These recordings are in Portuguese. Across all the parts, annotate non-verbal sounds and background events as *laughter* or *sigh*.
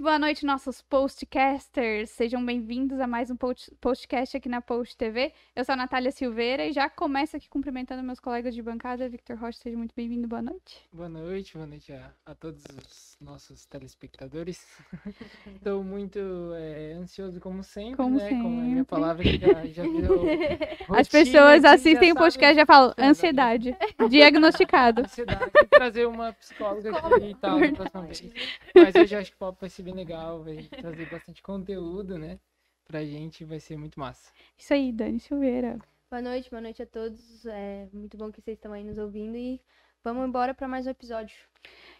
Muito boa noite, nossos postcasters. Sejam bem-vindos a mais um post- postcast aqui na Post TV. Eu sou a Natália Silveira e já começo aqui cumprimentando meus colegas de bancada. Victor Rocha, seja muito bem-vindo. Boa noite. Boa noite, boa noite a, a todos os nossos telespectadores. *laughs* Estou muito é, ansioso, como sempre, Como né? Como a minha sempre. palavra já, já virou. *laughs* As pessoas já assistem o podcast e já falam é ansiedade. Diagnosticado. Ansiedade, tem que trazer uma psicóloga *laughs* aqui e tal. Mas eu acho que vai ser bem legal, vai trazer bastante conteúdo, né? Pra gente, vai ser muito massa. Isso aí, Dani Silveira. Boa noite, boa noite a todos. É muito bom que vocês estão aí nos ouvindo e vamos embora para mais um episódio.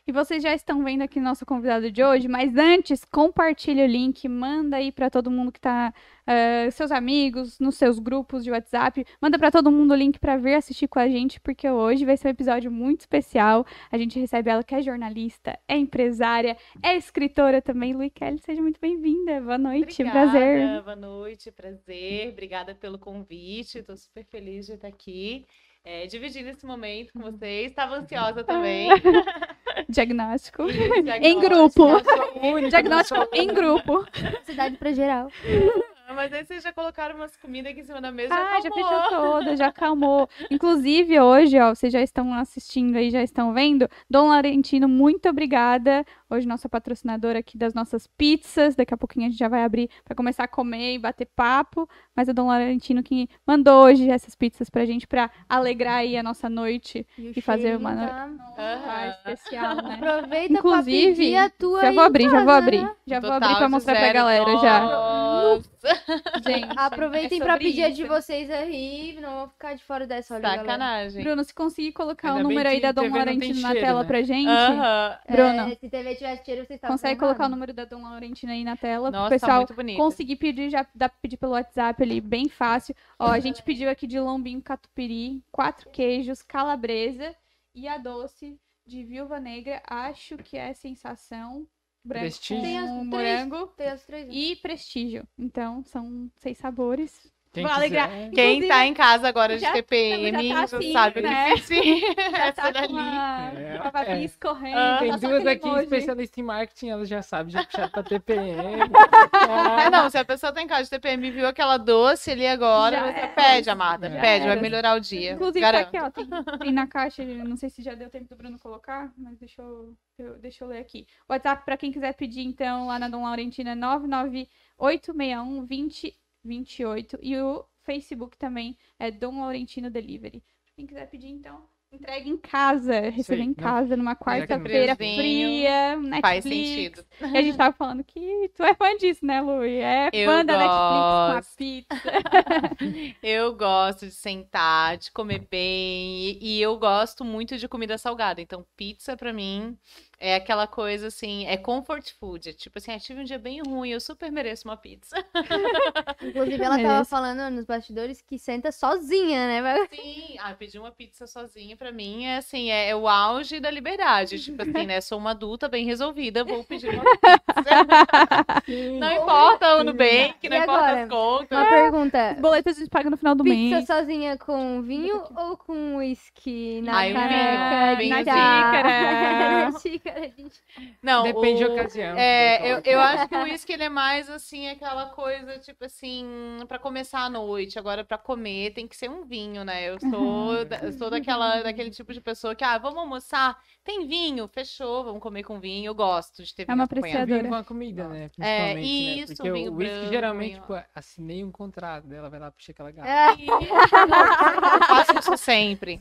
E vocês já estão vendo aqui nosso convidado de hoje, mas antes, compartilha o link, manda aí pra todo mundo que tá, eh, seus amigos, nos seus grupos de WhatsApp, manda pra todo mundo o link pra vir assistir com a gente, porque hoje vai ser um episódio muito especial. A gente recebe ela que é jornalista, é empresária, é escritora também. Luí Kelly, seja muito bem-vinda. Boa noite, Obrigada, prazer. Boa noite, prazer. Obrigada pelo convite. Estou super feliz de estar aqui, é, dividindo esse momento com vocês. Estava ansiosa também. *laughs* Diagnóstico. E Em diagnóstico. grupo. Único, *laughs* Diagnóstico em grupo. Cidade para geral. Mas aí vocês já colocaram umas comidas aqui em cima da mesa. Ah, já acalmou. fechou toda, já acalmou. *laughs* Inclusive, hoje, ó, vocês já estão assistindo aí, já estão vendo. Dom Laurentino, muito obrigada. Hoje, nossa patrocinadora aqui das nossas pizzas. Daqui a pouquinho a gente já vai abrir para começar a comer e bater papo. Mas é o Dom Laurentino que mandou hoje essas pizzas pra gente, pra alegrar aí a nossa noite. o E fazer uma no- tá- Ah, especial, né? Aproveita Inclusive, pra pedir a tua Já vou abrir, já vou casa, abrir. né? Já vou abrir pra de mostrar pra galera já. dose. *laughs* Gente, Aproveitem é pra sobre pedir a de vocês aí, não vou ficar de fora dessa, olha, galera. Sacanagem. Bruno, se conseguir colocar Ainda o número aí da Dom Laurentino na cheiro, tela né? pra gente. Aham. Bruno. É, se TV tivesse cheiro, vocês estavam Consegue colocar o número da Dom Laurentino aí na tela Nossa, pro tá pessoal muito bonita. conseguir pedir, já dá pra pedir pelo WhatsApp ali, bem fácil. Ó, a gente pediu aqui de lombinho catupiry, quatro queijos, calabresa e a doce de viúva negra, acho que é sensação branco Prestígio. Tem as três. morango Tem as três. né? e prestígio. Então, são seis sabores. Quem, está. Quem tá em casa agora de TPM, já tá, tá assim, sabe né? que *laughs* sim. Essa tá dali. a É, tava é. escorrendo. Ah, tem tá duas aqui emoji. especialista em marketing, elas já sabem, já puxaram pra TPM. é. não, se a pessoa tá em casa de TPM e viu aquela doce ali agora, já você é. pede, amada. Pede, vai melhorar o dia. Inclusive, tá aqui, ó, tem, tem, na caixa, não sei se já deu tempo do Bruno colocar, mas deixa eu, deixa eu ler aqui. WhatsApp, pra quem quiser pedir, então, lá na Dom Laurentina, 99861 20 28. E o Facebook também é Dom Laurentino Delivery. Quem quiser pedir, então, entrega em casa, receber em casa, numa quarta-feira fria, Netflix. Faz sentido. E a gente tava falando que tu é fã disso, né, Lu? É eu fã gosto. da Netflix com a pizza. *laughs* eu gosto de sentar, de comer bem, e eu gosto muito de comida salgada, então pizza para mim é aquela coisa assim, é comfort food. É tipo assim, ah, tive um dia bem ruim, eu super mereço uma pizza. *laughs* Inclusive, ela *laughs* tava falando nos bastidores que senta sozinha, né? *laughs* Sim, ah, pedir uma pizza sozinha pra mim é assim, é, é o auge da liberdade. Tipo assim, né? Sou uma adulta bem resolvida, vou pedir uma pizza. Não importa o Nubank, não E importa agora? as contas. Uma pergunta. Os boletos a gente paga no final do Pizza mês. sozinha com vinho ou com whisky na Ai, um caneca? vinho, vinho xícara. xícara de Não, Depende o- da ocasião. É, eu, eu acho que o uísque ele é mais assim, aquela coisa, tipo assim, pra começar a noite. Agora, pra comer, tem que ser um vinho, né? Eu sou, eu sou daquela, daquele tipo de pessoa que, ah, vamos almoçar, tem vinho, fechou, vamos comer com vinho. Eu gosto de ter vinho É uma acompanhado. apreciadora. Vinho com a comida, né? É, Principalmente, né? isso, Porque vinho o whisky, branco, geralmente, vinho- tipo, assinei um contrato dela, vai lá puxar aquela garrafa. É, *laughs* Eu faço isso sempre.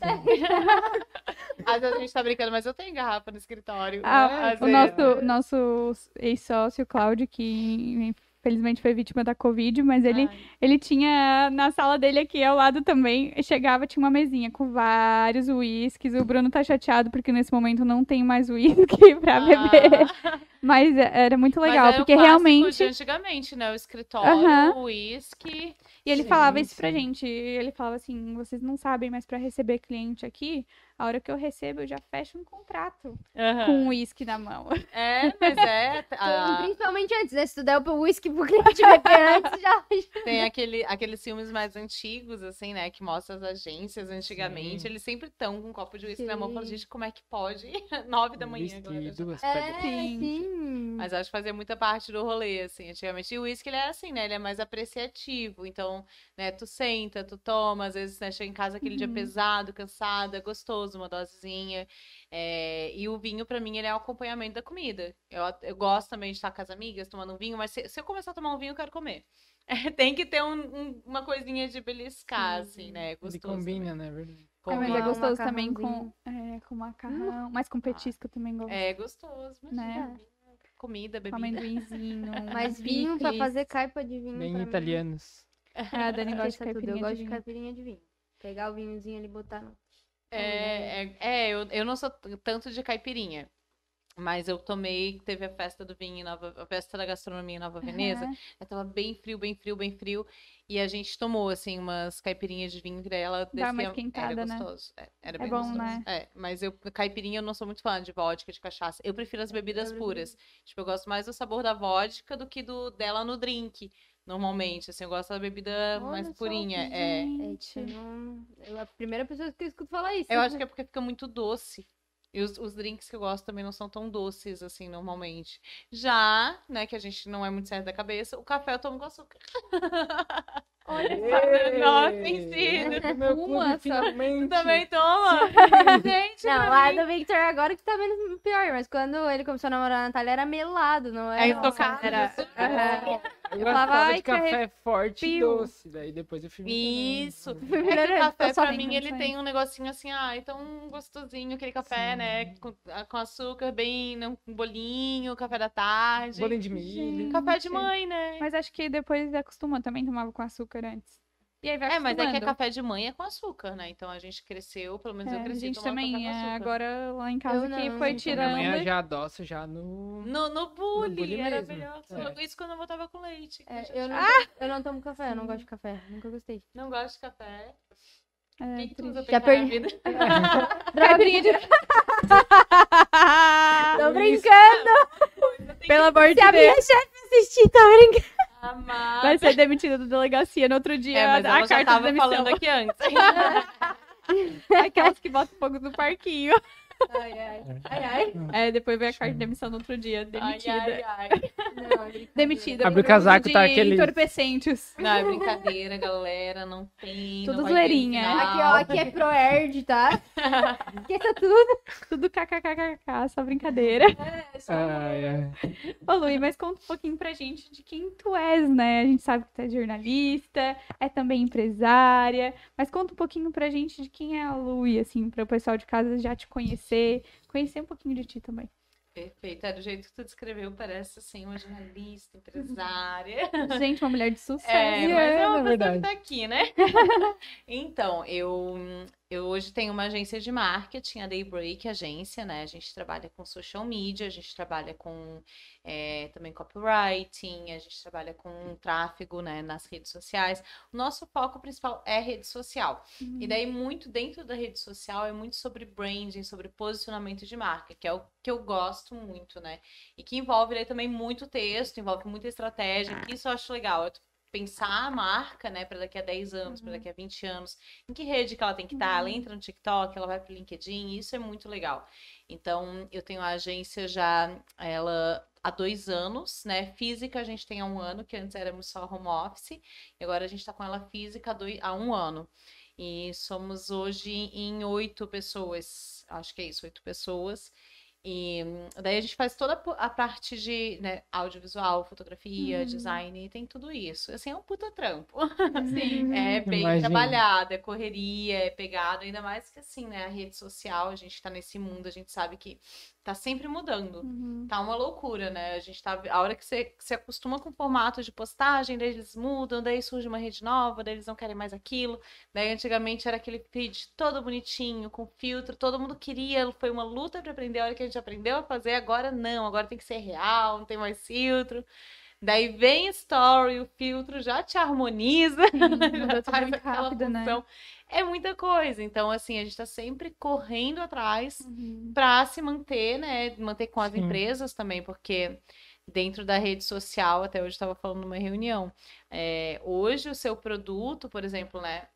Às vezes a gente tá brincando, mas eu tenho garrafa no escritório. Ah, né? Às o vezes. nosso, nosso ex-sócio, Cláudio, que infelizmente foi vítima da Covid, mas ele, Ai. ele tinha na sala dele aqui ao lado também, chegava, tinha uma mesinha com vários uísques. O Bruno tá chateado porque nesse momento não tem mais uísque *laughs* pra beber. Ah. Mas é- era muito legal, era porque realmente. de antigamente, né? O escritório, Aham. o uísque. E ele falava isso pra gente. Ele falava assim: vocês não sabem, mas pra receber cliente aqui, a hora que eu recebo, eu já fecho um contrato Aham. com um uísque na mão. É, mas é. *laughs* a- Principalmente antes, né? Se tu der o whisky pro cliente beber *laughs* antes, já. tem aquele, aqueles filmes mais antigos, assim, né? Que mostra as agências antigamente. Sim. Eles sempre estão com um copo de uísque na mão. Fala, Sim. gente, como é que pode? *laughs* Nove da manhã whisky agora. duas É. Sim. sim. Mas acho que fazia muita parte do rolê, assim, antigamente. E o uísque, ele é assim, né? Ele é mais apreciativo. Então, né, tu senta, tu toma, às vezes, né, chega em casa aquele dia Uhum. pesado, cansado, é gostoso, uma dosezinha. É, E o vinho, pra mim, ele é o acompanhamento da comida. Eu, eu gosto também de estar com as amigas, tomando um vinho, mas se, se eu começar a tomar um vinho, eu quero comer. *laughs* Tem que ter um- um- uma coisinha de beliscar, Sim. assim, né? É Ele Gostoso combina, também. né? Verdade. É, mas é gostoso também com, é, com macarrão, mas com petisco eu também gosto. É gostoso, mas Né? comida, Com bebida. amendoinzinho. *laughs* Mas vinho, pra fazer caipa de vinho. Bem pra mim, italianos. *laughs* É, a Dani gosta de esqueça tudo. caipirinha Eu de gosto de vinho. caipirinha de vinho. Pegar o vinhozinho ali e botar no. É, é, é, eu, eu não sou tanto de caipirinha. Mas eu tomei, teve a festa do vinho em Nova, a festa da gastronomia em Nova Veneza. Aham. Aí tava bem frio, bem frio, bem frio. E a gente tomou, assim, umas caipirinhas de vinho, que daí ela Dá uma descia- esquentada, era né? gostoso. é, era É bem bom, gostoso. né? É, mas eu, caipirinha eu não sou muito fã de vodka, de cachaça. Eu prefiro as bebidas puras. Tipo, eu gosto mais do sabor da vodka do que do dela no drink. Normalmente, assim, eu gosto da bebida mais Olha só, purinha. É. Eita, não... Eu, a primeira pessoa que eu escuto falar isso. Eu acho que é porque fica muito doce. E os, os drinks que eu gosto também não são tão doces, assim, normalmente. Já, né, que a gente não é muito certo da cabeça, o café eu tomo com açúcar. *laughs* Olha *laughs* Nossa, sentido. Meu Uma clube, só. finalmente. Tu também toma? *laughs* Gente, Não, lá mim- do Victor agora que tá menos pior, mas quando ele começou a namorar a Natália era melado, não era? É intocado. Era- Aham. Eu, falava, de ai, café forte e doce. Daí depois eu fui me Isso. tornando. É que o *laughs* café, pra tem mim, ele tem um negocinho assim, ai, tão gostosinho, aquele café, Sim. né, com, com açúcar bem, né, um bolinho, café da tarde. Bolinho de milho. Café de mãe, né? Mas acho que depois acostuma, também tomava com açúcar antes. E aí vai É, mas é que é café de mãe é com açúcar, né? Então a gente cresceu, pelo menos É, eu a cresci gente tomando também, café com é, açúcar. agora lá em casa Eu que não, foi tirando. Minha mãe já adoça já no... No, no bully, bully era mesmo. melhor. É. Isso quando eu botava com leite. É, eu, não, Ah! eu não tomo café, eu não gosto de café, nunca gostei. Não gosto de café. É, O que que tu usa Já a perdi. *laughs* de... Tô brincando! Pelo amor de Se a minha Deus. chefe assistir, tô brincando. Amada. Vai ser demitida da delegacia no outro dia. É, mas a já carta de tava demissão. falando aqui antes. *laughs* Aquelas que botam fogo no parquinho. Ai, ai. Ai, ai. É, depois vem a carta de demissão no outro dia. Ai, Demitida. ai, ai. Não, é. Demitida. Abre o casaco, tá aquele- entorpecentes. Não, é brincadeira, galera. Não tem. Tudo zoeirinha. Aqui, ó, aqui é ProErd, tá? Esqueça tudo. Tudo kkkk, só brincadeira. Ai, ai. Ô, Luí, mas conta um pouquinho pra gente de quem tu és, né? A gente sabe que tu é jornalista, é também empresária, mas conta um pouquinho pra gente de quem é a Luí, assim, para o pessoal de casa já te conhecer, conhecer um pouquinho de ti também. Perfeito. É do jeito que tu descreveu, parece assim, uma jornalista, empresária. *laughs* Gente, uma mulher de *laughs* sucesso. É, mas É, é uma pessoa verdade. que tá aqui, né? *laughs* então, eu, eu hoje tenho uma agência de marketing, a Daybreak Agência, né? A gente trabalha com social media, a gente trabalha com é, também copywriting, a gente trabalha com tráfego, né, nas redes sociais. O nosso foco principal é rede social. E daí, muito dentro da rede social, é muito sobre branding, sobre posicionamento de marca, que é o que eu gosto muito, né? E que envolve daí, também muito texto, envolve muita estratégia, que isso eu acho legal. Eu pensar a marca, né, para daqui a 10 anos, para daqui a 20 anos, em que rede que ela tem que estar, ela entra no TikTok, ela vai pro LinkedIn, isso é muito legal. Então, eu tenho a agência já, ela há dois anos, né? Física a gente tem há um ano, que antes éramos só home office, e agora a gente tá com ela física há, dois, há um ano. E somos hoje em oito pessoas, acho que é isso, oito pessoas. E hum, daí a gente faz toda a parte de né, audiovisual, fotografia, Uhum. design, tem tudo isso. Assim, é um puta trampo. Sim. *laughs* É bem Imagino. trabalhado, é correria, é pegado, ainda mais que assim, né? A rede social, a gente tá nesse mundo, a gente sabe que tá sempre mudando. Uhum. Tá uma loucura, né? A gente tá. A hora que você se acostuma com o formato de postagem, daí eles mudam, daí surge uma rede nova, daí eles não querem mais aquilo. Daí antigamente era aquele feed todo bonitinho, com filtro, todo mundo queria, foi uma luta pra aprender. A hora que a gente aprendeu a fazer, agora não, agora tem que ser real, não tem mais filtro. Daí vem story, o filtro já te harmoniza, *laughs* Muda já faz aquela rápido, né? função. É muita coisa. Então, assim, a gente tá sempre correndo atrás Uhum. para se manter, né? Manter com as Sim. empresas também, porque dentro da rede social, até hoje estava falando numa reunião, é, hoje o seu produto, por exemplo, né?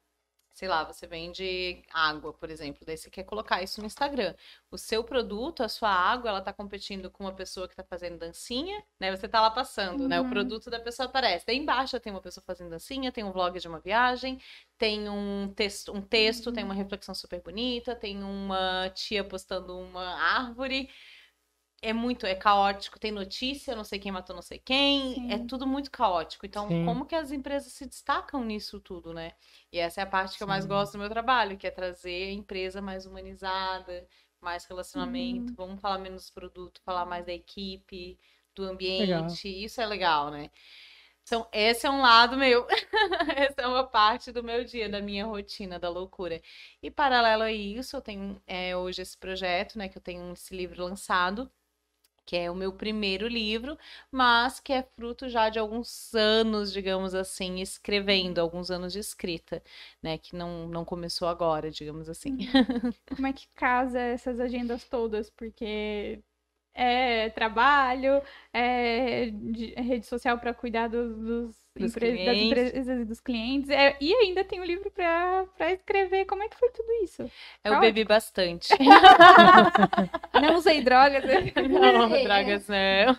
Sei lá, você vende água, por exemplo, daí você quer colocar isso no Instagram. O seu produto, a sua água, ela tá competindo com uma pessoa que tá fazendo dancinha, né? Você tá lá passando, né? O Uhum. produto da pessoa aparece. Daí embaixo tem uma pessoa fazendo dancinha, tem um vlog de uma viagem, tem um texto, um texto, tem uma reflexão super bonita, tem uma tia postando uma árvore. É muito, é caótico, tem notícia, não sei quem matou não sei quem, Sim. é tudo muito caótico. Então, Sim. como que as empresas se destacam nisso tudo, né? E essa é a parte que eu mais Sim. gosto do meu trabalho, que é trazer a empresa mais humanizada, mais relacionamento. Uhum. Vamos falar menos do produto, falar mais da equipe, do ambiente. Legal. Isso é legal, né? Então, esse é um lado meu. *laughs* Essa é uma parte do meu dia, da minha rotina, da loucura. E paralelo a isso, eu tenho é, hoje esse projeto, né? Que eu tenho esse livro lançado, que é o meu primeiro livro, mas que é fruto já de alguns anos, digamos assim, escrevendo, alguns anos de escrita, né? Que não, não começou agora, digamos assim. *laughs* Como é que casa essas agendas todas? Porque é trabalho, é é rede social para cuidar dos, dos Dos empre- das clientes. empresas e dos clientes, é, e ainda tem o livro para escrever. Como é que foi tudo isso? Eu Caótico. bebi bastante. *laughs* Não usei drogas. né? Não, drogas não.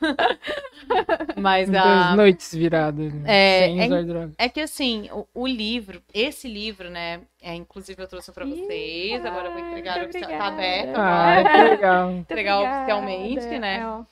*laughs* Mas Muitas a. noites viradas. né? É, sem é- usar droga. É que assim, o, o livro, esse livro, né? É, inclusive eu trouxe pra Ih, vocês. Agora eu vou ai, entregar oficial. Tá aberto Ah, agora. que legal. Entregar obrigada. oficialmente, né? É, ó.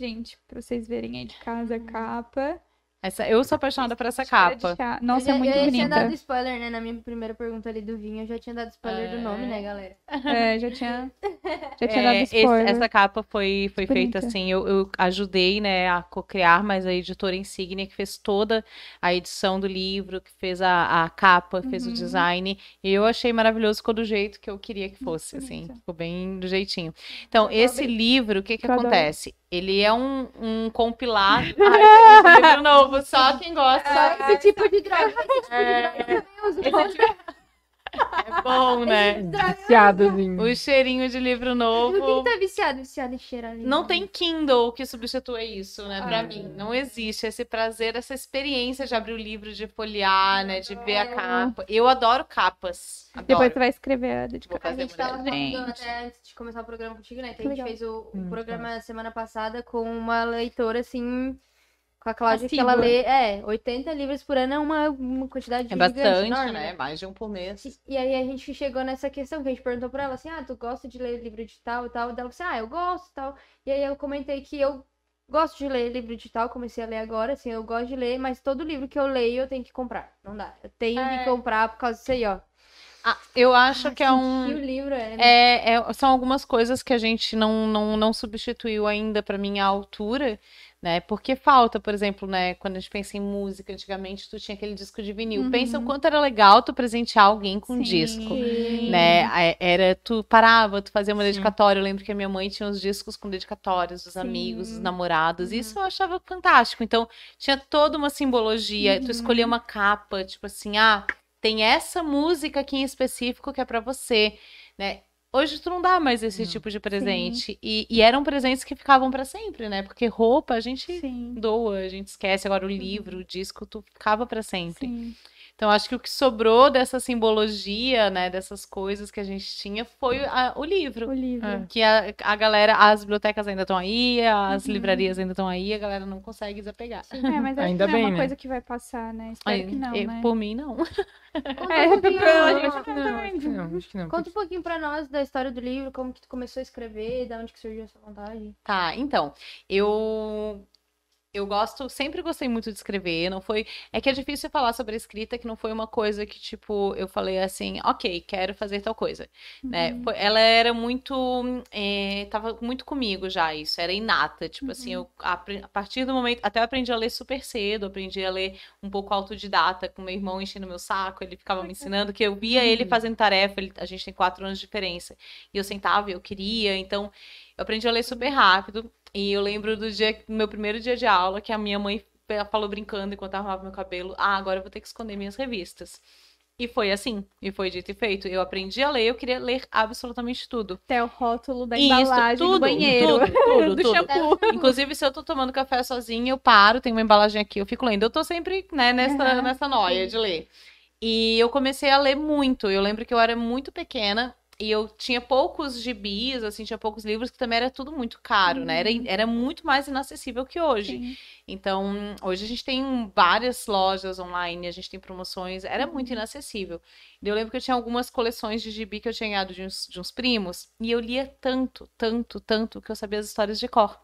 Gente, pra vocês verem aí de casa a capa. Essa, eu sou apaixonada por essa capa. Nossa, eu é já, muito eu já tinha bonita. dado spoiler, né? Na minha primeira pergunta ali do vinho, eu já tinha dado spoiler do nome, né, galera? É, já tinha, *laughs* já tinha É, dado esse- spoiler. essa capa foi, foi feita Bonita. assim, eu, eu ajudei, né, a co-criar, mas a editora Insignia que fez toda a edição do livro, que fez a, a capa, fez o Uhum. design, e eu achei maravilhoso, ficou do jeito que eu queria que fosse, assim, bonito. ficou bem do jeitinho. Então, Eu esse adorei. livro, o que que Eu adoro. Ele é um, um compilado... *laughs* Ai, esse livro novo, só quem gosta... Só esse tipo de droga. Esse tipo de É, droga uso. esse tipo- é bom, né? Viciadozinho. O cheirinho de livro novo... Quem tá viciado? Viciado em cheirar ali. Não tem Kindle que substitua isso, né? Pra Ah. mim, não existe esse prazer, essa experiência de abrir o livro, de folhear, né? De ver a capa. Eu adoro capas. Adoro. Depois você vai escrever a dedicatória. Vou A fazer gente tava falando Gente. até antes de começar o programa contigo, né? Que Que a gente legal. fez o, o Hum, programa semana passada com uma leitora, assim, com a Cláudia, que ela lê, é, 80 livros por ano é uma, uma quantidade É gigante, bastante, enorme, né? Mais de um por mês. E aí a gente chegou nessa questão que a gente perguntou pra ela assim, ah, tu gosta de ler livro digital e tal? E ela disse, ah, eu gosto e tal. E aí eu comentei que eu gosto de ler livro digital, comecei a ler agora, assim, eu gosto de ler, mas todo livro que eu leio eu tenho que comprar. Não dá. Eu tenho É. que comprar por causa disso aí, ó. Ah, eu acho que é E um. o livro é. É, é- são algumas coisas que a gente não, não, não substituiu ainda pra minha altura, né? Porque falta, por exemplo, né? Quando a gente pensa em música, antigamente tu tinha aquele disco de vinil. Uhum. Pensa o quanto era legal tu presentear alguém com um disco. Sim. né? Era, tu parava, tu fazia uma Sim. dedicatória. Eu lembro que a minha mãe tinha os discos com dedicatórios dos Sim. amigos, dos namorados. Uhum. Isso eu achava fantástico. Então, tinha toda uma simbologia. Tu Uhum. escolhia uma capa, tipo assim, ah, tem essa música aqui em específico que é pra você, né? Hoje tu não dá mais esse Não. tipo de presente. E, e eram presentes que ficavam pra sempre, né? Porque roupa a gente Sim, doa, a gente esquece. Agora o livro, o disco, tu ficava pra sempre. sim. Então, acho que o que sobrou dessa simbologia, né, dessas coisas que a gente tinha foi a- o livro. O livro. É. Que a, a galera, as bibliotecas ainda estão aí, as Uhum. livrarias ainda estão aí, a galera não consegue desapegar. É, mas *laughs* acho Ainda que não é bem, uma né? coisa que vai passar, né? Espero Aí, que não, eu- né? Por mim, não. Conta É, *laughs* um pouquinho, pela Acho que não, acho que não, acho que não. Conta um pouquinho pra nós da história do livro, como que tu começou a escrever, da onde que surgiu essa vontade. Tá, então, eu eu gosto, sempre gostei muito de escrever, não foi, é que é difícil falar sobre a escrita, que não foi uma coisa que, tipo, eu falei assim, ok, quero fazer tal coisa, né, Uhum. Foi- ela era muito, é, tava muito comigo já isso, era inata, tipo assim, eu, apre- a partir do momento, até eu aprendi a ler super cedo, aprendi a ler um pouco autodidata, com meu irmão enchendo meu saco, ele ficava me *laughs* ensinando, que eu via ele fazendo tarefa, ele- a gente tem quatro anos de diferença, e eu sentava e eu queria, então, eu aprendi a ler super rápido, e eu lembro do dia, meu primeiro dia de aula, que a minha mãe falou brincando enquanto eu arrumava meu cabelo, ah, agora eu vou ter que esconder minhas revistas. E foi assim, e foi dito e feito. Eu aprendi a ler, eu queria ler absolutamente tudo. Até o rótulo da Isso, embalagem tudo, do banheiro. tudo, *laughs* tudo, do tudo. shampoo. Inclusive, se eu tô tomando café sozinha, eu paro, tem uma embalagem aqui, eu fico lendo. Eu tô sempre, né, nessa, Aham, nessa noia de ler. E eu comecei a ler muito. Eu lembro que eu era muito pequena e eu tinha poucos gibis, assim, tinha poucos livros, que também era tudo muito caro, né? Era, era muito mais inacessível que hoje. Sim. Então, hoje a gente tem várias lojas online, a gente tem promoções, era muito inacessível. E Eu lembro que eu tinha algumas coleções de gibi que eu tinha ganhado de uns, de uns primos, e eu lia tanto, tanto, tanto, que eu sabia as histórias de cor.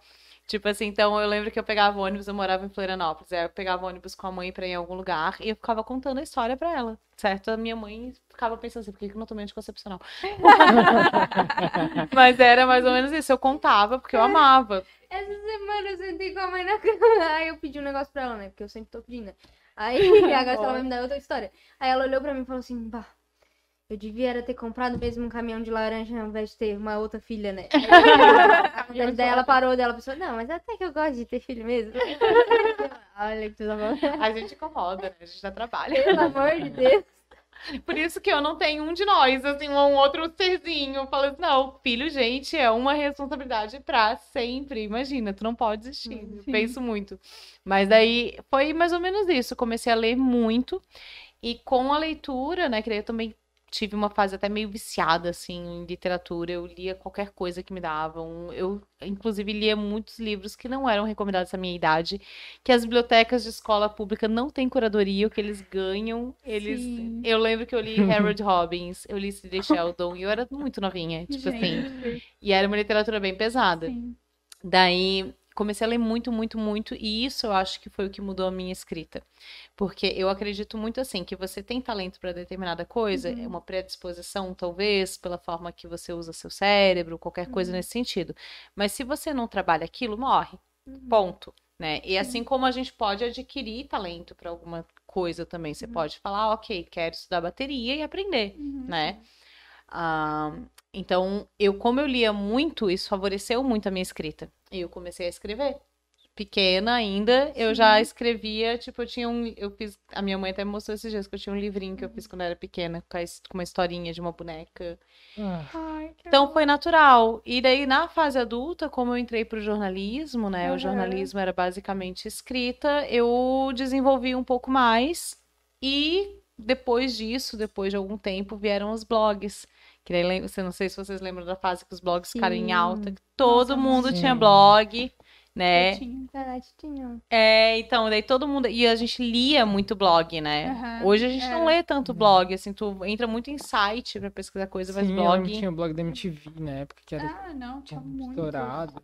Tipo assim, então eu lembro que eu pegava o ônibus, eu morava em Florianópolis, aí eu pegava o ônibus com a mãe pra ir em algum lugar e eu ficava contando a história pra ela, certo? A minha mãe ficava pensando assim, por que que eu não tomei anticoncepcional? *laughs* Mas era mais ou menos isso, eu contava porque eu amava. Essa semana eu sentei com a mãe na cama. *laughs* Aí eu pedi um negócio pra ela, né? Porque eu sempre tô pedindo. né? Aí *laughs* agora ela vai me dar outra história. Aí ela olhou pra mim e falou assim: bah, eu devia era ter comprado mesmo um caminhão de laranja ao invés de ter uma outra filha, né? Aí, daí ela parou dela pensou: não, mas até que eu gosto de ter filho mesmo. *laughs* Olha que tudo bom. A gente incomoda, né? A gente dá trabalho. Pelo amor de Deus. Por isso que eu não tenho um de nós, assim, um outro serzinho. Falo assim, não, filho, gente, é uma responsabilidade pra sempre. Imagina, tu não pode desistir. Penso muito. Mas daí foi mais ou menos isso. Eu comecei a ler muito. E com a leitura, né, que daí eu também tive uma fase até meio viciada, assim, em literatura. Eu lia qualquer coisa que me davam. Eu, inclusive, lia muitos livros que não eram recomendados à minha idade, que as bibliotecas de escola pública não têm curadoria, o que eles ganham, eles... Sim. Eu lembro que eu li Harold *laughs* Robbins, eu li Sidney Sheldon, e eu era muito novinha, tipo assim. Gente, E era uma literatura bem pesada. sim. Daí comecei a ler muito, muito, muito, e isso eu acho que foi o que mudou a minha escrita. Porque eu acredito muito assim, que você tem talento para determinada coisa, é uma predisposição, talvez, pela forma que você usa seu cérebro, qualquer coisa nesse sentido. Mas se você não trabalha aquilo, morre. Ponto. Né? E assim como a gente pode adquirir talento para alguma coisa também, você pode falar, ok, quero estudar bateria e aprender, Uhum. né? Ah, então, eu, como eu lia muito, isso favoreceu muito a minha escrita. E eu comecei a escrever. Pequena ainda, eu já escrevia, tipo, eu tinha um. Eu fiz. A minha mãe até me mostrou esses dias que eu tinha um livrinho que eu fiz quando eu era pequena, com uma historinha de uma boneca. Ah, Ai, Então amor. foi natural. E daí, na fase adulta, como eu entrei pro jornalismo, né? Aham. O jornalismo era basicamente escrita, eu desenvolvi um pouco mais. E depois disso, depois de algum tempo, vieram os blogs. Que daí, você não sei se vocês lembram da fase que os blogs ficaram em alta, que todo Nossa, mundo sim. tinha blog, né? Eu tinha. Verdade, tinha. É, então, daí todo mundo. E a gente lia muito blog, né? Aham, Hoje a gente é. não lê tanto blog, assim, tu entra muito em site pra pesquisar coisa, mas sim, eu que blog. tinha o blog da MTV na época, que era Ah, não, tinha muito. estourado.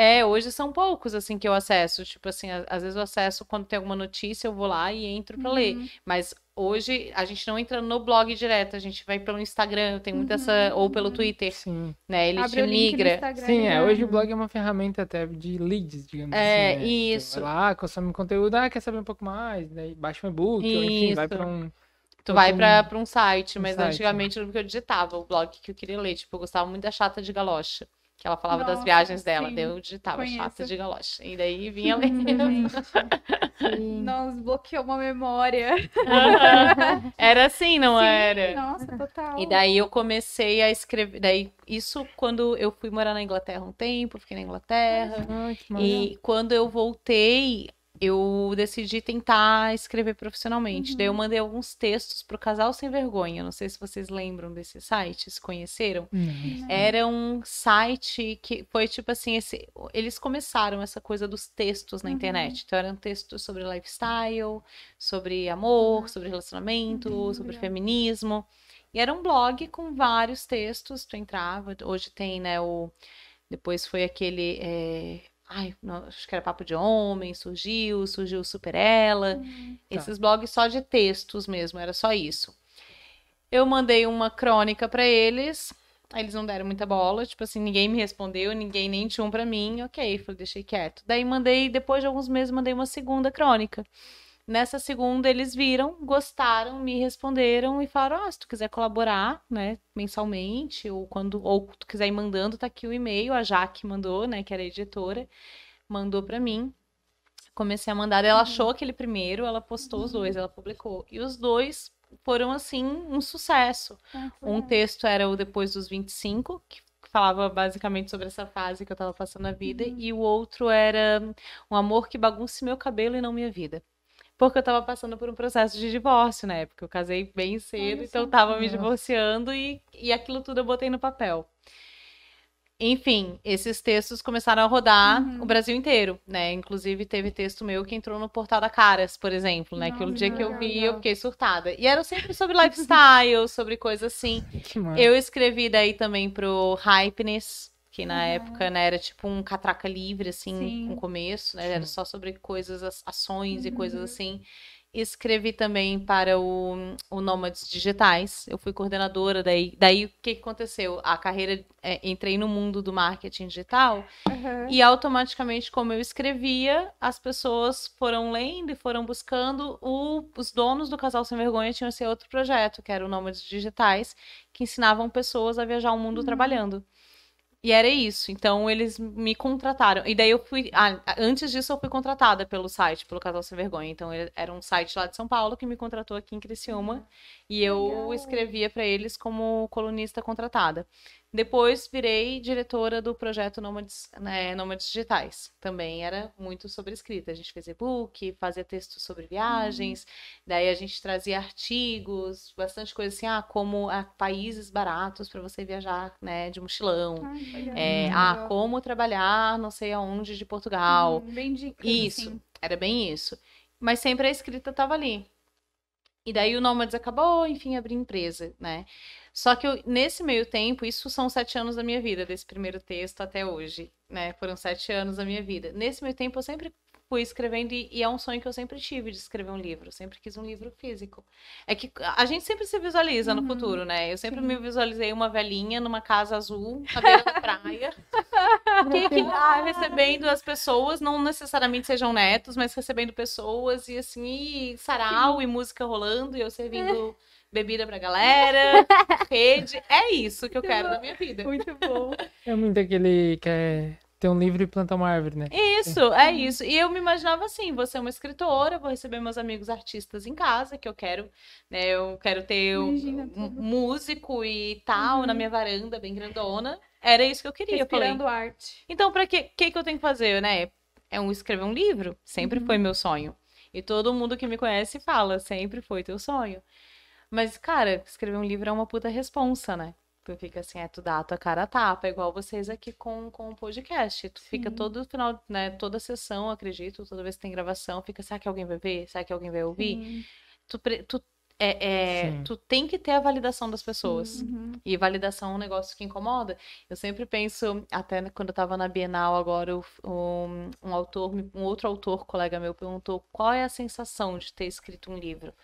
É, hoje são poucos, assim, que eu acesso. Tipo assim, às vezes eu acesso quando tem alguma notícia, eu vou lá e entro pra ler. Uhum. Mas hoje a gente não entra no blog direto, a gente vai pelo Instagram, tem muito essa. Ou pelo Twitter, Sim. né? Ele Uhum. Abre te o link no migra. Instagram. Sim, é, hoje o blog é uma ferramenta até de leads, digamos É, assim, né? isso. Tu vai lá, consome conteúdo, ah, quer saber um pouco mais, daí baixa um e-book, ou enfim, vai pra um... Tu vai pra, um- pra um site, um mas site. antigamente eu lembro que eu digitava o blog que eu queria ler. Tipo, eu gostava muito da Chata de Galocha. Que ela falava das Nossa, viagens dela, sim, daí eu digitava Chata conheço. de Galocha. E daí vinha ler. Sim. *laughs* Não, desbloqueou uma memória. *laughs* Era assim, não Sim, era? Nossa, total. E daí eu comecei a escrever. Daí, isso quando eu fui morar na Inglaterra um tempo, fiquei na Inglaterra. Que massa. E quando eu voltei, eu decidi tentar escrever profissionalmente. Daí eu mandei alguns textos pro Casal Sem Vergonha. Não sei se vocês lembram desse site, se conheceram. Não. Era um site que foi tipo assim, esse- eles começaram essa coisa dos textos na Uhum. internet. Então eram textos sobre lifestyle, sobre amor, sobre relacionamento, Uhum, sobre feminismo. E era um blog com vários textos, tu entrava, hoje tem, né, o depois foi aquele é, Ai, não, acho que era Papo de Homem, surgiu, surgiu Super Ela. Uhum. Esses blogs só de textos mesmo, era só isso. Eu mandei uma crônica pra eles, aí eles não deram muita bola, tipo assim, ninguém me respondeu, ninguém nem tinha um pra mim, ok, falei, deixei quieto. Daí mandei, depois de alguns meses, mandei uma segunda crônica. Nessa segunda, eles viram, gostaram, me responderam e falaram: ah, se tu quiser colaborar, né, mensalmente, ou quando, ou tu quiser ir mandando, tá aqui o e-mail, a Jaque mandou, né, que era a editora, mandou pra mim. Comecei a mandar, ela achou aquele primeiro, ela postou os dois, ela publicou. E os dois foram, assim, um sucesso. Ah, Um texto era o Depois dos 25, que falava basicamente sobre essa fase que eu tava passando na vida, e o outro era Um amor que bagunce meu cabelo e não minha vida. Porque eu tava passando por um processo de divórcio na época. Eu casei bem cedo, Olha então eu tava me divorciando e, e aquilo tudo eu botei no papel. Enfim, esses textos começaram a rodar Uhum. o Brasil inteiro, né? Inclusive teve texto meu que entrou no portal da Caras, por exemplo, né? que o dia que eu vi, eu legal. fiquei surtada. E era sempre sobre lifestyle, *laughs* sobre coisas assim. Eu escrevi daí também pro Hypeness, que na Uhum. época né, era tipo um catraca livre, assim, Sim. com começo, né? Era Sim. só sobre coisas, as- ações e coisas Uhum. assim. Escrevi também para o, o Nômades Digitais. Eu fui coordenadora daí. Daí o que que aconteceu? A carreira, é, entrei no mundo do marketing digital Aham. e automaticamente, como eu escrevia, as pessoas foram lendo e foram buscando. O- os donos do Casal Sem Vergonha tinham esse outro projeto, que era o Nômades Digitais, que ensinavam pessoas a viajar o mundo trabalhando. E era isso. Então eles me contrataram. E daí eu fui. ah, antes disso, eu fui contratada pelo site, pelo Casal Sem Vergonha. Então era um site lá de São Paulo que me contratou aqui em Criciúma. E eu Legal. escrevia para eles como colunista contratada. Depois virei diretora do projeto Nômades, né, Nômades Digitais. Também era muito sobre escrita. A gente fez e-book, fazia textos sobre viagens, daí a gente trazia artigos, bastante coisa assim, ah, como ah, países baratos para você viajar, né, de mochilão. Ai. É, Hum, ah, como trabalhar não sei aonde de Portugal. Hum, Bem dicas, Isso, assim. era bem isso. Mas sempre a escrita tava ali. E daí o Nômades acabou, enfim, abri empresa, né? Só que eu- nesse meio tempo, isso são sete anos da minha vida, desse primeiro texto até hoje, né? Foram sete anos da minha vida. Nesse meio tempo, eu sempre fui escrevendo e, e é um sonho que eu sempre tive de escrever um livro. Eu sempre quis um livro físico. É que a gente sempre se visualiza no Uhum, futuro, né? Eu sempre sim. me visualizei uma velhinha numa casa azul, à beira da praia, *laughs* que, que ah, recebendo as pessoas, não necessariamente sejam netos, mas recebendo pessoas e assim, e sarau e música rolando e eu servindo bebida pra galera, *laughs* rede. É isso que eu quero da minha vida. Muito bom. É muito aquele que é ter um livro e plantar uma árvore, né? Isso, é isso. E eu me imaginava assim, vou ser uma escritora, vou receber meus amigos artistas em casa, que eu quero, né? Eu quero ter um, Imagina um músico e tal na Uhum. minha varanda, bem grandona. Era isso que eu queria, eu falei. Respirando arte. Então, pra que, que que eu tenho que fazer, né? É um escrever um livro. Sempre Uhum. foi meu sonho. E todo mundo que me conhece fala, sempre foi teu sonho. Mas, cara, escrever um livro é uma puta responsa, né? Tu fica assim, é, tu dá a tua cara a tapa, é igual vocês aqui com, com o podcast. Tu fica Sim. todo final, né? Toda sessão, acredito, toda vez que tem gravação, fica, será que alguém vai ver? Será que alguém vai ouvir? Sim. Tu, tu, é, é, tu tem que ter a validação das pessoas. Uhum. E validação é um negócio que incomoda. Eu sempre penso, até quando eu tava na Bienal agora, o- um, um autor, um outro autor, colega meu, perguntou qual é a sensação de ter escrito um livro.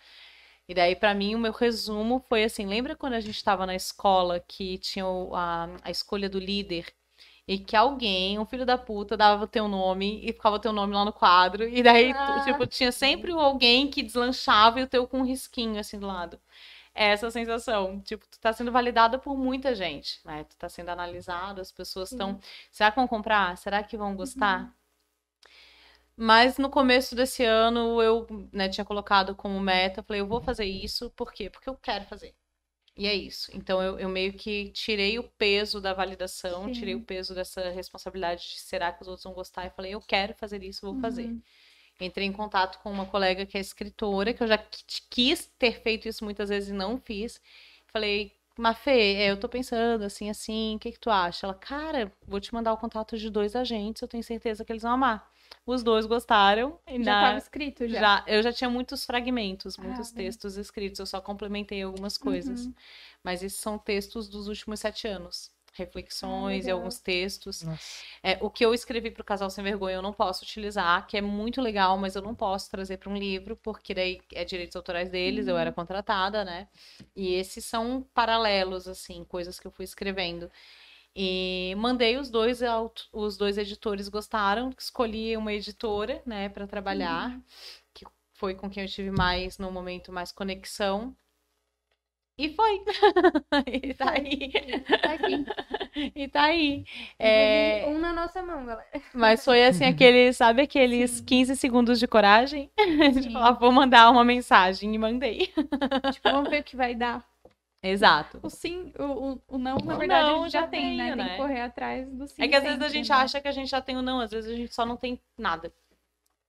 E daí, pra mim, o meu resumo foi assim: lembra quando a gente estava na escola que tinha a, a escolha do líder? E que alguém, um filho da puta, dava o teu nome e ficava o teu nome lá no quadro. E daí, tu- Ah. tipo, tinha sempre alguém que deslanchava e o teu com um risquinho assim do lado. É essa sensação. Tipo, tu tá sendo validada por muita gente, né? Tu tá sendo analisado, as pessoas estão. Será que vão comprar? Será que vão gostar? Mas no começo desse ano eu, né, tinha colocado como meta, falei, eu vou fazer isso, por quê? Porque eu quero fazer. E é isso. Então eu, eu meio que tirei o peso da validação, tirei Sim. o peso dessa responsabilidade de será que os outros vão gostar? E falei, eu quero fazer isso, vou fazer. Uhum. Entrei em contato com uma colega que é escritora, que eu já qui- quis ter feito isso muitas vezes e não fiz. Falei, Mafê, é, eu tô pensando assim, assim, o que que tu acha? Ela, cara, vou te mandar o contato de dois agentes, eu tenho certeza que eles vão amar. Os dois gostaram. E Já na- estava escrito já. já, eu já tinha muitos fragmentos, muitos Ah, textos escritos, eu só complementei algumas coisas. Uhum. Mas esses são textos dos últimos sete anos. Reflexões e legal. alguns textos. Nossa. É, o que eu escrevi para o Casal Sem Vergonha eu não posso utilizar, que é muito legal, mas eu não posso trazer para um livro, porque daí é direitos autorais deles, eu era contratada, né? E esses são paralelos, assim, coisas que eu fui escrevendo. E mandei os dois, os dois editores gostaram, escolhi uma editora, né, para trabalhar, que foi com quem eu tive mais, no momento, mais conexão. E foi. *laughs* e tá aí. Tá aqui. *laughs* E tá aí. É, Um na nossa mão, galera. mas foi assim, *laughs* aquele, sabe aqueles 15 segundos de coragem? De Sim. falar, vou mandar uma mensagem e mandei. Tipo, vamos ver o que vai dar. Exato. O sim, o, o, não, na O verdade, não a gente já já tem, né? tenho, Tem né? que correr atrás do sim. É que às vezes a gente né? acha que a gente já tem o não, às vezes a gente só não tem nada.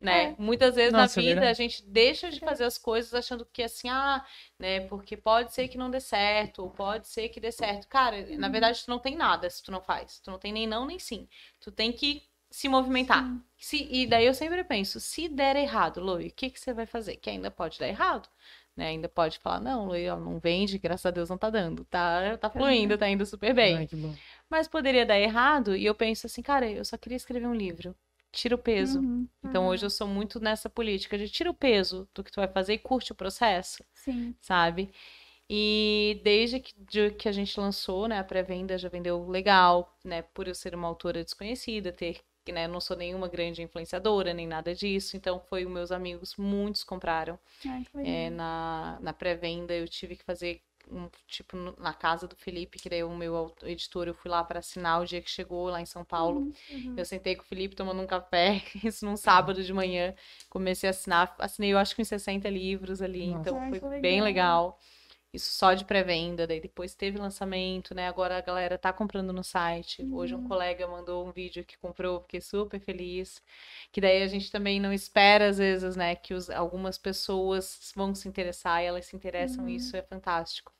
né? É. Muitas vezes Nossa, na é vida verdade. a gente deixa de fazer as coisas achando que assim, ah, né, porque pode ser que não dê certo, ou pode ser que dê certo. Cara, Uhum. na verdade tu não tem nada se tu não faz. Tu não tem nem não nem sim. Tu tem que se movimentar. Sim. Se, e daí eu sempre penso, se der errado, Lui, o que, que você vai fazer? Que ainda pode dar errado. Né? Ainda pode falar, não, ó, não vende, graças a Deus não tá dando. Tá, tá fluindo, tá indo super bem. Ai. Mas poderia dar errado, e eu penso assim, cara, eu só queria escrever um livro. Tira o peso. Uhum. Então hoje eu sou muito nessa política de tira o peso do que tu vai fazer e curte o processo, Sim. sabe? E desde que, de- que a gente lançou, né, a pré-venda já vendeu legal, né, por eu ser uma autora desconhecida, ter, né, não sou nenhuma grande influenciadora, nem nada disso, então foi os meus amigos, muitos compraram. Ai, que É, legal. na, na pré-venda eu tive que fazer um tipo na casa do Felipe, que daí o meu editor, eu fui lá para assinar o dia que chegou lá em São Paulo. Uhum. Eu sentei com o Felipe tomando um café, *laughs* isso num sábado de manhã. Comecei a assinar, assinei eu acho que uns 60 livros ali, Nossa. então Ai, foi que bem legal. Isso só de pré-venda, daí depois teve lançamento, né? Agora a galera tá comprando no site. Hoje um Uhum. colega mandou um vídeo que comprou, fiquei super feliz. Que daí a gente também não espera, às vezes, né, que os- algumas pessoas vão se interessar e elas se interessam, Uhum. e isso é fantástico.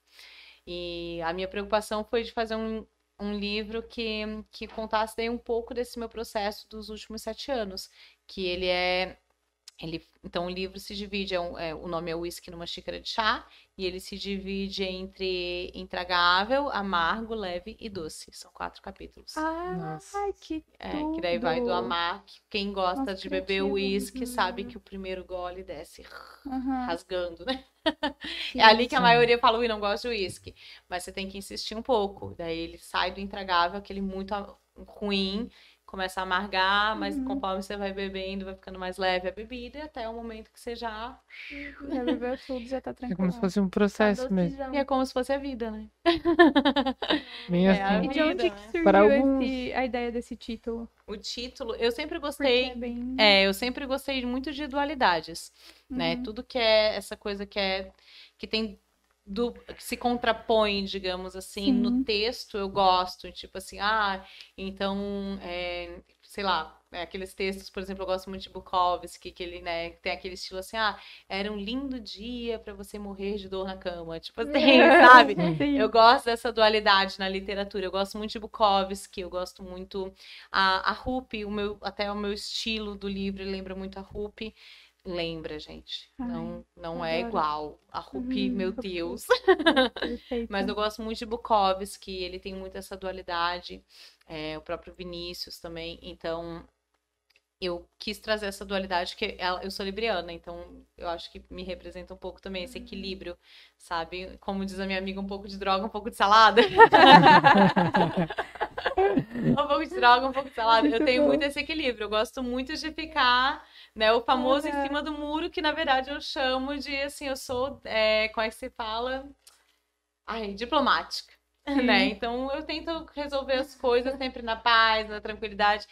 E a minha preocupação foi de fazer um, um livro que, que contasse daí um pouco desse meu processo dos últimos sete anos. Que ele é. Ele, então o livro se divide, é um- é, o nome é Whisky numa xícara de chá, e ele se divide entre intragável, amargo, leve e doce. São quatro capítulos. Ai, Nossa. que É, que daí vai do amar, que quem gosta Nossa, de beber criativo. uísque sabe Uhum. que o primeiro gole desce Aham, rasgando, né? sim. *laughs* É ali que a maioria fala, ui, não gosto de uísque. Mas você tem que insistir um pouco. Daí ele sai do intragável, aquele muito ruim, começa a amargar, mas Uhum. conforme você vai bebendo, vai ficando mais leve a bebida, até o momento que você já. Já bebeu tudo, já tá É tranquilo. como se fosse um processo mesmo. E é como se fosse a vida, né? *laughs* Bem É, assim. E de onde que né? surgiu Para alguns- esse- a ideia desse título? O título, eu sempre gostei. é bem... É, eu sempre gostei muito de dualidades, né? Uhum. Tudo que é essa coisa que é que tem do que se contrapõe, digamos assim, Sim. no texto eu gosto, tipo assim, ah, então, é, sei lá, é, aqueles textos, por exemplo, eu gosto muito de Bukowski, que ele, né, tem aquele estilo assim, ah, era um lindo dia pra você morrer de dor na cama, tipo assim, *laughs* *laughs* sabe? Sim. Eu gosto dessa dualidade na literatura. Eu gosto muito de Bukowski, eu gosto muito a, a Rupi, o meu até o meu estilo do livro lembra muito a Rupi. Lembra, gente. Ai, não não é igual. A Rupi, Uhum, meu Rupi. Deus. *laughs* Mas eu gosto muito de Bukowski, ele tem muito essa dualidade. é, o próprio Vinícius também. Então, eu quis trazer essa dualidade, que eu sou libriana, então eu acho que me representa um pouco também esse equilíbrio, sabe? Como diz a minha amiga, um pouco de droga, um pouco de salada. *laughs* *laughs* um pouco de droga, um pouco de salada. Eu Muito tenho bom. muito esse equilíbrio. Eu gosto muito de ficar, né, o famoso em cima do muro, que na verdade eu chamo de, assim, eu sou, é, como é que se fala? Ai, diplomática, *laughs* né? Então eu tento resolver as coisas sempre na paz, na tranquilidade.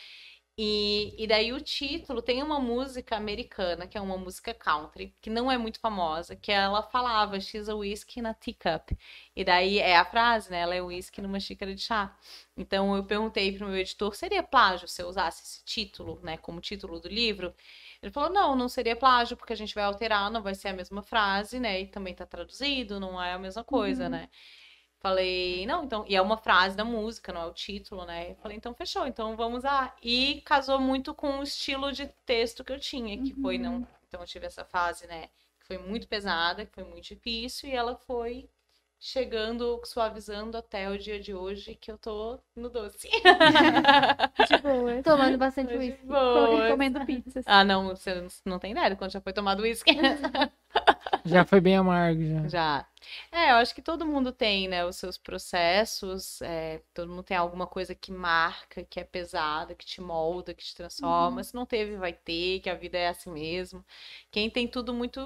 E, e daí o título tem uma música americana, que é uma música country, que não é muito famosa, que ela falava She's a whiskey na teacup. E daí é a frase, né? Ela é whisky numa xícara de chá. Então eu perguntei pro meu editor, seria plágio se eu usasse esse título, né, como título do livro? Ele falou, não, não seria plágio, porque a gente vai alterar, não vai ser a mesma frase, né? E também tá traduzido, não é a mesma coisa, Uhum. né? Falei, não, então, e é uma frase da música, não é o título, né? Eu Falei, então fechou, então vamos usar. E casou muito com o estilo de texto que eu tinha, que foi, não. Então eu tive essa fase, né? Que foi muito pesada, que foi muito difícil, e ela foi chegando, suavizando até o dia de hoje, que eu tô no doce. *laughs* De boa. *laughs* Tomando bastante uísque. Comendo pizzas. Ah, não, você não tem ideia de quando já foi tomado uísque. *laughs* Já foi bem amargo, já. Já. É, eu acho que todo mundo tem, né, os seus processos, é, todo mundo tem alguma coisa que marca, que é pesada, que te molda, que te transforma. Se não teve, vai ter, que a vida é assim mesmo. Quem tem tudo muito.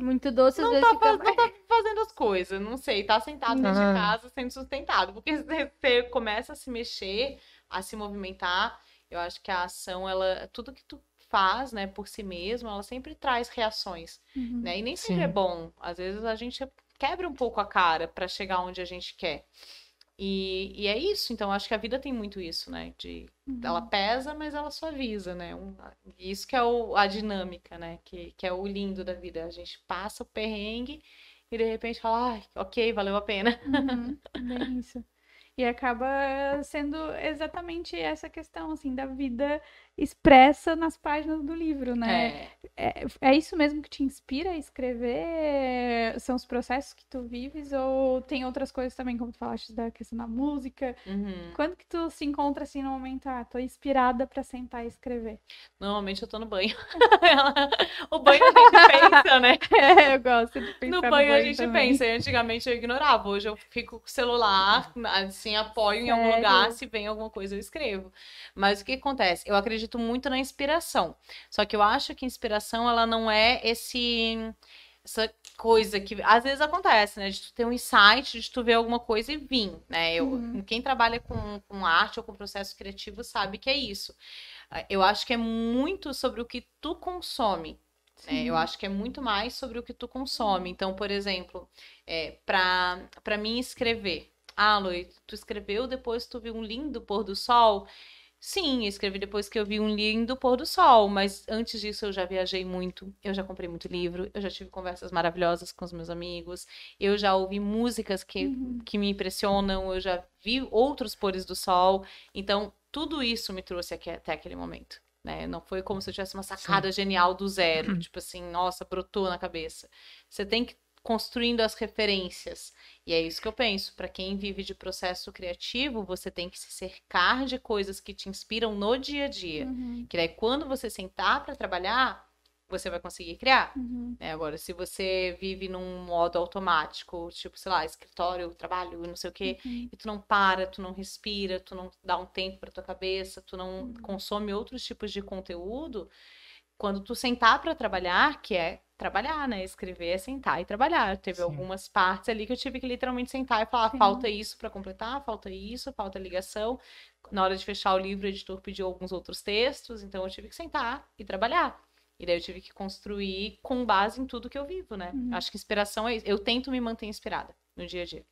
Muito doce, às Não tá, fica... não tá fazendo as coisas, não sei, tá sentado dentro de casa sendo sustentado. Porque você começa a se mexer, a se movimentar. Eu acho que a ação, ela, tudo que tu faz, né, por si mesmo, ela sempre traz reações Uhum. né? E nem sempre é Sim. bom. Às vezes a gente quebra um pouco a cara para chegar onde a gente quer. E, e é isso, então acho que a vida tem muito isso, né? De, Ela pesa, mas ela suaviza, né? Um, isso que é o, a dinâmica, né? Que, que é o lindo da vida. A gente passa o perrengue e de repente fala, ah, ok, valeu a pena. Uhum, *laughs* bem isso. E acaba sendo exatamente essa questão, assim, da vida expressa nas páginas do livro, né? É, É, é isso mesmo que te inspira a escrever? São os processos que tu vives? Ou tem outras coisas também, como tu falaste da questão da música? uhum. Quando que tu se encontra assim no momento, ah, tô inspirada pra sentar e escrever? Normalmente eu tô no banho. *laughs* o banho a gente pensa, né? *laughs* É, eu gosto de pensar No no banho a gente também. pensa. E antigamente eu ignorava. Hoje eu fico com o celular, assim, apoio em algum Sério? lugar. Se vem alguma coisa, eu escrevo. Mas o que acontece? Eu acredito muito na inspiração. Só que eu acho que inspiração, ela não é esse. Essa coisa que às vezes acontece, né? De tu ter um insight, de tu ver alguma coisa e vir, né? Eu, Uhum. Quem trabalha com, com arte ou com processo criativo sabe que é isso. Eu acho que é muito sobre o que tu consome. né? eu acho que é muito mais sobre o que tu consome. Então, por exemplo, é, para para mim escrever. Ah, Lui, tu escreveu depois tu viu um lindo pôr do sol? Sim, eu escrevi depois que eu vi um lindo pôr do sol, mas antes disso eu já viajei muito, eu já comprei muito livro, eu já tive conversas maravilhosas com os meus amigos, eu já ouvi músicas que, Uhum. que me impressionam, eu já vi outros pôres do sol, então tudo isso me trouxe aqui, até aquele momento. Né? Não foi como se eu tivesse uma sacada genial do zero, tipo assim, nossa, brotou na cabeça. Você tem que construindo as referências. E é isso que eu penso. Para quem vive de processo criativo, você tem que se cercar de coisas que te inspiram no dia a dia. Uhum, Que daí, quando você sentar para trabalhar, você vai conseguir criar. uhum. né? Agora, se você vive num modo automático, tipo, sei lá, escritório, trabalho, não sei o quê, Uhum. e tu não para, tu não respira, tu não dá um tempo para tua cabeça, tu não Uhum. consome outros tipos de conteúdo, quando tu sentar para trabalhar, que é trabalhar, né? Escrever é sentar e trabalhar. Teve Sim. algumas partes ali que eu tive que literalmente sentar e falar, Sim. falta isso para completar, falta isso, falta ligação. Na hora de fechar o livro, o editor pediu alguns outros textos, então eu tive que sentar e trabalhar. E daí eu tive que construir com base em tudo que eu vivo, né? Uhum. Acho que inspiração é isso. Eu tento me manter inspirada no dia a dia.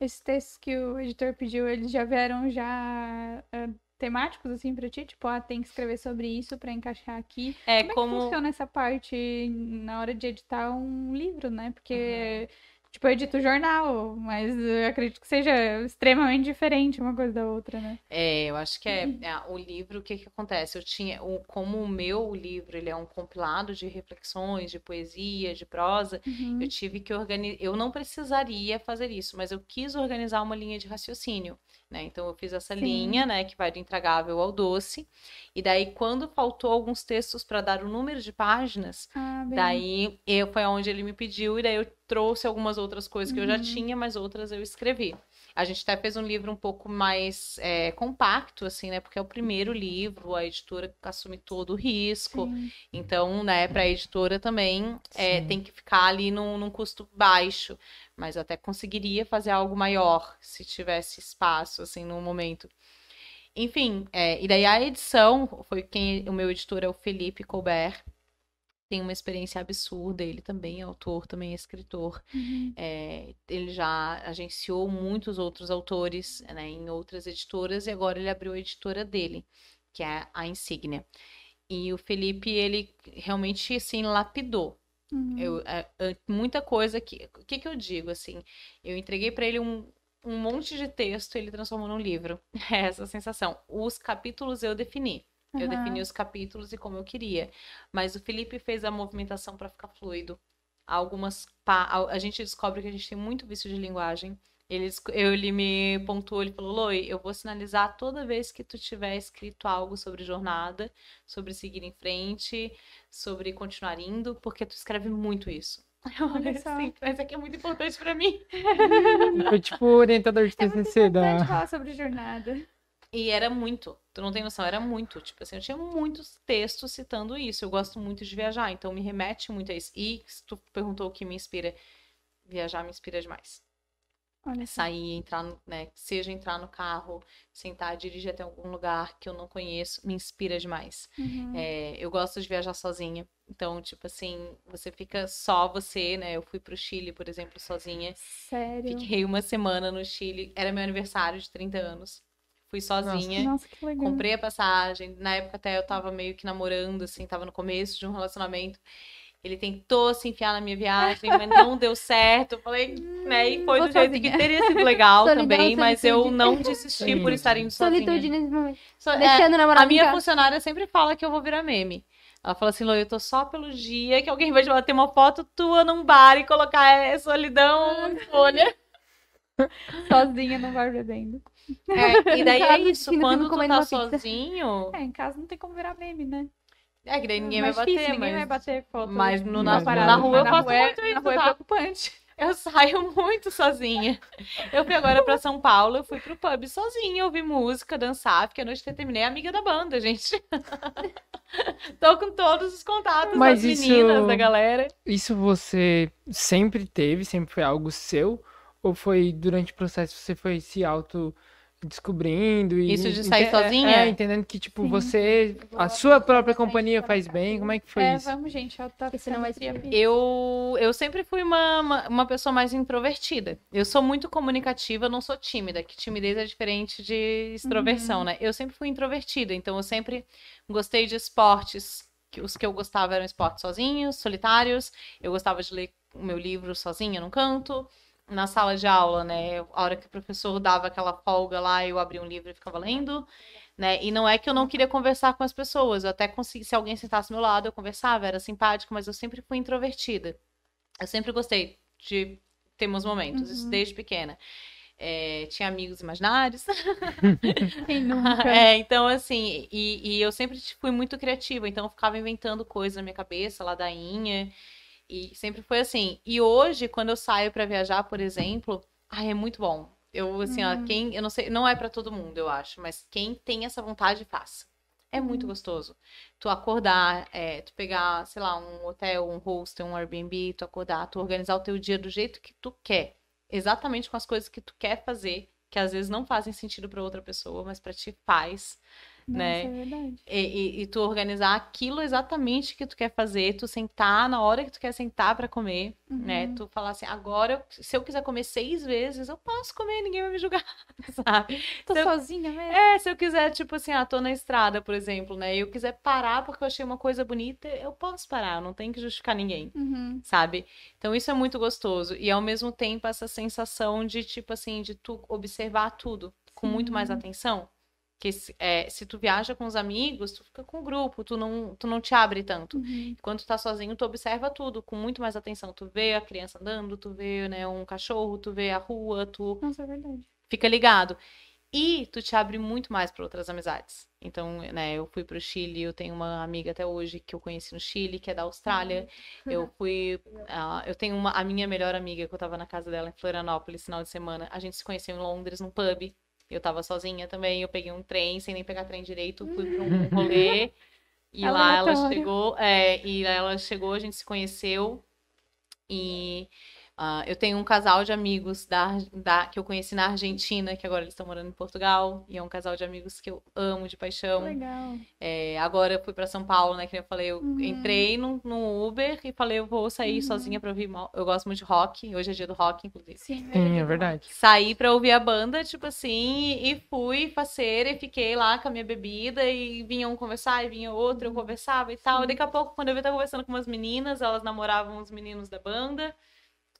Esses textos que o editor pediu, eles já vieram já ah, temáticos assim pra ti? Tipo, ah, tem que escrever sobre isso pra encaixar aqui. É Como, é que como. funciona essa parte na hora de editar um livro, né? Porque, tipo, eu edito jornal, mas eu acredito que seja extremamente diferente uma coisa da outra, né? É, eu acho que é, é, o livro, o que que acontece? Eu tinha, o, como o meu livro, ele é um compilado de reflexões, de poesia, de prosa, Uhum. eu tive que organizar, eu não precisaria fazer isso, mas eu quis organizar uma linha de raciocínio, né? Então eu fiz essa Sim. linha, né, que vai do intragável ao doce, e daí quando faltou alguns textos para dar o número de páginas, Ah. Daí eu, foi onde ele me pediu, e daí eu trouxe algumas outras coisas que eu já Uhum. tinha, mas outras eu escrevi. A gente até fez um livro um pouco mais é, compacto, assim, né? Porque é o primeiro livro, a editora assume todo o risco. Sim. Então, né, para a editora também é, tem que ficar ali num, num custo baixo. Mas eu até conseguiria fazer algo maior se tivesse espaço, assim, no momento. Enfim, é, e daí a edição foi quem. O meu editor é o Felipe Colbert. Tem uma experiência absurda, ele também é autor, também é escritor. Uhum. É, ele já agenciou muitos outros autores, né, em outras editoras, e agora ele abriu a editora dele, que é a Insígnia. E o Felipe, ele realmente, assim, lapidou. Uhum. Eu, é, é, muita coisa que. O que que eu digo, assim? Eu entreguei para ele um, um monte de texto e ele transformou num livro. *laughs* É essa sensação. Os capítulos eu defini. Eu Aham. defini os capítulos e como eu queria. Mas o Felipe fez a movimentação para ficar fluido. Algumas. pa- A gente descobre que a gente tem muito vício de linguagem. Ele, eu- ele me pontuou, ele falou, Loi, eu vou sinalizar toda vez que tu tiver escrito algo sobre jornada, sobre seguir em frente, sobre continuar indo, porque tu escreve muito isso. *laughs* Eu só. assim, mas aqui é muito importante pra mim. *laughs* Foi tipo orientador de É TCC importante da. falar sobre jornada. E era muito, tu não tem noção, era muito. Tipo assim, eu tinha muitos textos citando isso. Eu gosto muito de viajar, então me remete muito a isso. E se tu perguntou o que me inspira, viajar me inspira demais. Olha só. sair, entrar, no- né, seja entrar no carro, sentar, dirigir até algum lugar que eu não conheço, me inspira demais. Uhum. É, eu gosto de viajar sozinha. Então, tipo assim, você fica só você, né? Eu fui pro Chile, por exemplo, sozinha. Sério. Fiquei uma semana no Chile. Era meu aniversário de 30 anos. Fui sozinha. Nossa, que legal. Comprei a passagem. Na época até eu tava meio que namorando, assim, tava no começo de um relacionamento. Ele tentou se enfiar na minha viagem, mas não deu *laughs* certo. Eu falei, né? E foi vou do jeito sozinha. que teria sido legal Solidão, também, mas eu solitude. não desisti por estar indo Solitude sozinha. nesse momento. So- é, Deixando o namorado a minha casa. funcionária sempre fala que eu vou virar meme. Ela fala assim, Lô, eu tô só pelo dia que alguém vai te bater uma foto tua num bar e colocar é, solidão, folha. *laughs* Sozinha no bar bebendo. É, e *laughs* daí é isso, assistindo quando tu tá sozinho, *laughs* É, em casa não tem como virar meme, né? é que daí ninguém Mais vai bater, difícil, ninguém mas vai bater foto. mas no- na na- parada. na rua eu Mas faço rua é- muito isso, Na rua é preocupante. *laughs* eu saio muito sozinha. Eu fui agora pra São Paulo, eu fui pro pub sozinha, ouvir música, dançar, porque a noite eu terminei amiga da banda, gente. Tô com todos os contatos Mas das isso- meninas, da galera. Isso você sempre teve, sempre foi algo seu? Ou foi durante o processo você foi se auto descobrindo e Isso de sair ente- sozinha? É, entendendo que tipo Sim. você a sua própria companhia faz bem. Como é que foi é, isso? vamos, gente. Eu tô Porque senão vai. Eu, eu sempre fui uma, uma, uma pessoa mais introvertida. Eu sou muito comunicativa, não sou tímida, que timidez é diferente de extroversão, né? Eu sempre fui introvertida, então eu sempre gostei de esportes. que Os que eu gostava eram esportes sozinhos, solitários. Eu gostava de ler o meu livro sozinha num canto. Na sala de aula, né? A hora que o professor dava aquela folga lá, eu abria um livro e ficava lendo. Né? E não é que eu não queria conversar com as pessoas, eu até consegui, se alguém sentasse ao meu lado, eu conversava, era simpático, mas eu sempre fui introvertida. Eu sempre gostei de ter meus momentos, isso Uhum. desde pequena. É, tinha amigos imaginários. *laughs* Quem *laughs* nunca? É, então, assim, e, e eu sempre fui muito criativa, então eu ficava inventando coisas na minha cabeça, ladainha, e sempre foi assim. E hoje, quando eu saio pra viajar, por exemplo, ai, é muito bom. Eu, assim, ó, Uhum. quem, eu não sei, não é pra todo mundo, eu acho, mas quem tem essa vontade, faça. É muito Uhum. gostoso. Tu acordar, é, tu pegar, sei lá, um hotel, um hostel, um Airbnb, tu acordar, tu organizar o teu dia do jeito que tu quer. Exatamente com as coisas que tu quer fazer, que às vezes não fazem sentido pra outra pessoa, mas pra ti faz. Nossa, né? é verdade. E, e- e tu organizar aquilo exatamente que tu quer fazer, tu sentar na hora que tu quer sentar pra comer, né? Uhum. Tu falar assim, agora, se eu quiser comer seis vezes, eu posso comer, ninguém vai me julgar, *laughs* sabe? Tô Se eu- sozinha mesmo. É, se eu quiser, tipo assim, ah, tô na estrada, por exemplo, né? E eu quiser parar porque eu achei uma coisa bonita, eu posso parar, eu não tenho que justificar ninguém Uhum. sabe? Então isso é muito gostoso. E ao mesmo tempo essa sensação de, tipo assim, de tu observar tudo com muito mais Sim. atenção. Que se, é, se tu viaja com os amigos, tu fica com o grupo, tu não, tu não te abre tanto. Uhum. Quando tu tá sozinho, tu observa tudo com muito mais atenção. Tu vê a criança andando, tu vê, né, um cachorro, tu vê a rua, tu Nossa, é verdade. fica ligado. E tu te abre muito mais para outras amizades. Então, né, eu fui pro Chile, eu tenho uma amiga até hoje que eu conheci no Chile, que é da Austrália. Eu fui, *laughs* ah, eu tenho uma, a minha melhor amiga que eu tava na casa dela em Florianópolis, final de semana. A gente se conheceu em Londres, num pub. Eu tava sozinha também, eu peguei um trem, sem nem pegar trem direito, fui pra um rolê. *laughs* E lá ela chegou, é, e lá ela chegou, a gente se conheceu. E ah, eu tenho um casal de amigos da, da- que eu conheci na Argentina, que agora eles estão morando em Portugal. E é um casal de amigos que eu amo de paixão. Legal. É, agora eu fui pra São Paulo, né? Que eu falei, eu Uhum. entrei no, no Uber e falei, eu vou sair Uhum. sozinha pra ouvir. Eu gosto muito de rock, hoje é dia do rock, inclusive. Sim, Sim, é verdade. Saí pra ouvir a banda, tipo assim, e fui faceira e fiquei lá com a minha bebida e vinha um conversar e vinha outro, eu conversava e tal. E daqui a pouco, quando eu vi, eu tava conversando com umas meninas, elas namoravam os meninos da banda.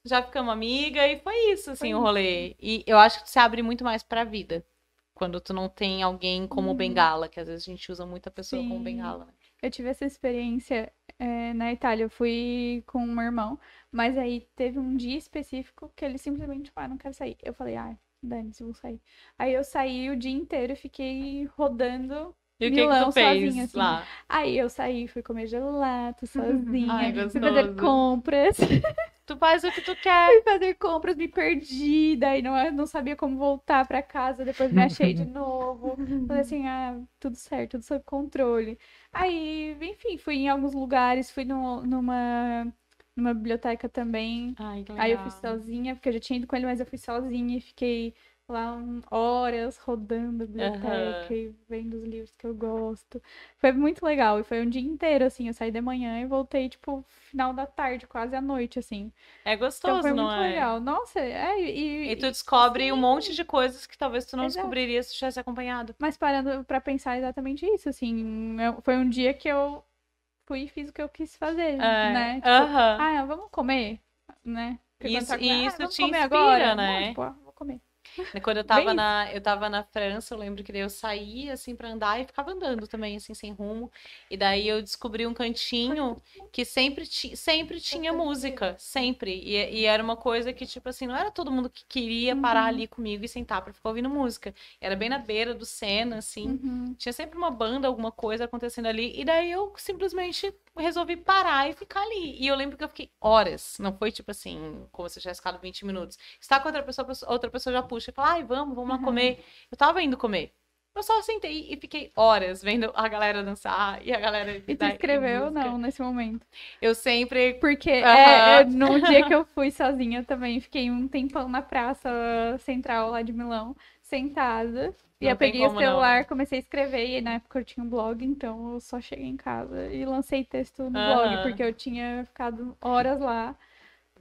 Já ficamos amiga e foi isso, assim, Foi o isso. rolê. E eu acho que tu se abre muito mais pra vida. Quando tu não tem alguém como Uhum. bengala, que às vezes a gente usa muita pessoa como Sim. bengala, né? Eu tive essa experiência é, na Itália. Eu fui com meu irmão, mas aí teve um dia específico que ele simplesmente falou, ah, não quero sair. Eu falei, ah, dane-se, vou sair. Aí eu saí o dia inteiro e fiquei rodando. E o que que Milão tu fez sozinha, assim. lá? Aí eu saí, fui comer gelato *laughs* sozinha, Ai, fui fazer compras, *laughs* Tu faz o que tu quer. fui fazer compras, me perdi, daí não, não sabia como voltar pra casa, depois me achei de *laughs* novo. Falei assim, ah, tudo certo, tudo sob controle. Aí, enfim, fui em alguns lugares, fui no- numa, numa biblioteca também. Ai, Aí eu fui sozinha, porque eu já tinha ido com ele, mas eu fui sozinha e fiquei lá horas rodando a biblioteca Aham. e vendo os livros que eu gosto. Foi muito legal. E foi um dia inteiro, assim. Eu saí de manhã e voltei, tipo, final da tarde, quase à noite, assim. É Então gostoso, foi não muito é? legal. Nossa, é. E, E tu descobre um monte de coisas que talvez tu não Exato. descobriria se tivesse acompanhado. Mas parando pra pensar exatamente isso, assim. Foi um dia que eu fui e fiz o que eu quis fazer, É, né? Tipo, aham. ah, vamos comer, né? Porque Isso- e ah, isso vamos te comer inspira, agora? né? Não, tipo, ah, vou comer. Quando eu tava Bem na, eu tava na França, eu lembro que daí eu saía assim pra andar e ficava andando também assim sem rumo. E daí eu descobri um cantinho que sempre ti, sempre tinha música, sempre. E, e era uma coisa que tipo assim, não era todo mundo que queria parar Uhum. ali comigo e sentar pra ficar ouvindo música. Era bem na beira do Sena assim. Uhum. Tinha sempre uma banda, alguma coisa acontecendo ali. E daí eu simplesmente resolvi parar e ficar ali. E eu lembro que eu fiquei horas. Não foi tipo assim, como se eu tivesse ficado 20 minutos. Está com outra pessoa, outra pessoa já puxa e fala, ai, vamos, vamos lá Uhum. comer. Eu tava indo comer. Eu só sentei e fiquei horas vendo a galera dançar e a galera. E tu escreveu não nesse momento? Eu sempre. Porque é, é, no dia que eu fui sozinha também, fiquei um tempão na praça central lá de Milão, sentada. E Não eu peguei o não. celular, comecei a escrever, e na época eu tinha um blog, então eu só cheguei em casa e lancei texto no blog, Aham. porque eu tinha ficado horas lá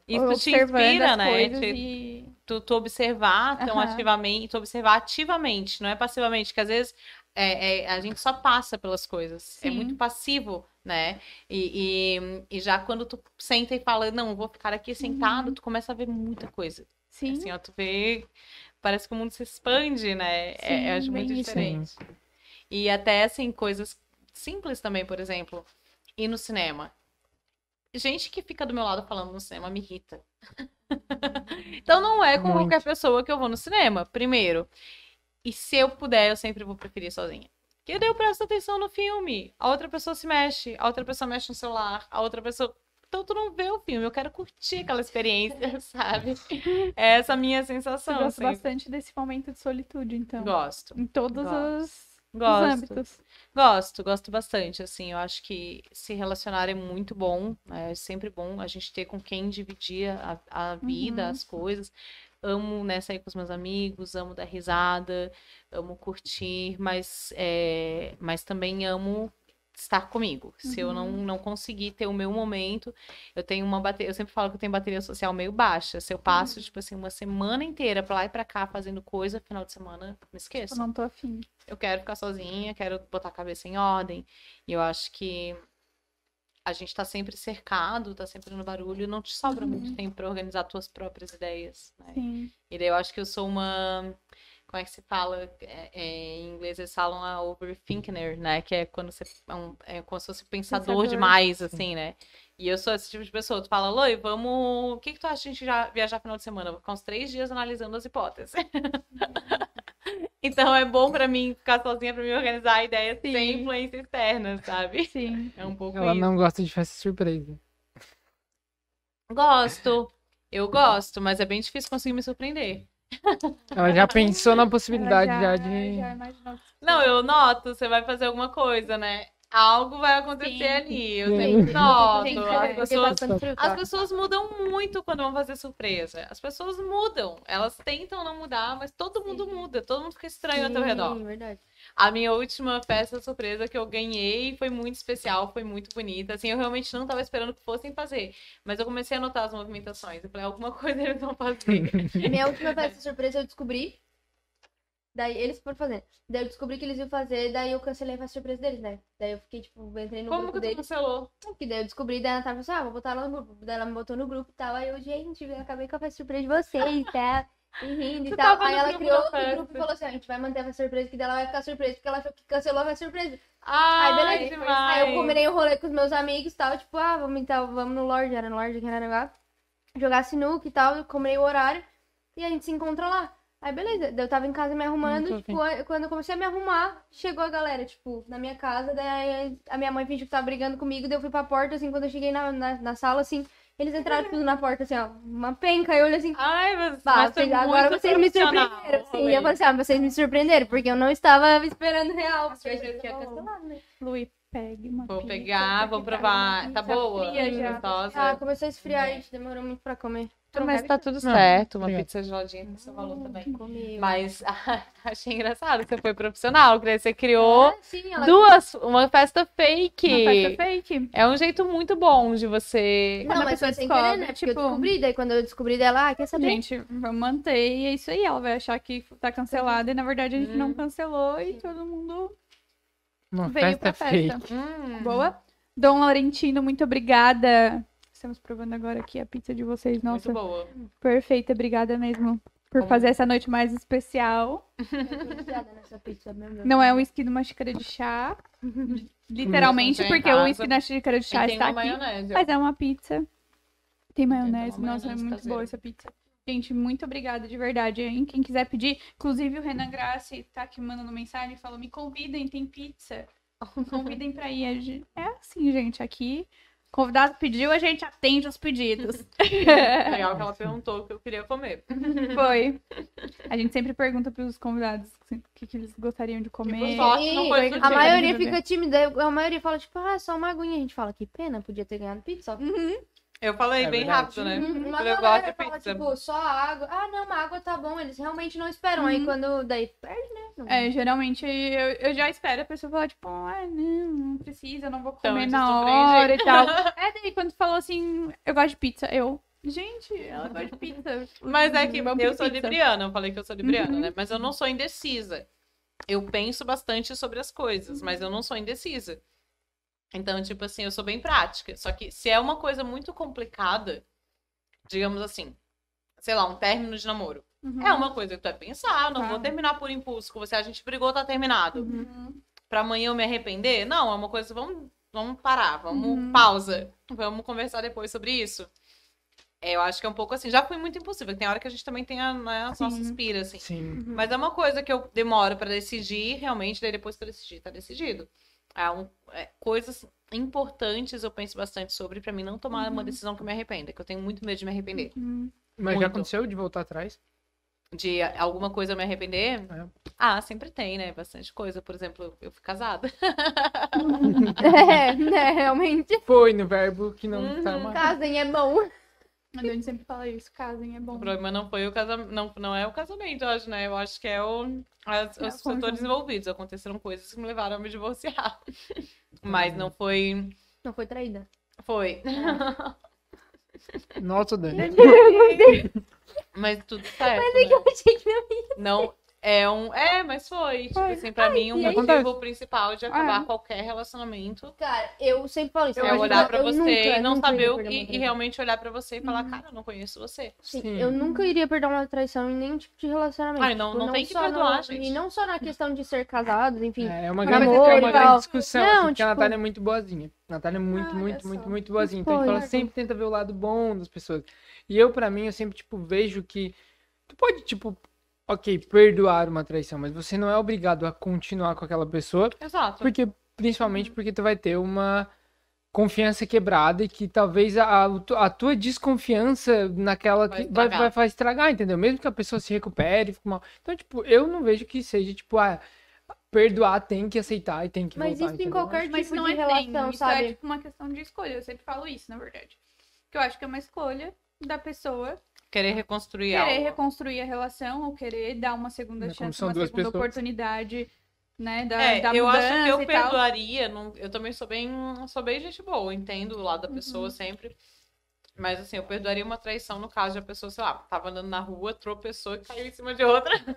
Isso te inspira, né? Te- e... tu, tu observar tão ativamente, tu observar ativamente, não é passivamente, que às vezes é, é- a gente só passa pelas coisas, é Sim. muito passivo, né? E, e, e já quando tu senta e fala, não, vou ficar aqui sentado, tu começa a ver muita coisa. Uhum. Sim, Assim, ó, tu vê, parece que o mundo se expande, né? É, Sim, eu acho bem muito diferente. E até, assim, coisas simples também, por exemplo, ir no cinema. Gente que fica do meu lado falando no cinema me irrita. *laughs* então não é com Muito. qualquer pessoa que eu vou no cinema, primeiro. E se eu puder, eu sempre vou preferir sozinha. Porque daí eu presto atenção no filme. A outra pessoa se mexe, a outra pessoa mexe no celular, a outra pessoa. Então tu não vê o filme, eu quero curtir aquela experiência, *laughs* sabe? *laughs* É essa a minha eu sensação. gosto sempre. bastante desse momento de solitude, então. Gosto. Em todos Gosto. os, os Gosto. âmbitos. Gosto, gosto bastante, assim, eu acho que se relacionar é muito bom, né? é sempre bom a gente ter com quem dividir a, a vida, Uhum. as coisas. Amo, né, sair com os meus amigos, amo dar risada, amo curtir, mas, é, mas também amo estar comigo. Se eu não, não conseguir ter o meu momento, eu tenho uma bateria, eu sempre falo que eu tenho bateria social meio baixa. Se eu passo, tipo assim, uma semana inteira pra lá e pra cá fazendo coisa, final de semana, me esqueço Eu não tô afim. eu quero ficar sozinha, quero botar a cabeça em ordem. E eu acho que a gente tá sempre cercado, tá sempre no barulho, não te sobra muito tempo pra organizar tuas próprias ideias, né? Sim. E daí eu acho que eu sou uma. Como é que se fala? É- é, em inglês eles falam a overthinker, né? Que é quando você é, um, é como se fosse pensador, Pensador. demais, assim, né? E eu sou esse tipo de pessoa. Tu fala, Loi, vamos. O que, que tu acha de a gente já viajar final de semana? Vou ficar uns três dias analisando as hipóteses. *laughs* então é bom pra mim ficar sozinha pra me organizar ideias Sim. sem influência externa, sabe? Sim. É um pouco Ela isso. não gosta de festa surpresa. Gosto. Eu gosto, mas é bem difícil conseguir me surpreender. Ela já pensou na possibilidade já, de. já imaginou que Não, eu noto, você vai fazer alguma coisa, né? Algo vai acontecer Sim. ali. Eu Sim. sempre noto. Que As pessoas, as pessoas mudam muito quando vão fazer surpresa. As pessoas mudam. Elas tentam não mudar, mas todo mundo muda. Todo mundo fica estranho ao teu redor. Sim, verdade. A minha última festa surpresa que eu ganhei foi muito especial, foi muito bonita. Assim, eu realmente não tava esperando que fossem fazer. Mas eu comecei a notar as movimentações. Eu falei, alguma coisa eles vão fazer. *laughs* Minha última *laughs* festa surpresa eu descobri. Daí eles foram fazendo. Daí eu descobri que eles iam fazer, daí eu cancelei a festa surpresa deles, né? Daí eu fiquei, tipo, entrei no Como grupo que tu cancelou? Que daí eu descobri, daí a Natália falou assim, ah, vou botar ela no grupo. Daí ela me botou no grupo e tal. Aí eu, gente, eu acabei com a festa surpresa de vocês, tá? E rindo e tal. Aí ela criou outro festa. grupo e falou assim, a gente vai manter a surpresa, que dela vai ficar surpresa, porque ela achou que cancelou a surpresa. Ai, Aí beleza. demais. Aí eu combinei um rolê com os meus amigos e tal, tipo, ah, vamos então, vamos no Lorde, era no Lorde aqui Aranaguá, jogar sinuca e tal, eu combinei o horário e a gente se encontra lá. Aí beleza, eu tava em casa me arrumando, Muito tipo, aí, quando eu comecei a me arrumar, chegou a galera, tipo, na minha casa, daí a minha mãe fingiu que tava brigando comigo, daí eu fui pra porta, assim, quando eu cheguei na, na, na sala, assim, Eles entraram tudo na porta, assim, ó, uma penca. Eu olhei assim, Ai, mas, Bah, mas foi vocês- agora vocês me surpreenderam. Sim, eu falei assim, ah, vocês me surpreenderam, porque eu não estava esperando real. Porque achei que ia cancelado, né? Lui, pegue uma Vou pizza, pegar, vou provar. Tá boa? fria já. Gostosa? Ah, começou a esfriar, gente. Demorou muito pra comer. Mas tá tudo Não, certo. Uma obrigado. pizza geladinha tem seu valor também. Comi. Mas *laughs* achei engraçado. Você foi profissional, que você criou Ah, sim, ela... duas, uma festa fake. Uma festa fake. É um jeito muito bom de você. Não, mas foi sem querer, né? Porque tipo- eu descobri, daí quando eu descobri dela, ah, quer saber? Gente, vamos manter e é isso aí. Ela vai achar que tá cancelada e na verdade a gente não Hum. cancelou e todo mundo Uma veio festa pra festa. fake. Hum. Boa. Dom Laurentino, muito obrigada. Estamos provando agora aqui a pizza de vocês. Nossa, Muito boa. perfeita. Obrigada mesmo por Como- fazer essa noite mais especial. Pizza. *laughs* Não é um whisky numa xícara de chá. *laughs* Literalmente, porque o whisky na xícara de chá E está uma aqui. maionese. Mas é uma pizza. Tem maionese. Nossa, é muito caseira. boa essa pizza. Gente, muito obrigada de verdade, hein? Quem quiser pedir, inclusive o Renan Grassi tá aqui mandando mensagem e falou: me convidem, tem pizza. *laughs* Convidem pra ir. É assim, gente, aqui. Convidado pediu, a gente atende os pedidos. *laughs* *laughs* Legal que ela perguntou o que eu queria comer. Foi. *laughs* A gente sempre pergunta pros convidados o que, que eles gostariam de comer. sorte, não foi a maioria fica tímida, a maioria fala, tipo, ah, só uma aguinha. A gente fala, que pena, podia ter ganhado pizza. Eu falei É bem verdade. rápido, né? Uhum, Uma Eu gosto de fala, pizza. tipo, só água. Ah, não, uma água tá bom. Eles realmente não esperam. Aí quando daí perde, né? Não. É, geralmente eu, eu já espero a pessoa falar, tipo, ah, não, não precisa, eu não vou Então, comer te na hora e tal. é, daí quando falou assim, eu gosto de pizza, eu, gente, ela gosta de pizza. Mas é que eu sou libriana, eu falei que eu sou libriana, Uhum. né? Mas eu não sou indecisa. Eu penso bastante sobre as coisas, mas Uhum. eu não sou indecisa. Então, tipo assim, eu sou bem prática. Só que se é uma coisa muito complicada, digamos assim, sei lá, um término de namoro. Uhum. É uma coisa que tu vai pensar, não Tá. vou terminar por impulso com você, a gente brigou, tá terminado. Uhum. Pra amanhã eu me arrepender? Não, é uma coisa, vamos, vamos parar, vamos, Uhum. pausa, vamos conversar depois sobre isso. É, eu acho que é um pouco assim, já fui muito impulsiva, tem hora que a gente também tem a, né, as Sim. nossas piras, assim. Sim. Mas é uma coisa que eu demoro pra decidir, realmente, daí depois que eu decidir, tá decidido. É um- é, coisas importantes eu penso bastante sobre pra mim não tomar uma decisão que eu me arrependa, que eu tenho muito medo de me arrepender. Uhum. Mas Muito. já aconteceu de voltar atrás? De alguma coisa eu me arrepender? É. Ah, sempre tem, né? Bastante coisa. Por exemplo, eu fui casada. *laughs* É, né, realmente. Foi no verbo que não Uhum. tá mais. Casem é bom. A Dani sempre fala isso, casem é bom. O problema não foi o casamento, não, não é o casamento, eu acho, né? Eu acho que é o, as- É os fatores envolvidos. Aconteceram coisas que me levaram a me divorciar. *laughs* Mas não foi. Não foi traída. Foi. Nossa, Dani. Mas tudo certo. Eu né? achei que não Não é um. É, mas foi. Tipo Foi. assim, pra mim, um motivo principal de acabar Ah. qualquer relacionamento Cara, eu sempre falo isso. é eu olhar pra que eu você nunca, e não nunca saber o uma e, e realmente olhar pra você e falar, cara, eu não conheço você. Sim, Sim. eu nunca iria perder uma traição em nenhum tipo de relacionamento. Ai, não- Tipo, não tem que perdoar, no- gente. E não só na questão de ser casados, enfim. É uma Namoro grande, é e uma grande discussão, Não, assim, porque a tipo- Natália é muito boazinha. A Natália é muito, Ah, muito, muito, muito boazinha. Então, Foi, ela sempre tenta ver o lado bom das pessoas. E eu, pra mim, eu sempre, tipo, vejo que tu pode, tipo, ok, perdoar uma traição, mas você não é obrigado a continuar com aquela pessoa, Exato. porque, principalmente porque tu vai ter uma confiança quebrada e que talvez a, a tua desconfiança naquela Vai que vai, estragar. vai, vai estragar, entendeu? Mesmo que a pessoa se recupere, fique mal. Então, tipo, eu não vejo que seja, tipo, ah, perdoar tem que aceitar e tem que Mas voltar, isso em entendeu? qualquer Mas tipo não de é relação, tem, isso sabe? é tipo uma questão de escolha. Eu sempre falo isso, na verdade. Que eu acho que é uma escolha da pessoa Querer reconstruir querer algo. reconstruir a relação ou querer dar uma segunda Né, chance, uma duas segunda pessoas. oportunidade, né, da, É, da eu acho que eu perdoaria. não- eu também sou bem, sou bem gente boa, entendo o lado da Uhum. pessoa sempre. Mas assim, eu perdoaria uma traição no caso de a pessoa, sei lá, tava andando na rua, tropeçou e caiu em cima de outra. *laughs* *laughs*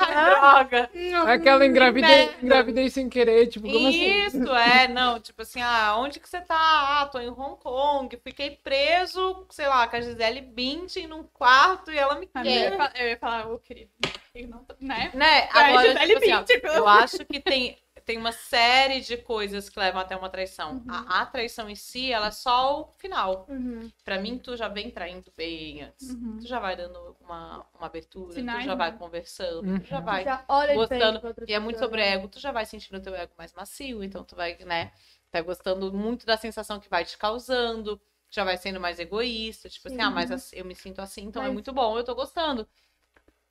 Ai, droga! Aquela engravidei, merda. engravidei sem querer, tipo, como assim? Isso, é, não, tipo assim, ah, onde que você tá? Ah, tô em Hong Kong, fiquei preso, sei lá, com a Gisele Bündchen num quarto e ela me quer. Eu ia falar, eu ia falar, ô querido, eu não tô- né? Né? Agora, Gisele tipo assim, ó, eu acho que tem, tem uma série de coisas que levam até uma traição. Uhum. A, a traição em si, ela é só o final. Uhum. Pra mim, tu já vem traindo bem antes. Uhum. Tu já vai dando uma, uma abertura, Sinais, tu já vai né? conversando, Uhum. tu já vai Já olha gostando. e é muito sobre né? ego, tu já vai sentindo o teu ego mais macio, então tu vai, né? Tá gostando muito da sensação que vai te causando. já vai sendo mais egoísta, tipo assim, Sim. ah, mas eu me sinto assim, então é Mas- muito bom, eu tô gostando.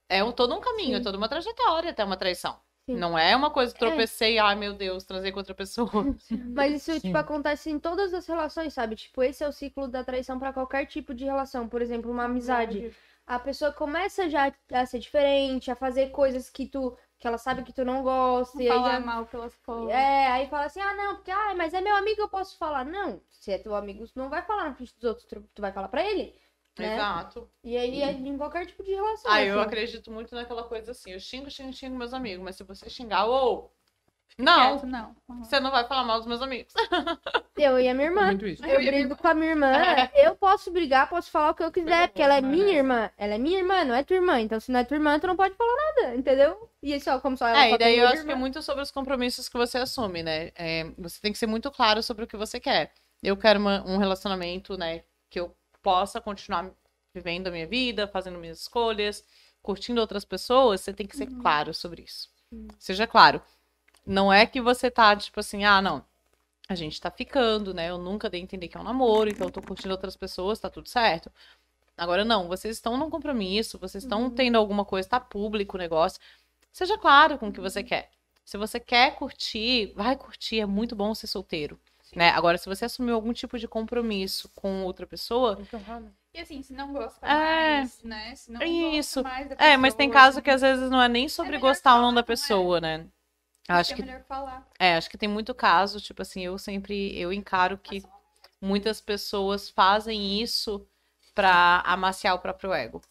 É um, todo um caminho, é Sim. toda uma trajetória até uma traição. Sim. Não é uma coisa, tropecei, ai meu Deus, transei com outra pessoa. *laughs* Mas isso, Sim. tipo, acontece em todas as relações, sabe? Tipo, esse é o ciclo da traição pra qualquer tipo de relação. Por exemplo, uma amizade. A pessoa começa já a ser diferente, a fazer coisas que tu que ela sabe que tu não gosta. E aí já- mal pelas costas. É, aí fala assim, ah, não, porque, ah, mas é meu amigo, eu posso falar. Não, se é teu amigo, tu não vai falar na frente dos outros, tu, tu vai falar pra ele, né? Exato. E aí é em qualquer tipo de relação. Ah, eu assim. acredito muito naquela coisa assim, eu xingo, xingo, xingo meus amigos, mas se você xingar, ou não, Quieto, não. Uhum. você não vai falar mal dos meus amigos. *laughs* Eu e a minha irmã. Muito isso. Eu brigo com a minha irmã, eu posso brigar, posso falar o que eu quiser, porque ela é minha irmã. Ela é minha irmã, não é tua irmã. Então, se não é tua irmã, tu não pode falar nada, entendeu? E só, como só ela É, só e daí tem eu acho que é irmã. muito sobre os compromissos que você assume, né? É, você tem que ser muito claro sobre o que você quer. Eu quero uma- um relacionamento, né, que eu possa continuar vivendo a minha vida, fazendo minhas escolhas, curtindo outras pessoas, você tem que ser claro sobre isso. Seja claro. Não é que você tá, tipo assim, ah, não, a gente tá ficando, né? Eu nunca dei a entender que é um namoro, então eu tô curtindo outras pessoas, tá tudo certo. Agora, não, vocês estão num compromisso, vocês estão tendo alguma coisa, tá público o negócio. Seja claro com o que você quer. Se você quer curtir, vai curtir, é muito bom ser solteiro. Né? Agora, se você assumiu algum tipo de compromisso com outra pessoa, E assim, se não gosta É. mais, né? Se não Isso. gosta mais da é, mas tem pessoa, caso que às vezes não é nem sobre melhor gostar ou não da não é? pessoa, né? Acho é que melhor falar. É, acho que tem muito caso, tipo assim, eu sempre, eu encaro que muitas pessoas fazem isso pra amaciar o próprio ego.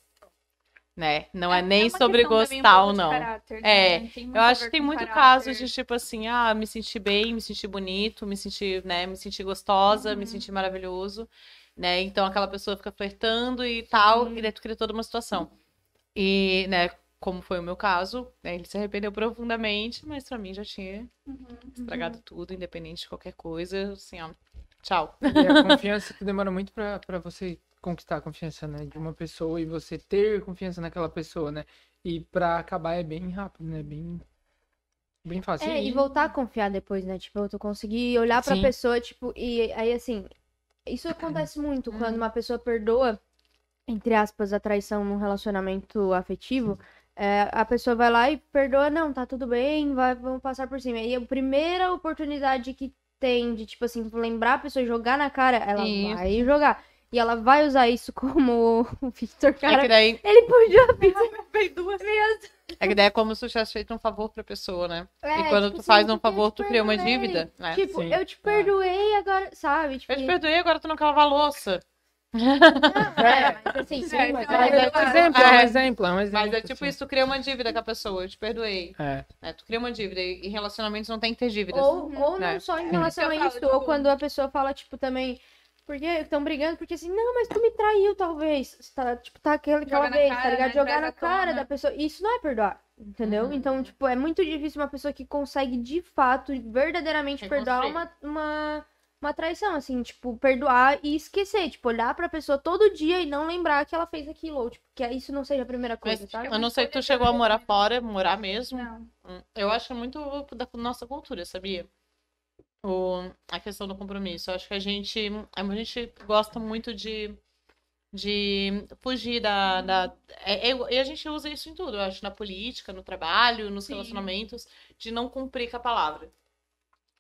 Né? Não é, nem uma sobre gostar ou não. caráter, É, né? Eu acho que tem muito caráter. caso de tipo assim, ah, me sentir bem, me sentir bonito, me sentir, né, me sentir gostosa, me Uhum. sentir maravilhoso, né? Então aquela pessoa fica flertando e tal, Sim. e daí tu cria toda uma situação. E, né, como foi o meu caso, né, ele se arrependeu *laughs* profundamente, mas pra mim já tinha Uhum. estragado tudo, independente de qualquer coisa, assim, ó, tchau. E a confiança que demora muito pra, pra você conquistar a confiança, né? De uma pessoa e você ter confiança naquela pessoa, né? E pra acabar é bem rápido, né? Bem, bem fácil. É, e voltar a confiar depois, né? Tipo, tu conseguir olhar pra Sim. pessoa, tipo, e aí assim, isso acontece *clears throat* muito quando uma pessoa perdoa, entre aspas, a traição num relacionamento afetivo. é, a pessoa vai lá e perdoa, não, tá tudo bem, vai, vamos passar por cima. E a primeira oportunidade que tem de, tipo assim, lembrar a pessoa e jogar na cara, ela Isso. vai jogar. E ela vai usar isso como *laughs* o Victor, É cara. que daí, Ele podia é que daí é como se tu tivesse feito um favor pra pessoa, né? É, e quando tipo tu assim, faz um favor, tu cria uma dívida, né? Tipo, Sim. eu te perdoei agora, sabe? Tipo, Eu te perdoei, agora tu não quer lavar a louça. É, *laughs* mas assim, Sim, sim, mas mas Mas é é um exemplo, é um exemplo, é um exemplo. Mas é tipo assim. isso, tu cria uma dívida com a pessoa, eu te perdoei. É. né? Tu cria uma dívida. E em relacionamentos não tem que ter dívidas. Ou, ou né? não só em relação a isso, ou tipo- quando a pessoa fala, tipo, também. Porque estão brigando, porque assim, não, mas tu me traiu, talvez. Tá, tipo, tá aquele, aquela Joga na vez, tá cara, ligado? né? Jogar na cara da pessoa. Isso não é perdoar, entendeu? Uhum. Então, tipo, é muito difícil uma pessoa que consegue, de fato, verdadeiramente perdoar uma, uma, uma traição, assim, tipo, perdoar e esquecer, tipo, olhar pra pessoa todo dia e não lembrar que ela fez aquilo, ou, tipo, que isso não seja a primeira coisa, Mas sabe? eu não sei se tu chegou a morar fora, morar mesmo. Não. Hum, Eu acho muito da nossa cultura, sabia? O, a questão do compromisso. Eu acho que a gente, a gente gosta muito de, de fugir da. da é- é- e a gente usa isso em tudo, eu acho, na política, no trabalho, nos Sim. relacionamentos, de não cumprir com a palavra.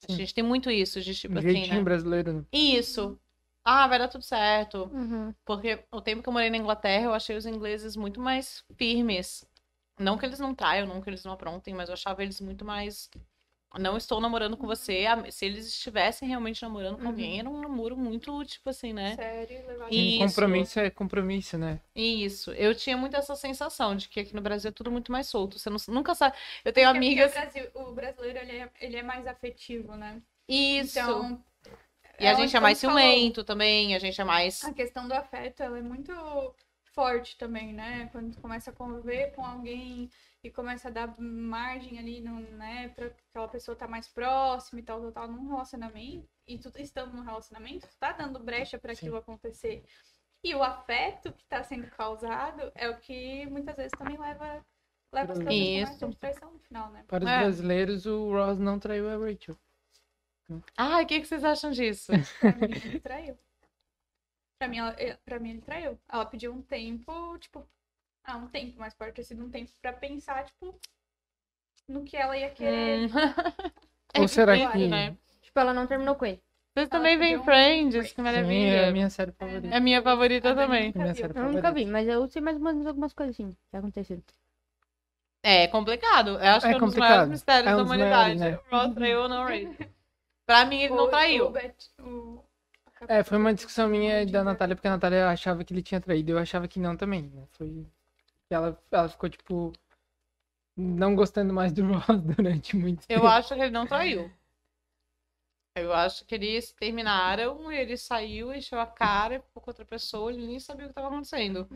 A Sim. gente tem muito isso, de tipo Um assim, jeitinho né? brasileiro. né? Isso. Ah, vai dar tudo certo. Uhum. Porque o tempo que eu morei na Inglaterra, eu achei os ingleses muito mais firmes. Não que eles não traiam, não que eles não aprontem, mas eu achava eles muito mais. Não estou namorando com você. Se eles estivessem realmente namorando com Uhum. alguém, era um namoro muito, tipo assim, né? Sério, E- Isso. compromisso é compromisso, né? Isso. Eu tinha muito essa sensação de que aqui no Brasil é tudo muito mais solto. Você não- nunca sabe. Eu tenho Porque amigas. O, Brasil- o brasileiro, ele é, ele é mais afetivo, né? Isso. Então, e a é gente é mais você falou. ciumento também. A gente é mais. A questão do afeto, ela é muito forte também, né? Quando tu começa a conviver com alguém e começa a dar margem ali, no, né? Pra aquela pessoa estar mais próxima e tal, tal, tal, num relacionamento. E tu estando num relacionamento, tu tá dando brecha pra Sim. aquilo acontecer. E o afeto que tá sendo causado é o que muitas vezes também leva, leva as pessoas a de traição no final, né? Para os É. brasileiros, o Ross não traiu a Rachel. Ai, o que, que vocês acham disso? *laughs* Pra mim, ele traiu. Pra mim, ela, eh, pra mim, ele traiu. Ela pediu um tempo, tipo. Ah, um tempo, mas pode ter sido um tempo pra pensar, tipo, no que ela ia querer. Hum. *laughs* *laughs* Ou será difícil, que. né? Tipo, ela não terminou com ele. Vocês também veem um Friends, que Sim, maravilha. é a minha série favorita. É a minha favorita A Dani também. nunca Minha Eu nunca vi, mas eu sei mais ou menos algumas coisas assim que aconteceram. É complicado. Eu acho É que é um dos complicado. maiores mistérios É um da dos humanidade. maiores, O Ross traiu ou não traiu. Pra mim, ele não traiu. o Bet- o- É, foi uma discussão minha e da Natália, porque a Natália achava que ele tinha traído, eu achava que não também, né? Foi. Ela, ela ficou, tipo, não gostando mais do Ross *laughs* durante muito tempo. Eu acho que ele não traiu. Eu acho que eles terminaram, ele saiu, encheu a cara, ficou com outra pessoa, ele nem sabia o que estava acontecendo.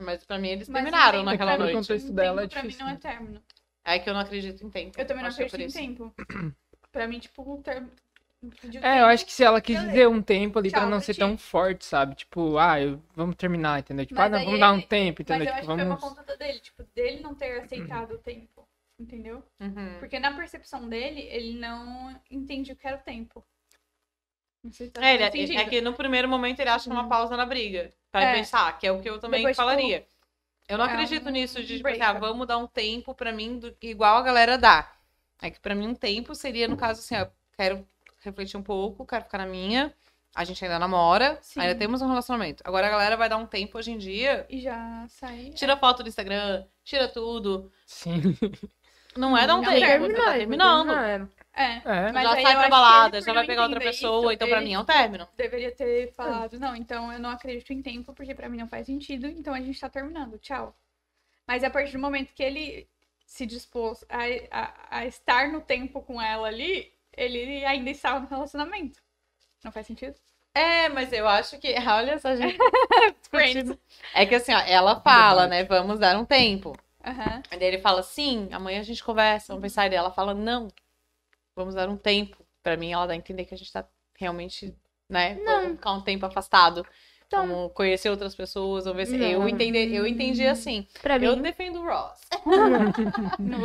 Mas pra mim eles Mas terminaram tempo naquela No noite. contexto um dela é pra mim difícil, não é né? término. É que eu não acredito em tempo. Eu também não é acredito em isso. tempo. *clears throat* Pra mim, tipo, um termo. É, eu acho que se ela quis dizer um tempo ali pra Tchau não pra ser ti. tão forte, sabe? Tipo, ah, eu- vamos terminar, entendeu? Tipo, Mas ah, não, vamos dar um tempo, Mas entendeu? eu acho Tipo, que foi uma vamos. conta dele, tipo, dele não ter aceitado o tempo. Entendeu? Uhum. Porque na percepção dele, ele não entende o que era o tempo. Não sei se tá É, ele, é sentido. que no primeiro momento ele acha uma pausa na briga. Pra É. pensar, que é o que eu também Depois, tipo, falaria. Eu não é acredito um nisso de, tipo assim, ah, vamos dar um tempo pra mim, do- igual a galera dá. É que pra mim um tempo seria, no caso, assim, ó, quero refletir um pouco, quero ficar na minha. A gente ainda namora, Sim. ainda temos um relacionamento. Agora a galera vai dar um tempo hoje em dia, E já sai. tira foto do Instagram, tira tudo. Sim. Não é dar um Não tempo, termina, você tá terminando. É. É. Mas já aí sai eu pra acho que balada, já vai pegar outra pessoa, isso, então pra mim é um término. Deveria ter falado, não, então eu não acredito em tempo, porque pra mim não faz sentido, então a gente tá terminando, tchau. Mas a partir do momento que ele se dispôs a, a, a estar no tempo com ela ali, ele ainda estava no relacionamento. Não faz sentido? É, mas eu acho que. *laughs* Olha só, gente. *laughs* Friends. É que assim, ó, ela fala, né? Vamos dar um tempo. Aham. Aí daí ele fala, sim, amanhã a gente conversa, vamos pensar. E ela fala, não, vamos dar um tempo. Pra mim, ela dá a entender que a gente tá realmente, né? Vamos ficar um tempo afastado. Então- Vamos conhecer outras pessoas, vamos ver se. Não. Eu, entendi, eu entendi assim. Pra Eu mim, defendo o Ross.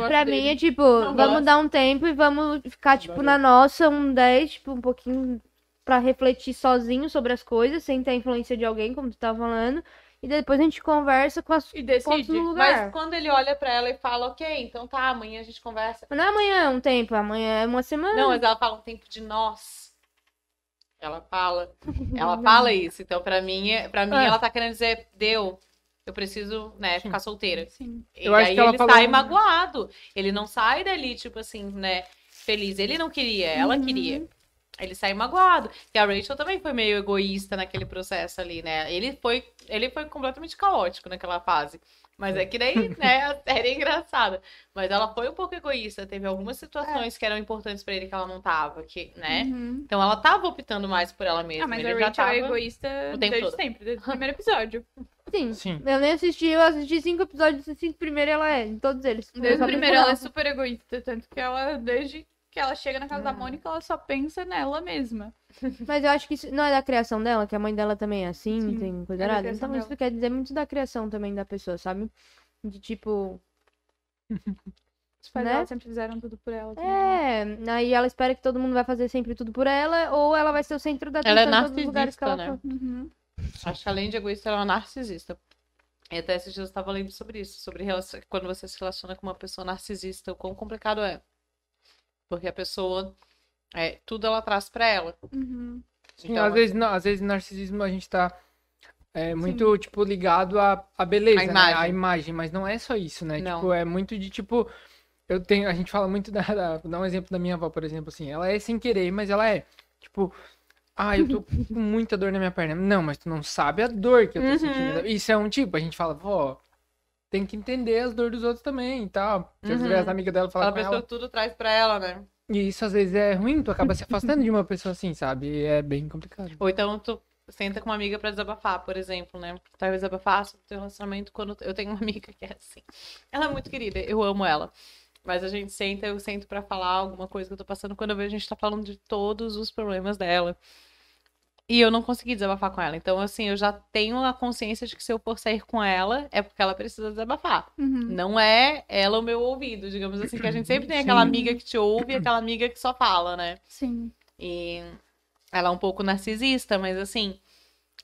Pra mim é tipo, Não vamos gosto. dar um tempo e vamos ficar, tipo, na nossa, um 10, tipo, um pouquinho pra refletir sozinho sobre as coisas, sem ter a influência de alguém, como tu tava falando. E depois a gente conversa com as E decide. lugar. Mas quando ele olha pra ela e fala, ok, então tá, amanhã a gente conversa. Mas não é amanhã um tempo, amanhã é uma semana. Não, mas ela fala um tempo de nós. Ela fala. Ela fala *laughs* isso. Então, pra mim, é- pra mim É. ela tá querendo dizer, deu. Eu preciso, né, ficar solteira. Sim. E Eu acho aí ele falou sai magoado. Ele não sai dali, tipo assim, né, feliz. Ele não queria, ela Uhum. queria. Ele sai magoado. E a Rachel também foi meio egoísta naquele processo ali, né? Ele foi, ele foi completamente caótico naquela fase. Mas é que daí, né, a *laughs* série é engraçada. Mas ela foi um pouco egoísta. Teve algumas situações que eram importantes pra ele que ela não tava, que, né? Uhum. Então ela tava optando mais por ela mesma. Ah, mas ele a já Rachel tava... é egoísta o tempo desde todo. sempre, desde o primeiro episódio. *laughs* Sim. Sim. Eu nem assisti, eu assisti cinco episódios, os cinco primeiros ela é, em todos eles. Desde o primeiro ela é super egoísta, tanto que ela, desde que ela chega na casa da Mônica, ela só pensa nela mesma. *laughs* Mas eu acho que isso não é da criação dela, que a mãe dela também é assim, Sim, tem coisa é da errada. criação Então isso dela. quer dizer muito da criação também da pessoa, sabe? De tipo, Os pais Né? dela sempre fizeram tudo por ela. também. é, aí ela espera que todo mundo vai fazer sempre tudo por ela, ou ela vai ser o centro da atenção Ela é em todos os lugares que ela narcisista, for. Uhum. Acho que além de egoísta, ela é uma narcisista. E até esses dias eu estava lendo sobre isso, sobre relacion- quando você se relaciona com uma pessoa narcisista, o quão complicado é. Porque a pessoa, é, tudo ela traz pra ela. Uhum. Sim, Então, às, vezes, não, às vezes narcisismo a gente tá é, muito, tipo, ligado à, à beleza, A né? imagem. À imagem, mas não é só isso, né? Não. Tipo, é muito de, tipo, eu tenho, a gente fala muito *laughs* da, da, vou dar um exemplo da minha avó, por exemplo, assim, ela é sem querer, mas ela é, tipo, ah, eu tô com muita dor na minha perna. Não, mas tu não sabe a dor que eu tô Uhum. sentindo. Isso é um tipo, a gente fala, vó, tem que entender as dores dos outros também e tal. Se Uhum. vezes as amigas dela com pessoa ela, tudo traz pra ela, né? e isso às vezes é ruim, tu acaba se afastando de uma pessoa assim, sabe? É bem complicado. Ou então tu senta com uma amiga pra desabafar, por exemplo, né? Vai desabafar sobre o teu relacionamento quando eu tenho uma amiga que é assim. Ela é muito querida, eu amo ela. Mas a gente senta, eu sento pra falar alguma coisa que eu tô passando, quando eu vejo a gente tá falando de todos os problemas dela. E eu não consegui desabafar com ela. Então, assim, eu já tenho a consciência de que se eu for sair com ela, é porque ela precisa desabafar. Uhum. Não é ela o meu ouvido, digamos assim, que a gente sempre tem *clears throat* aquela Sim. amiga que te ouve e aquela amiga que só fala, né? Sim. E ela é um pouco narcisista, mas assim,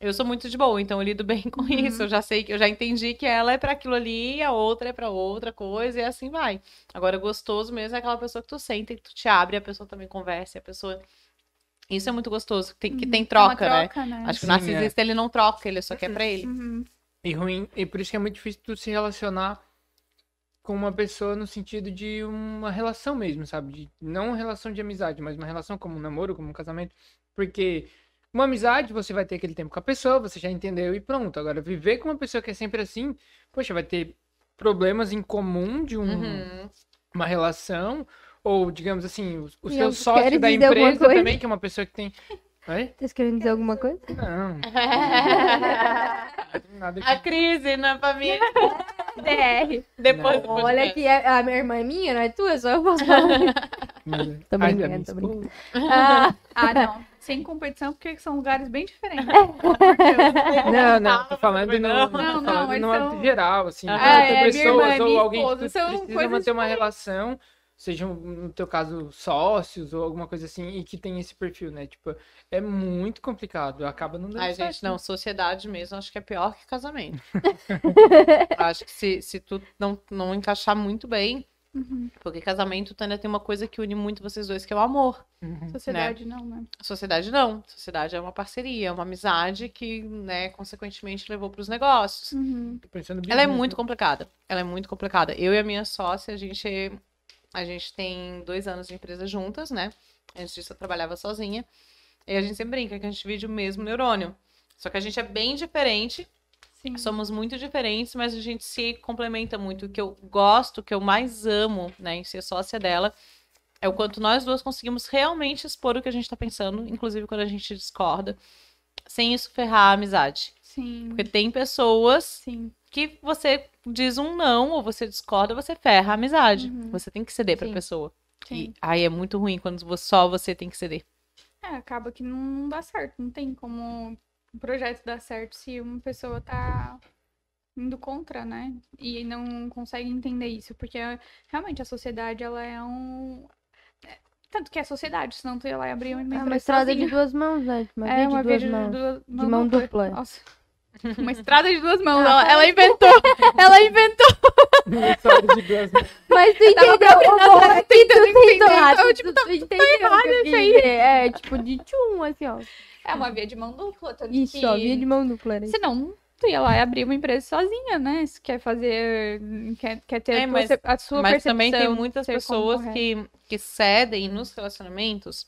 eu sou muito de boa, então eu lido bem com Uhum. isso. Eu já sei que eu já entendi que ela é pra aquilo ali, e a outra é pra outra coisa, e assim vai. Agora, gostoso mesmo é aquela pessoa que tu senta e tu te abre, a pessoa também conversa, a pessoa. Isso é muito gostoso, que tem, que tem troca, é uma né? troca, né? Acho que o Sim, é. narcisista ele não troca, ele só quer pra ele. Uhum. E ruim, e por isso que é muito difícil tu se relacionar com uma pessoa no sentido de uma relação mesmo, sabe? De, não uma relação de amizade, mas uma relação como um namoro, como um casamento. Porque uma amizade, você vai ter aquele tempo com a pessoa, você já entendeu e pronto. Agora, viver com uma pessoa que é sempre assim, poxa, vai ter problemas em comum de um, Uhum. uma relação, ou digamos assim, o, o seu eu sócio da empresa também, que é uma pessoa que tem. *laughs* Oi? Tá querendo dizer alguma coisa? Não, *laughs* nada a que. crise na família. *laughs* DR. Depois do Olha que a, a minha irmã é minha, não é tua, só eu posso falar. Tô brincando, tô brincando. Ah, Ah, não. Sem competição, porque são lugares bem diferentes. *laughs* *laughs* Não, não, tô falando no, Não, tô não, falando mas no são- âmbito geral, assim, Ah, é, pessoas irmã ou alguém que esposa são precisa manter uma relação, sejam, no teu caso, sócios ou alguma coisa assim, e que tem esse perfil, né? Tipo, é muito complicado, acaba não dando Ai, certo. gente, não, sociedade mesmo, acho que é pior que casamento. *laughs* acho que se, se tu não, não encaixar muito bem, Uhum. porque casamento ainda tem uma coisa que une muito vocês dois, que é o amor. Uhum. Sociedade não, né? Sociedade não. Sociedade é uma parceria, é uma amizade que, né, consequentemente levou para os negócios. Uhum. Ela é muito né? complicada. Ela é muito complicada. Eu e a minha sócia, a gente, a gente tem dois anos de empresa juntas, né? Antes disso eu trabalhava sozinha. E a gente sempre brinca que a gente divide o mesmo neurônio. Só que a gente é bem diferente, Sim. somos muito diferentes, mas a gente se complementa muito. O que eu gosto, o que eu mais amo, né, em ser sócia dela, é o quanto nós duas conseguimos realmente expor o que a gente tá pensando, inclusive quando a gente discorda, sem isso ferrar a amizade. Sim. Porque tem pessoas Sim. que você diz um não ou você discorda, você ferra a amizade. Uhum. Você tem que ceder pra Sim. pessoa. Sim. E aí é muito ruim quando só você tem que ceder. É, acaba que não dá certo. Não tem como um projeto dar certo se uma pessoa tá indo contra, né? E não consegue entender isso. Porque realmente a sociedade, ela é um. é, Tanto que é sociedade, senão tu ia lá e abrir uma É empresa uma estrada sozinha. de duas mãos, né? Uma É via uma de via duas de, mãos. duas- De mão dupla. Nossa. Uma estrada de duas mãos. Ela, *laughs* ela inventou. Ela inventou. História de duas mãos. Mas tu entendeu o tava que tu tentando tentou. entender, ah, então, tipo, tu entendeu o que eu quis aí. É, tipo, de tchum, assim, ó. É uma via de mão dupla. Tanto Isso, que... ó, via de mão dupla. Isso. Senão, tu ia lá e abrir uma empresa sozinha, né? Se quer fazer. Quer, quer ter É, a, mas- a sua Mas percepção. também tem muitas pessoas que, que cedem nos relacionamentos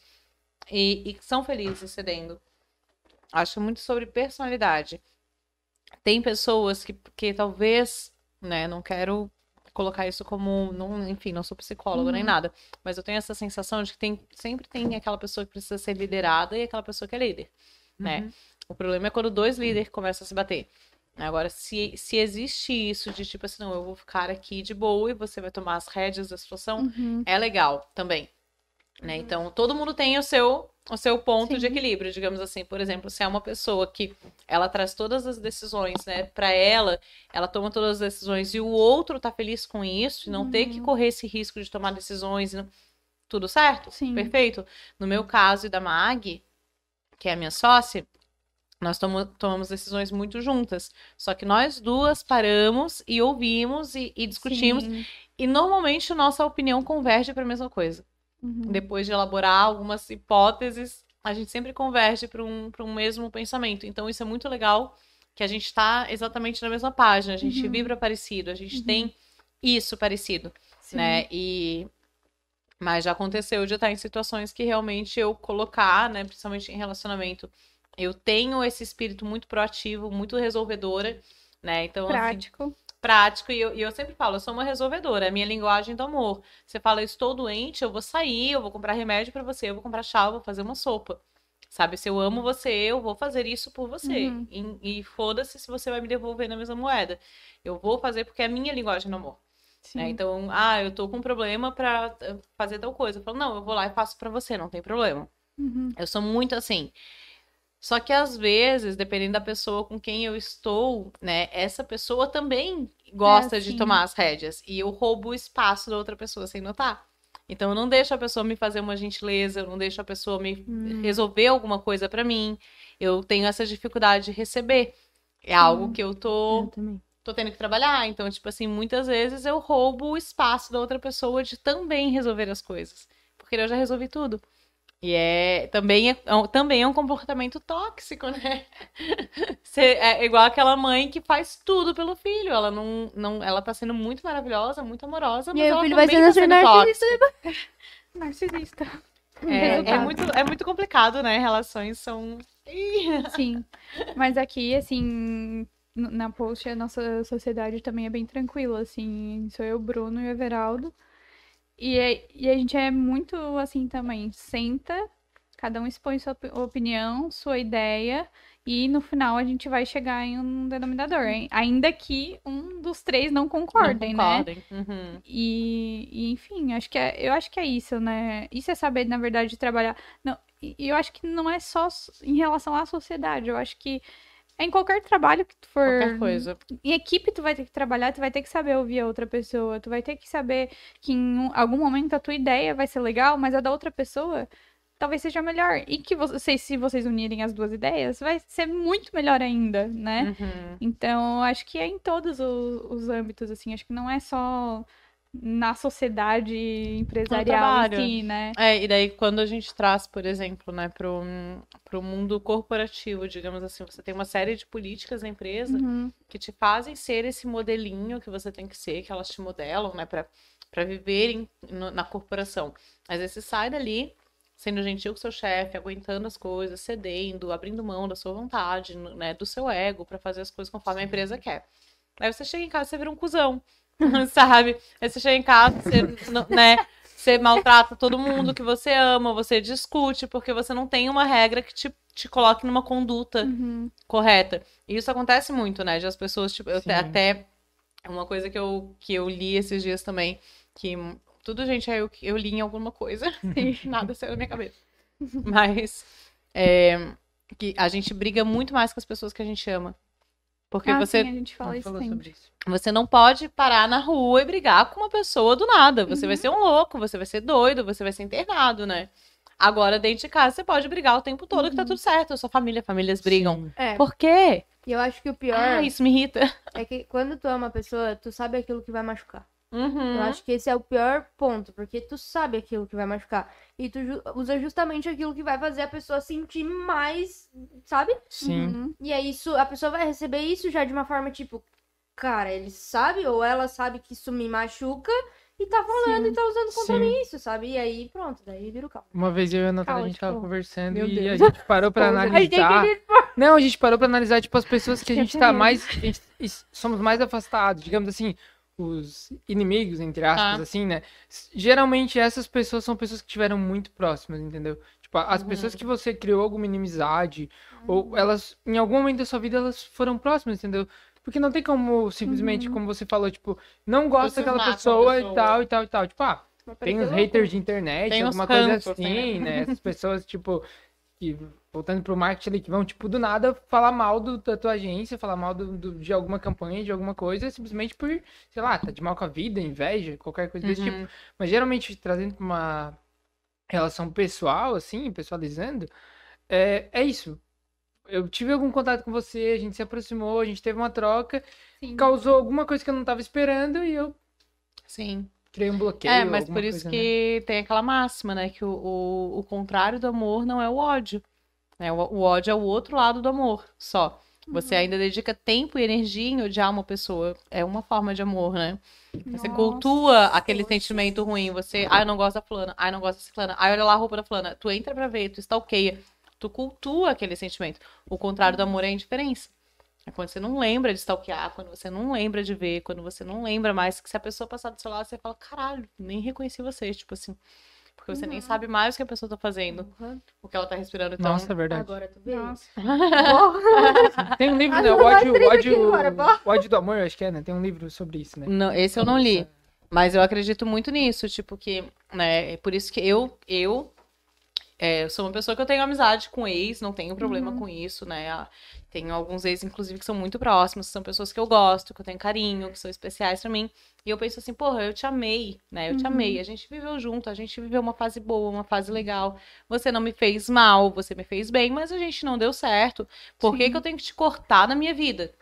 e, e que são felizes cedendo. Acho muito sobre personalidade. Tem pessoas que, que talvez, né, não quero colocar isso como, não, enfim, não sou psicóloga nem Uhum. nada, mas eu tenho essa sensação de que tem, sempre tem aquela pessoa que precisa ser liderada e aquela pessoa que é líder, né? Uhum. O problema é quando dois líderes começam a se bater. Agora, se, se existe isso de tipo assim, não, eu vou ficar aqui de boa e você vai tomar as rédeas da situação, Uhum. é legal também. Né? Então, todo mundo tem o seu, o seu ponto de Sim. equilíbrio, digamos assim. Por exemplo, se é uma pessoa que ela traz todas as decisões, né, para ela, ela toma todas as decisões e o outro tá feliz com isso, e não ter que Uhum. correr esse risco de tomar decisões, e tudo certo? Sim. Perfeito. No meu caso e da Mag, que é a minha sócia, nós tomo- tomamos decisões muito juntas. Só que nós duas paramos e ouvimos e, e discutimos. Sim. E normalmente nossa opinião converge para a mesma coisa. Uhum. Depois de elaborar algumas hipóteses, a gente sempre converge para um, pra um mesmo pensamento. Então isso é muito legal, que a gente está exatamente na mesma página, a gente Uhum. vibra parecido, a gente Uhum. tem isso parecido, Sim. né? E mas já aconteceu de estar em situações que realmente eu colocar, né, principalmente em relacionamento, eu tenho esse espírito muito proativo, muito resolvedora, né? Então assim, Prático. e eu, e eu sempre falo, eu sou uma resolvedora, é a minha linguagem do amor. Você fala, eu estou doente, eu vou sair, eu vou comprar remédio pra você, eu vou comprar chá, eu vou fazer uma sopa. Sabe, se eu amo você, eu vou fazer isso por você. Uhum. E, e foda-se se você vai me devolver na mesma moeda. Eu vou fazer porque é a minha linguagem do amor. Né? Então, ah, eu tô com um problema pra eh, fazer tal coisa. Eu falo, não, eu vou lá e faço pra você, não tem problema. Uhum. Eu sou muito assim. Só que às vezes, dependendo da pessoa com quem eu estou, né, essa pessoa também gosta de sim. tomar as rédeas e eu roubo o espaço da outra pessoa sem notar. Então eu não deixo a pessoa me fazer uma gentileza, eu não deixo a pessoa me Hum. resolver alguma coisa pra mim. eu tenho essa dificuldade de receber. É algo que eu tô Eu tô tendo que trabalhar. Então, tipo assim, muitas vezes eu roubo o espaço da outra pessoa de também resolver as coisas. Porque eu já resolvi tudo. E é também é, é um- também é um comportamento tóxico, né? *laughs* Você, é igual aquela mãe que faz tudo pelo filho. Ela não, não ela tá sendo muito maravilhosa, muito amorosa, E mas o ela filho vai também sendo tá assim, sendo narcisista. *laughs* Narcisista. É, é muito, é muito complicado, né? Relações são. *laughs* Sim. Mas aqui, assim, na post, a nossa sociedade também é bem tranquila, assim. Sou eu, Bruno e o Everaldo. E, é- e a gente é muito assim também. Senta, cada um expõe sua opi- opinião, sua ideia. E no final a gente vai chegar em um denominador. hein? Ainda que um dos três não concordem, não né? concordem. Uhum. E, e, enfim, acho que é, eu acho que é isso, né? Isso é saber, na verdade, trabalhar. Não, eu acho que não é só em relação à sociedade. Eu acho que é em qualquer trabalho que tu for. Qualquer coisa. Em equipe, tu vai ter que trabalhar, tu vai ter que saber ouvir a outra pessoa. Tu vai ter que saber que em um- algum momento a tua ideia vai ser legal, mas a da outra pessoa talvez seja melhor. E que vocês, se vocês unirem as duas ideias, vai ser muito melhor ainda, né? Uhum. Então, acho que é em todos o- os, âmbitos, assim. Acho que não é só na sociedade empresarial em si, né? É, e daí quando a gente traz, por exemplo, né, pro, pro mundo corporativo, digamos assim, você tem uma série de políticas na empresa Uhum. que te fazem ser esse modelinho que você tem que ser, que elas te modelam, né, pra, pra viver em- no- na corporação. Vezes você sai dali sendo gentil com seu chefe, aguentando as coisas, cedendo, abrindo mão da sua vontade, né, do seu ego pra fazer as coisas conforme a empresa quer. Aí você chega em casa e você vira um cuzão, *laughs* sabe? Aí você chega em casa, você, né, você maltrata todo mundo que você ama, você discute, porque você não tem uma regra que te, te coloque numa conduta Uhum. correta. E isso acontece muito, né? De as pessoas, tipo, eu até. Uma coisa que eu, que eu li esses dias também, que tudo, gente, é eu, eu li em alguma coisa. *laughs* *laughs* Nada saiu da minha cabeça. Mas é, que a gente briga muito mais com as pessoas que a gente ama. Porque Ah, você, sim, a gente fala isso falou sempre. sobre isso. você não pode parar na rua e brigar com uma pessoa do nada. Você vai ser um louco, você vai ser doido, você vai ser internado, né? Agora, dentro de casa, você pode brigar o tempo todo que tá tudo certo. A sua família, famílias brigam. É, Por quê? e eu acho que o pior Ah, isso me irrita. é que quando tu ama a pessoa, tu sabe aquilo que vai machucar. Uhum. Eu acho que esse é o pior ponto, porque tu sabe aquilo que vai machucar. E tu ju- usa justamente aquilo que vai fazer a pessoa sentir mais, sabe? Sim. Uhum. E aí isso, a pessoa vai receber isso já de uma forma tipo, cara, ele sabe ou ela sabe que isso me machuca e tá falando Sim. e tá usando contra Sim. mim isso, sabe? E aí pronto, daí vira o caos. Uma vez eu e a Natália, a gente tava conversando Meu e Deus. a gente parou pra *laughs* analisar. Não, a gente parou pra analisar, tipo, as pessoas que a gente tá mais. a gente- somos mais afastados, digamos assim, os inimigos, entre aspas, Tá. assim, né? Geralmente essas pessoas são pessoas que estiveram muito próximas, entendeu? Tipo, a- as pessoas que você criou alguma inimizade, ou elas, em algum momento da sua vida, elas foram próximas, entendeu? Porque não tem como, simplesmente, como você falou, tipo, não gosta Você daquela pessoa, pessoa. e tal, e tal, e tal. Tipo, ah, tem os haters de internet, Tem alguma coisa assim, né? né? Essas pessoas, tipo, que, voltando pro marketing ali, que vão, tipo, do nada falar mal do, da tua agência, falar mal do, do- de alguma campanha, de alguma coisa, simplesmente por, sei lá, tá de mal com a vida, inveja, qualquer coisa desse tipo. Uhum. Mas geralmente, trazendo pra uma relação pessoal, assim, pessoalizando, é, é isso. Eu tive algum contato com você, a gente se aproximou, a gente teve uma troca, Sim. causou alguma coisa que eu não tava esperando e eu Sim. Criei um bloqueio. É, mas por isso coisa, né? que tem aquela máxima, né? Que o, o, o contrário do amor não é o ódio. né? O, o ódio é o outro lado do amor, só. Você ainda dedica tempo e energia em odiar uma pessoa. É uma forma de amor, né? Você Nossa, cultua aquele sentimento ruim. Você, ai, eu não gosto da fulana. Ai, eu não gosto dessa fulana. Ai, olha lá a roupa da fulana. Tu entra pra ver, tu stalkeia. Tu cultua aquele sentimento. O contrário do amor é a indiferença. É quando você não lembra de stalkear, quando você não lembra de ver, quando você não lembra mais que se a pessoa passar do seu lado, você fala, caralho, nem reconheci você, tipo assim. Porque você nem sabe mais o que a pessoa tá fazendo, Uhum. o que ela tá respirando. Então, Nossa, é verdade. Agora tu vê. Nossa. *laughs* Tem um livro, né? Ódio, ódio, agora, o ódio do amor, acho que é, né? Tem um livro sobre isso, né? Não, esse eu não li. Mas eu acredito muito nisso, tipo que, né, é por isso que eu, eu, é, eu sou uma pessoa que eu tenho amizade com ex, não tenho problema Uhum. com isso, né? Ah, Tenho alguns ex, inclusive, que são muito próximos, que são pessoas que eu gosto, que eu tenho carinho, que são especiais pra mim. E eu penso assim, porra, eu te amei, né? Eu te Uhum. amei. A gente viveu junto, a gente viveu uma fase boa, uma fase legal. Você não me fez mal, você me fez bem, mas a gente não deu certo. Por que, que eu tenho que te cortar na minha vida?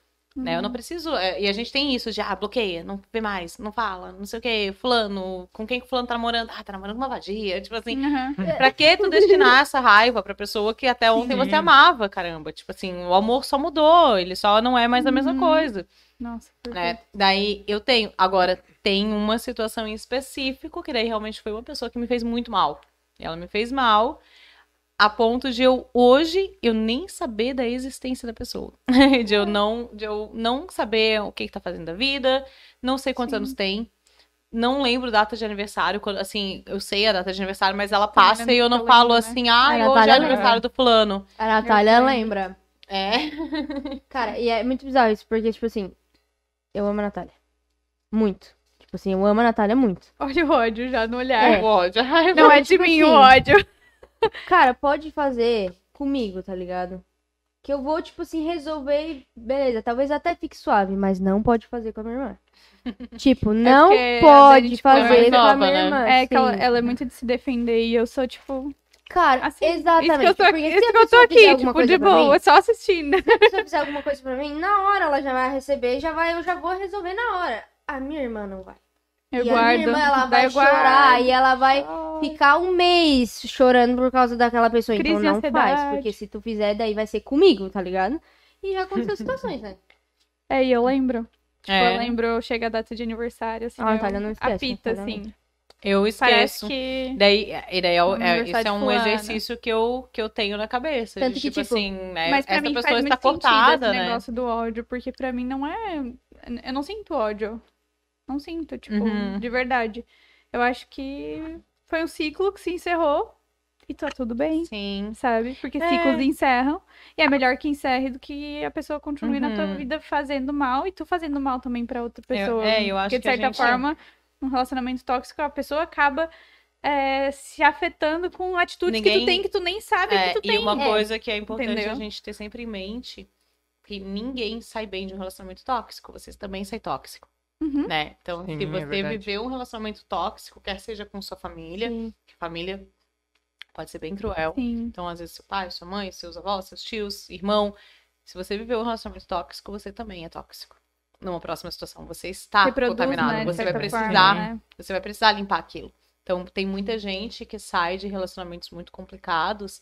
Né? Uhum. Eu não preciso. é, E a gente tem isso de, ah, bloqueia, não vê mais, não fala, não sei o quê. Fulano, com quem que fulano tá namorando? Ah, tá namorando uma vadia. Tipo assim, Aham. pra que tu destinar essa raiva pra pessoa que até ontem Sim. você amava, caramba? Tipo assim, o amor só mudou, ele só não é mais a mesma Uhum. coisa, Nossa, né? perfeito. Daí eu tenho. Agora, tem uma situação em específico que daí realmente foi uma pessoa que me fez muito mal. Ela me fez mal. A ponto de eu, hoje, eu nem saber da existência da pessoa. *laughs* de, eu não, de eu não saber o que, que tá fazendo da vida, não sei quantos Sim. anos tem. Não lembro data de aniversário, quando, assim, eu sei a data de aniversário, mas ela passa não e eu não lembro, falo né? assim, ah, A hoje é Natália aniversário do fulano. A Natália lembro. lembra. É. *laughs* Cara, e é muito bizarro isso, porque, tipo assim, eu amo a Natália. Muito. Tipo assim, eu amo a Natália muito. Olha o ódio já no olhar. É. O ódio. *laughs* Ai, Não é de tipo mim assim, o ódio. Cara, pode fazer comigo, tá ligado? Que eu vou, tipo assim, resolver e beleza. Talvez até fique suave, mas não pode fazer com a minha irmã. *laughs* Tipo, não porque a pode gente fazer mais com a nova, minha né? irmã. É que ela, sim. ela é muito de se defender e eu sou, tipo, Cara, assim. exatamente. Isso que eu tô, porque isso se a que eu tô pessoa fizer aqui, alguma tipo, coisa de pra mim, boa, só assistindo. Se a pessoa fizer alguma coisa pra mim, na hora ela já vai receber e já vai, eu já vou resolver na hora. A minha irmã não vai. Eu e guardo. a minha irmã, ela vai eu guardo. chorar e ela vai Ai, ficar um mês chorando por causa daquela pessoa. Crise então não faz, ansiedade. porque se tu fizer, daí vai ser comigo, tá ligado? E já aconteceu *laughs* situações, né? É, e eu lembro. Tipo, É. eu lembro, chega a data de aniversário, assim, Ah, eu Natália, não esquece, apita, Natália, assim. Eu esqueço. que... Daí, e daí é, é- isso é um fulana. exercício que eu, que eu tenho na cabeça. Tanto de, que, tipo, tipo, assim, né? Mas pra essa mim pessoa faz está muito cortada, esse né? negócio do ódio, porque pra mim não é... Eu não sinto ódio. Não sinto, tipo, Uhum. de verdade. Eu acho que foi um ciclo que se encerrou e tá tudo bem. Sim. sabe? Porque É. ciclos encerram. E é melhor que encerre do que a pessoa continue na tua Uhum. vida fazendo mal e tu fazendo mal também pra outra pessoa. é, eu acho Porque, de que certa gente- forma, num relacionamento tóxico, a pessoa acaba é, se afetando com atitudes que Ninguém- tu tem que tu nem sabe É, que tu e tem. uma É. coisa que é importante Entendeu? a gente ter sempre em mente que ninguém sai bem de um relacionamento tóxico, você também sai tóxico, Uhum. né? Então, Sim, se é você verdade. viveu um relacionamento tóxico, quer seja com sua família, Sim. que família pode ser bem cruel. Sim. Então, às vezes, seu pai, sua mãe, seus avós, seus tios, irmão. Se você viveu um relacionamento tóxico, você também é tóxico. Numa próxima situação, você está Reproduz, contaminado. né, você vai precisar, forma, né? você vai precisar limpar aquilo. Então, tem muita gente que sai de relacionamentos muito complicados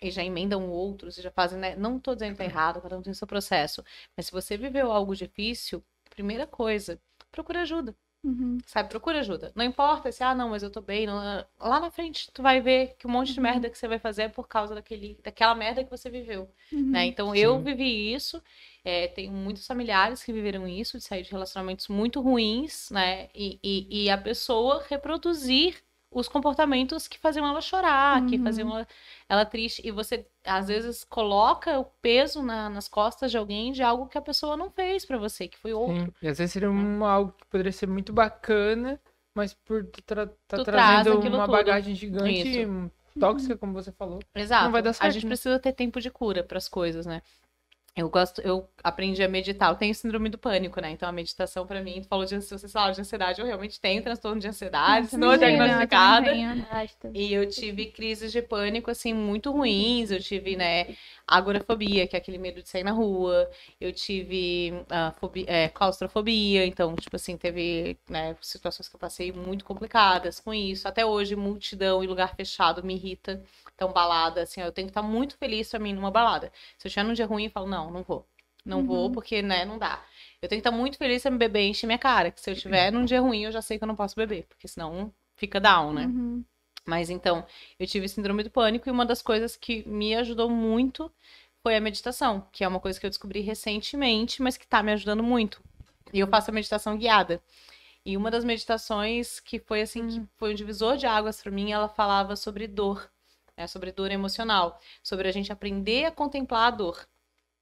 e já emendam outros e já fazem, né? Não tô dizendo que tá *clears throat* errado, cada um tem seu processo. Mas se você viveu algo difícil, primeira coisa, procura ajuda. Uhum. Sabe, procura ajuda. Não importa se, ah, não, mas eu tô bem. não- Lá na frente, tu vai ver que um monte de Uhum. merda que você vai fazer é por causa daquele, daquela merda que você viveu, Uhum. né? Então, eu Sim. vivi isso. é, tenho muitos familiares que viveram isso, de sair de relacionamentos muito ruins, né? E, e, e a pessoa reproduzir os comportamentos que faziam ela chorar, que Uhum. faziam ela, ela triste. E você, às vezes, coloca o peso na- nas costas de alguém de algo que a pessoa não fez pra você, que foi outro. Sim. E às vezes seria um, algo que poderia ser muito bacana, mas por tra tá Tu traz trazendo uma tudo. bagagem gigante, Isso. tóxica, como você falou. Exato. Não vai dar a certo, gente né? precisa ter tempo de cura para as coisas, né? Eu gosto, eu aprendi a meditar. Eu tenho síndrome do pânico, né? Então a meditação pra mim, tu falou de se de ansiedade, eu realmente tenho transtorno de ansiedade, também tenho, diagnosticada. E eu tive crises de pânico, assim, muito ruins. Eu tive, né, agorafobia, que é aquele medo de sair na rua. Eu tive ah, fobia, é, claustrofobia. Então, tipo assim, teve, né, situações que eu passei muito complicadas com isso. Até hoje, multidão e lugar fechado me irrita. Então, balada, assim, eu tenho que estar muito feliz pra mim numa balada. Se eu estiver num dia ruim, eu falo, não, não vou. Não vou, Uhum. porque, né, não dá. Eu tenho que estar muito feliz se eu beber enche minha cara. Que se eu estiver num dia ruim, eu já sei que eu não posso beber. Porque senão fica down, né? Uhum. Mas então, eu tive síndrome do pânico e uma das coisas que me ajudou muito foi a meditação, que é uma coisa que eu descobri recentemente, mas que tá me ajudando muito. E eu faço a meditação guiada. E uma das meditações que foi assim, que foi um divisor de águas para mim, ela falava sobre dor, né? sobre dor emocional, sobre a gente aprender a contemplar a dor.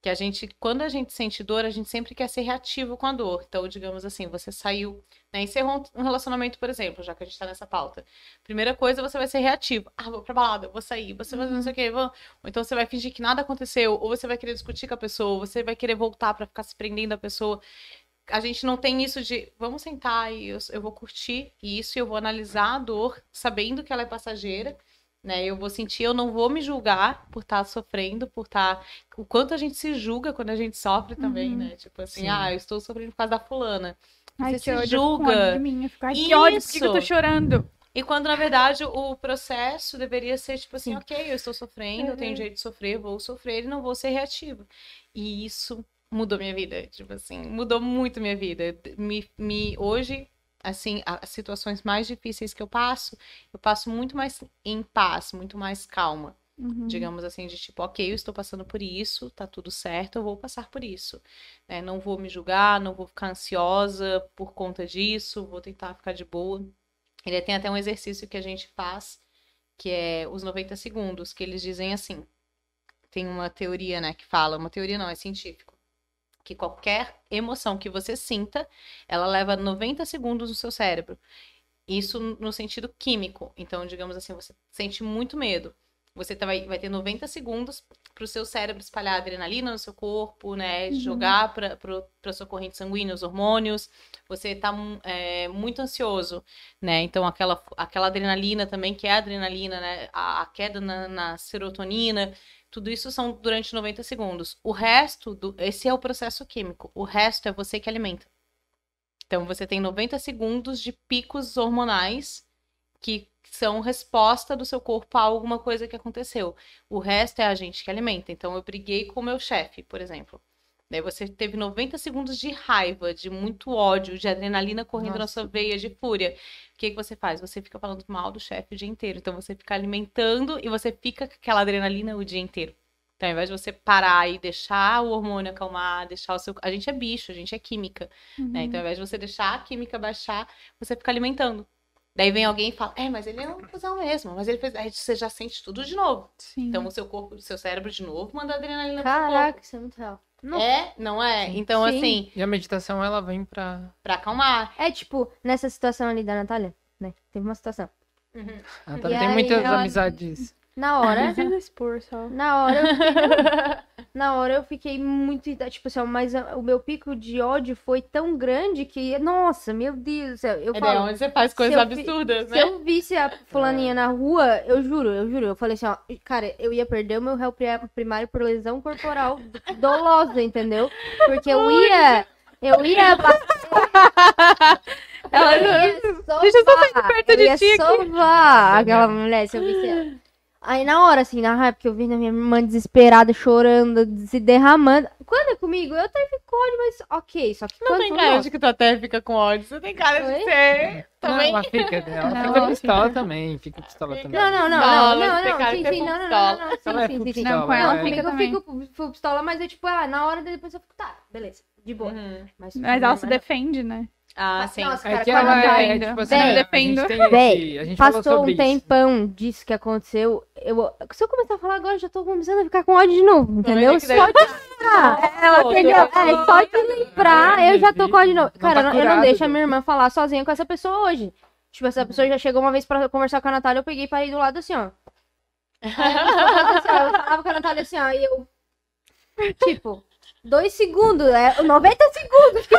que a gente, quando a gente sente dor, a gente sempre quer ser reativo com a dor. Então, digamos assim, você saiu, né, encerrou um relacionamento, por exemplo, já que a gente tá nessa pauta. Primeira coisa, você vai ser reativo. Ah, vou pra balada, vou sair, você vai fazer não sei o quê, vou... ou então você vai fingir que nada aconteceu, ou você vai querer discutir com a pessoa, ou você vai querer voltar para ficar se prendendo à pessoa. A gente não tem isso de vamos sentar e eu, eu vou curtir isso e eu vou analisar a dor, sabendo que ela é passageira né? Eu vou sentir, eu não vou me julgar por estar tá sofrendo, por estar. Tá... O quanto a gente se julga quando a gente sofre também, Uhum. né? Tipo assim, Sim. ah, eu estou sofrendo por causa da fulana. Ai, Você que se julga. de mim. Eu fico, Ai, que ódio, por que eu tô Isso. chorando? E quando, na verdade, o processo deveria ser tipo assim, Sim. ok, eu estou sofrendo, eu tenho Uhum. direito de sofrer, vou sofrer e não vou ser reativa. E isso mudou minha vida, tipo assim, mudou muito minha vida. Me, me, hoje, assim, as situações mais difíceis que eu passo, eu passo muito mais em paz, muito mais calma. Uhum. Digamos assim, de tipo, ok, eu estou passando por isso, tá tudo certo, eu vou passar por isso. né? Não vou me julgar, não vou ficar ansiosa por conta disso, vou tentar ficar de boa. Ele tem até um exercício que a gente faz, que é os 90 segundos, que eles dizem assim. Tem uma teoria, né, que fala, uma teoria não, é científico, que qualquer emoção que você sinta, ela leva 90 segundos no seu cérebro. Isso no sentido químico. Então, digamos assim, você sente muito medo. Você tá- vai, vai ter 90 segundos para o seu cérebro espalhar adrenalina no seu corpo, né? Uhum. Jogar para a sua corrente sanguínea os hormônios. Você tá mu- é, muito ansioso, né? Então, aquela, aquela adrenalina também, que é a adrenalina, né? A, a queda na, na serotonina. Tudo isso são durante 90 segundos. O resto, do, esse é o processo químico. O resto é você que alimenta. Então, você tem 90 segundos de picos hormonais que são resposta do seu corpo a alguma coisa que aconteceu. O resto é a gente que alimenta. Então, eu briguei com o meu chefe, por exemplo. Daí você teve 90 segundos de raiva, de muito ódio, de adrenalina correndo na Nossa. sua veia, de fúria. O que, que você faz? Você fica falando mal do chefe o dia inteiro. Então, você fica alimentando e você fica com aquela adrenalina o dia inteiro. Então, ao invés de você parar e deixar o hormônio acalmar, deixar o seu. A gente é bicho, a gente é química. né? Uhum. Então, ao invés de você deixar a química baixar, você fica alimentando. Daí vem alguém e fala, é, mas ele é um cuzão mesmo. Mas ele fez. Aí você já sente tudo de novo. Sim. Então o seu corpo, o seu cérebro de novo manda adrenalina pro seu Caraca, isso é muito real. Corpo. É, não é? Sim. Então, Sim. assim, E a meditação, ela vem pra. pra acalmar. É tipo, nessa situação ali da Natália, né? Teve uma situação. Ela E tem aí, muitas ela- amizades. Na hora, *laughs* expor só. na hora eu fiquei, *laughs* na hora eu fiquei muito, tipo assim, mas o meu pico de ódio foi tão grande que, nossa, meu Deus do céu, eu É falo, onde você faz coisas eu absurdas, se né? eu visse a fulaninha na rua, eu juro, eu juro, eu falei assim, ó, cara, eu ia perder o meu réu pri- primário por lesão corporal *laughs* dolosa, entendeu? Porque eu ia, eu ia Ela ia Deixa eu só sair de sovar, perto eu de ti sovar aquela mulher, se eu visse ela. Aí na hora, assim, na raiva, porque eu vi na minha irmã desesperada, chorando, se derramando. Quando é comigo, eu até fico com ódio, mas ok. Só que Não tem cara nossa, de que tu até fica com ódio. Você tem cara de Oi? ser também. Não, ela fica, ela Não, fica pistola também. Fica pistola também. Não, não, não, Não, não, não, não, cara sim, é sim, não, não, não, não, Ela é sim, full sim, sim, sim. pistola, Não, com ela Não, é. comigo eu fico full pistola, mas eu, tipo, ah, na hora depois eu fico, tá, beleza, de boa. Uhum. Mas, Mas ela se defende, né? Ah, sim. Nossa, É cara, que quando ela é, tipo assim, Véi, a eu defendo. gente tem esse- Véi, a gente falou Passou sobre um tempão disso que aconteceu. Eu, se eu começar a falar agora, eu já tô começando a ficar com ódio de novo, entendeu? daí- Só de lembrar. *laughs* Ela Entendeu? É, só de lembrar, eu já tô com ódio de novo. Não Cara, tá eu não- eu deixo a minha irmã falar sozinha com essa pessoa hoje. Tipo, essa pessoa já chegou uma vez pra conversar com a Natália, eu peguei e parei do lado assim, ó. Aí *laughs* eu falava com a Natália assim, ó, e eu. Tipo, dois segundos, é 90 segundos que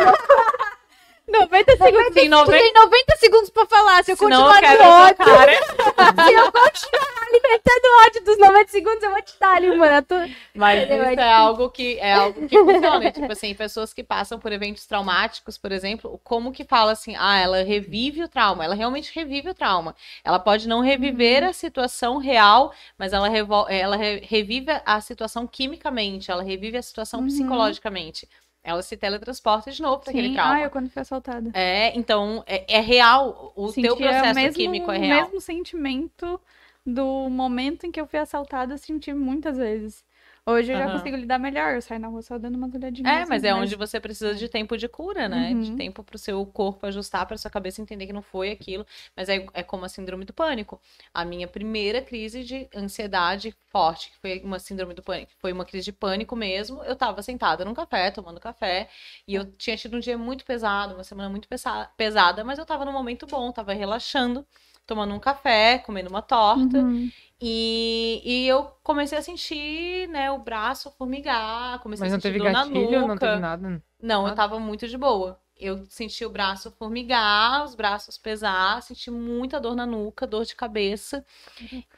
90 segundos. Tu 90 tem 90 segundos pra falar. Se eu Senão eu continuar tua ódio, cara. *laughs* se eu continuar alimentando o ódio dos 90 segundos, eu vou te dar ali, mano. Eu tô- Mas Entendeu? Isso é algo que é algo que funciona. tipo assim, pessoas que passam por eventos traumáticos, por exemplo, como que fala assim, ah, ela revive o trauma, ela realmente revive o trauma. Ela pode não reviver a situação real, mas ela, revol- ela re- revive a situação quimicamente, ela revive a situação Uhum. psicologicamente. Ela se teletransporta de novo para aquele trauma. Ah, eu quando fui assaltada. É, então é, é real. O Sentia teu processo o mesmo, químico é o real. mesmo sentimento do momento em que eu fui assaltada, eu senti muitas vezes. Hoje eu já Aham. consigo lidar melhor. Eu saio na rua só dando umas olhadinhas. É, mas assim, é onde você precisa de tempo de cura, né? De Uhum. tempo pro seu corpo ajustar, pra sua cabeça entender que não foi aquilo. Mas é, é como a síndrome do pânico. A minha primeira crise de ansiedade forte, que foi uma síndrome do pânico, foi uma crise de pânico mesmo. Eu tava sentada num café, tomando café, e eu tinha tido um dia muito pesado, uma semana muito pesa- pesada, mas eu tava num momento bom, tava relaxando, tomando um café, comendo uma torta. Uhum. E, e eu comecei a sentir, né, o braço formigar, comecei Mas a não sentir dor na gatilho, não nuca. teve nada. Não, eu Nada? tava muito de boa. Eu senti o braço formigar, os braços pesar, senti muita dor na nuca, dor de cabeça.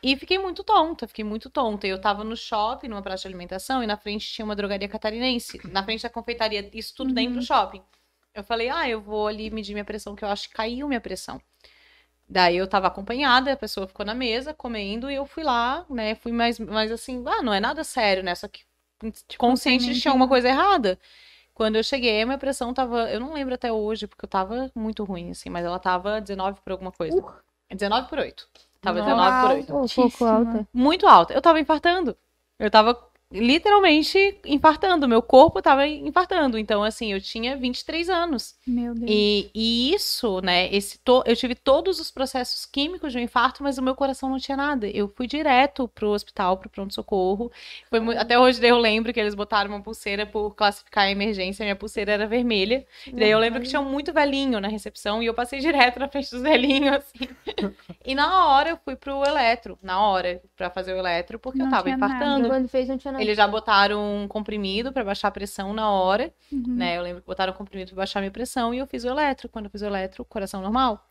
E fiquei muito tonta, fiquei muito tonta. Eu tava no shopping, numa praça de alimentação, e na frente tinha uma drogaria catarinense. Na frente da confeitaria, isso tudo dentro do shopping. Eu falei, ah, eu vou ali medir minha pressão, que eu acho que caiu minha pressão. Daí eu tava acompanhada, a pessoa ficou na mesa comendo e eu fui lá, né? Fui mais, mais assim, ah, não é nada sério, né? Só que consciente de que tinha alguma coisa errada. Quando eu cheguei, a minha pressão tava, eu não lembro até hoje, porque eu tava muito ruim, assim, mas ela tava 19 por alguma coisa. 19 por 8. Tava Nossa. 19 por 8. Um pouco alta. Muito alta. Eu tava infartando. Eu tava literalmente infartando. Meu corpo tava infartando. Então, assim, eu tinha 23 anos. Meu Deus. E, e isso, né? Esse to... Eu tive todos os processos químicos de um infarto, mas o meu coração não tinha nada. Eu fui direto pro hospital, pro pronto-socorro. Foi mu- Até hoje eu lembro que eles botaram uma pulseira por classificar a emergência. Minha pulseira era vermelha. E daí eu lembro que tinha muito velhinho na recepção e eu passei *laughs* direto na frente dos velhinhos, assim. *laughs* E na hora eu fui pro eletro, na hora, pra fazer o eletro, porque eu Não tava tinha nada. infartando. Quando fez, não tinha nada. Eles já botaram um comprimido pra baixar a pressão na hora, Uhum. né? Eu lembro que botaram um comprimido pra baixar a minha pressão e eu fiz o eletro. Quando eu fiz o eletro, coração normal.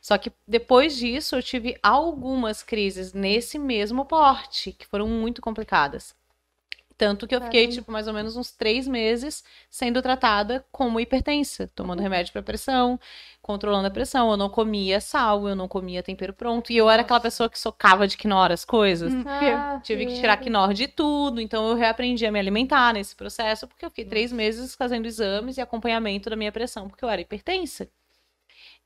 Só que depois disso eu tive algumas crises nesse mesmo porte, que foram muito complicadas. Tanto que eu fiquei, tipo, mais ou menos uns três meses sendo tratada como hipertensa, tomando remédio pra pressão, controlando a pressão. Eu não comia sal, eu não comia tempero pronto. E eu era aquela pessoa que socava de quinora as coisas. Hum, Ah, Tive que tirar quinor de tudo, então eu reaprendi a me alimentar nesse processo, porque eu fiquei três meses fazendo exames e acompanhamento da minha pressão, porque eu era hipertensa.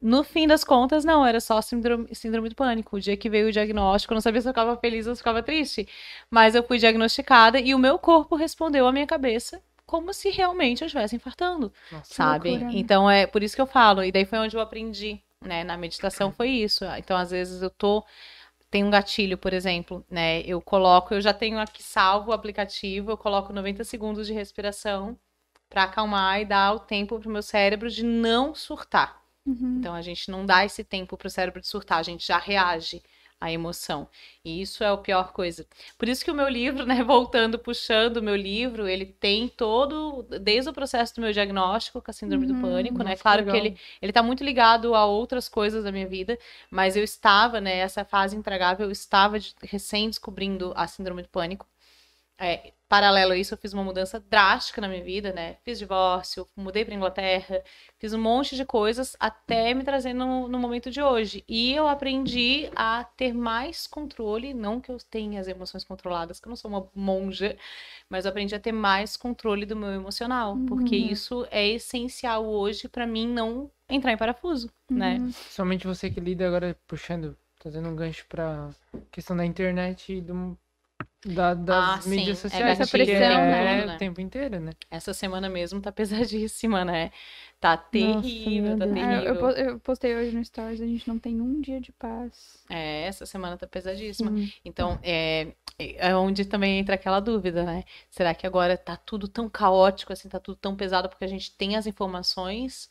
No fim das contas, não, era só síndrome, síndrome do pânico. O dia que veio o diagnóstico, eu não sabia se eu ficava feliz ou se eu ficava triste. Mas eu fui diagnosticada e o meu corpo respondeu à minha cabeça como se realmente eu estivesse infartando Nossa. sabe? loucura, né? Então é por isso que eu falo. E daí foi onde eu aprendi, né? Na meditação foi isso. Então às vezes eu tô tem um gatilho, por exemplo, né? Eu coloco, eu já tenho aqui salvo o aplicativo, eu coloco 90 segundos de respiração pra acalmar e dar o tempo pro meu cérebro de não surtar. Uhum. Então a gente não dá esse tempo pro cérebro de surtar, a gente já reage à emoção. E isso é a pior coisa. Por isso que o meu livro, né, *laughs* voltando, puxando o meu livro, ele tem todo, desde o processo do meu diagnóstico com a síndrome do Uhum. pânico, né? Claro legal. que ele, ele tá muito ligado a outras coisas da minha vida, mas eu estava, né, essa fase intragável, eu estava de- recém descobrindo a síndrome do pânico. É, paralelo a isso, eu fiz uma mudança drástica na minha vida, né? Fiz divórcio, mudei para Inglaterra, fiz um monte de coisas até me trazer no, no momento de hoje. E eu aprendi a ter mais controle, não que eu tenha as emoções controladas, que eu não sou uma monja, mas eu aprendi a ter mais controle do meu emocional, porque Uhum. isso é essencial hoje para mim não entrar em parafuso, né? Uhum. Somente você que lida agora, puxando, trazendo um gancho pra questão da internet e do, da, das Ah, sim, mídias é sociais. gatilho, porque tudo, é né? o tempo inteiro, né? Essa semana mesmo tá *laughs* pesadíssima, né? Tá terrível, meu tá. É, eu, terrível. po- eu postei hoje no Stories, a gente não tem um dia de paz. É, essa semana tá pesadíssima. Sim. Então, é, é onde também entra aquela dúvida, né? Será que agora tá tudo tão caótico, assim, tá tudo tão pesado porque a gente tem as informações?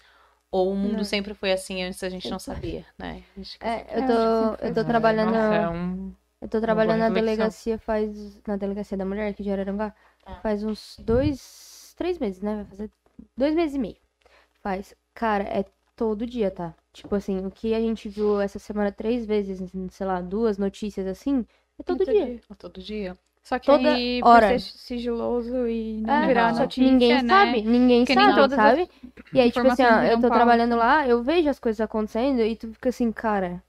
Ou o mundo Não. sempre foi assim antes a gente não sabia, né? A gente fica É, assim, eu É, tô, eu tô trabalhando. Nossa, é um... Eu tô trabalhando na delegacia faz. Na delegacia da mulher, aqui de Araranguá. Ah. Faz uns dois. Três meses, né? Vai fazer dois meses e meio. Faz. Cara, é todo dia, tá? Tipo assim, o que a gente viu essa semana três vezes, sei lá, duas notícias assim, é todo Todo dia. dia. todo dia. Só que Toda aí, hora. por ser sigiloso e não É, virar que notícia, ninguém né? sabe, ninguém Porque sabe, sabe? E aí, tipo assim, ó, eu tô trabalhando lá, eu vejo as coisas acontecendo e tu fica assim, cara,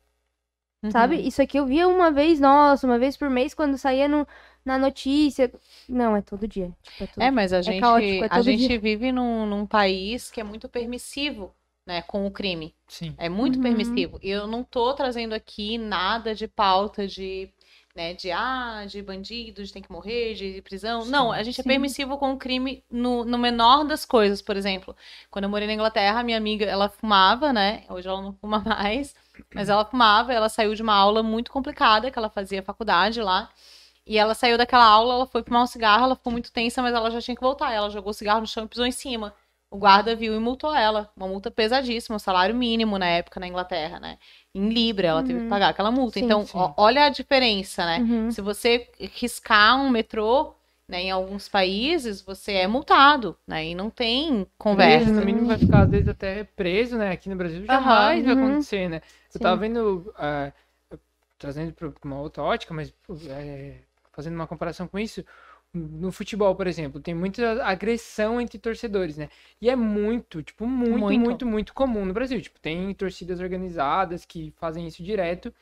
Uhum. sabe? Isso aqui eu via uma vez, nossa, uma vez por mês quando saía no, na notícia. Não, é todo dia. Tipo, é todo É, dia. mas a gente, caótico, é a gente dia. vive num, num país que é muito permissivo, né, com o crime. Sim. É muito Uhum. permissivo. E eu não tô trazendo aqui nada de pauta de né? De ah, de bandidos, tem que morrer, de prisão. Não, a gente é sim. permissivo com o crime no, no menor das coisas, por exemplo. Quando eu morei na Inglaterra, minha amiga, ela fumava, né? Hoje ela não fuma *laughs* mais, mas ela fumava, ela saiu de uma aula muito complicada, que ela fazia faculdade lá. E ela saiu daquela aula, ela foi fumar um cigarro, ela ficou muito tensa, mas ela já tinha que voltar. Ela jogou o cigarro no chão e pisou em cima. O guarda viu e multou ela. Uma multa pesadíssima, um salário mínimo na época na Inglaterra, né? Em Libra, ela teve que Uhum. pagar aquela multa. Sim, então, sim. ó, olha a diferença, né? Uhum. Se você riscar um metrô, né, em alguns países, você é multado, né? E não tem conversa. Preso, no mínimo vai ficar, às vezes, até preso, né? Aqui no Brasil jamais vai uhum. acontecer, né? Eu tava vendo, ah, trazendo para uma outra ótica, mas é, fazendo uma comparação com isso, no futebol, por exemplo, tem muita agressão entre torcedores, né? E é muito, tipo, muito, Muito. muito, muito, comum no Brasil. Tipo, tem torcidas organizadas que fazem isso direto.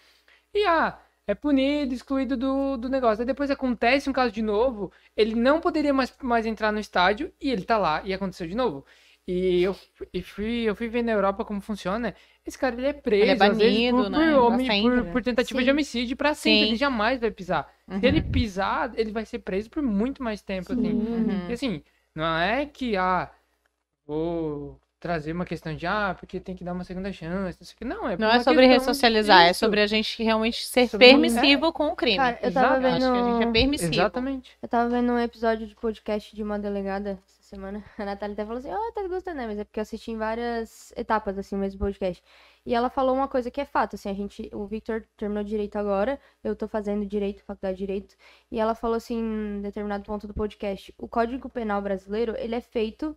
E, ah, é punido, excluído do, do negócio. Aí depois acontece um caso de novo, ele não poderia mais, mais entrar no estádio e ele tá lá e aconteceu de novo. E eu, e fui, eu fui ver na Europa como funciona. Esse cara ele é preso, às vezes, banido, por, né? por, homem- sempre, por, por tentativa Sim. de homicídio pra sempre. Sim. Ele jamais vai pisar. Uhum. Se ele pisar, ele vai ser preso por muito mais tempo, assim. Uhum. E assim, não é que, ah, vou trazer uma questão de, ah, porque tem que dar uma segunda chance, não sei o que. Não, é Não é sobre ressocializar, é disso. sobre a gente realmente ser Sobre- permissivo com o crime. Cara, eu tava Exato. Eu acho que a gente é vendo. permissivo. Exatamente. Eu tava vendo um episódio de podcast de uma delegada essa semana. *laughs* A Natália até falou assim: Ó, tá gostando, né? Mas é porque eu assisti em várias etapas, assim, o mesmo podcast. E ela falou uma coisa que é fato, assim, a gente. O Victor terminou direito agora, eu tô fazendo direito, faculdade de direito. E ela falou assim, em determinado ponto do podcast: o Código Penal brasileiro, ele é feito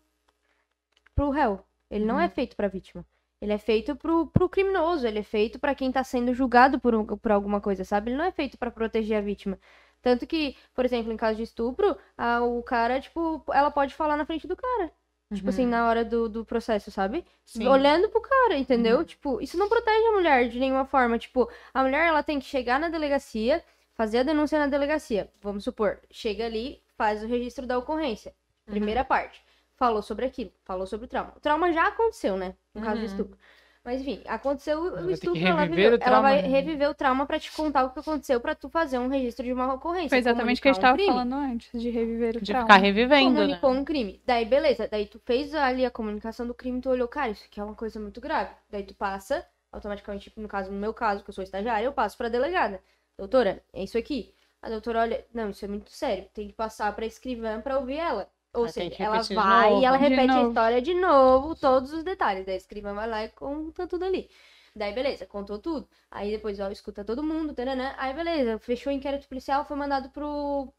pro réu. Ele não é feito pra vítima. Ele é feito pro, pro criminoso, ele é feito pra quem tá sendo julgado por, um- por alguma coisa, sabe? Ele não é feito pra proteger a vítima. Tanto que, por exemplo, em caso de estupro, a- o cara, tipo, ela pode falar na frente do cara. Tipo assim, na hora do, do processo, sabe? Sim. Olhando pro cara, entendeu? Tipo, isso não protege a mulher de nenhuma forma. Tipo, a mulher, ela tem que chegar na delegacia, fazer a denúncia na delegacia. Vamos supor, chega ali, faz o registro da ocorrência. Primeira parte. Falou sobre aquilo, falou sobre o trauma. O trauma já aconteceu, né? No caso do Uhum. estupro. Mas enfim, aconteceu o ter que estupro, ela, reviver viveu, o ela trauma, vai né? reviver o trauma pra te contar o que aconteceu pra tu fazer um registro de uma ocorrência. Foi exatamente o que a gente um tava crime. falando antes, de reviver o De trauma. ficar revivendo, né? Comunicou um crime. Daí, beleza. Daí tu fez ali a comunicação do crime, tu olhou, cara, isso aqui é uma coisa muito grave. Daí tu passa, automaticamente, tipo, no caso, no meu caso, que eu sou estagiária, eu passo pra delegada. Doutora, é isso aqui. A doutora olha, não, isso é muito sério. Tem que passar pra escrivã pra ouvir ela. Ou seja, ela vai novo. e ela repete a história de novo, todos os detalhes. Daí a escrivã vai lá e conta tudo ali. Daí, beleza, contou tudo. Aí depois, ó, escuta todo mundo, taranã. Aí, beleza, fechou o inquérito policial, foi mandado pro,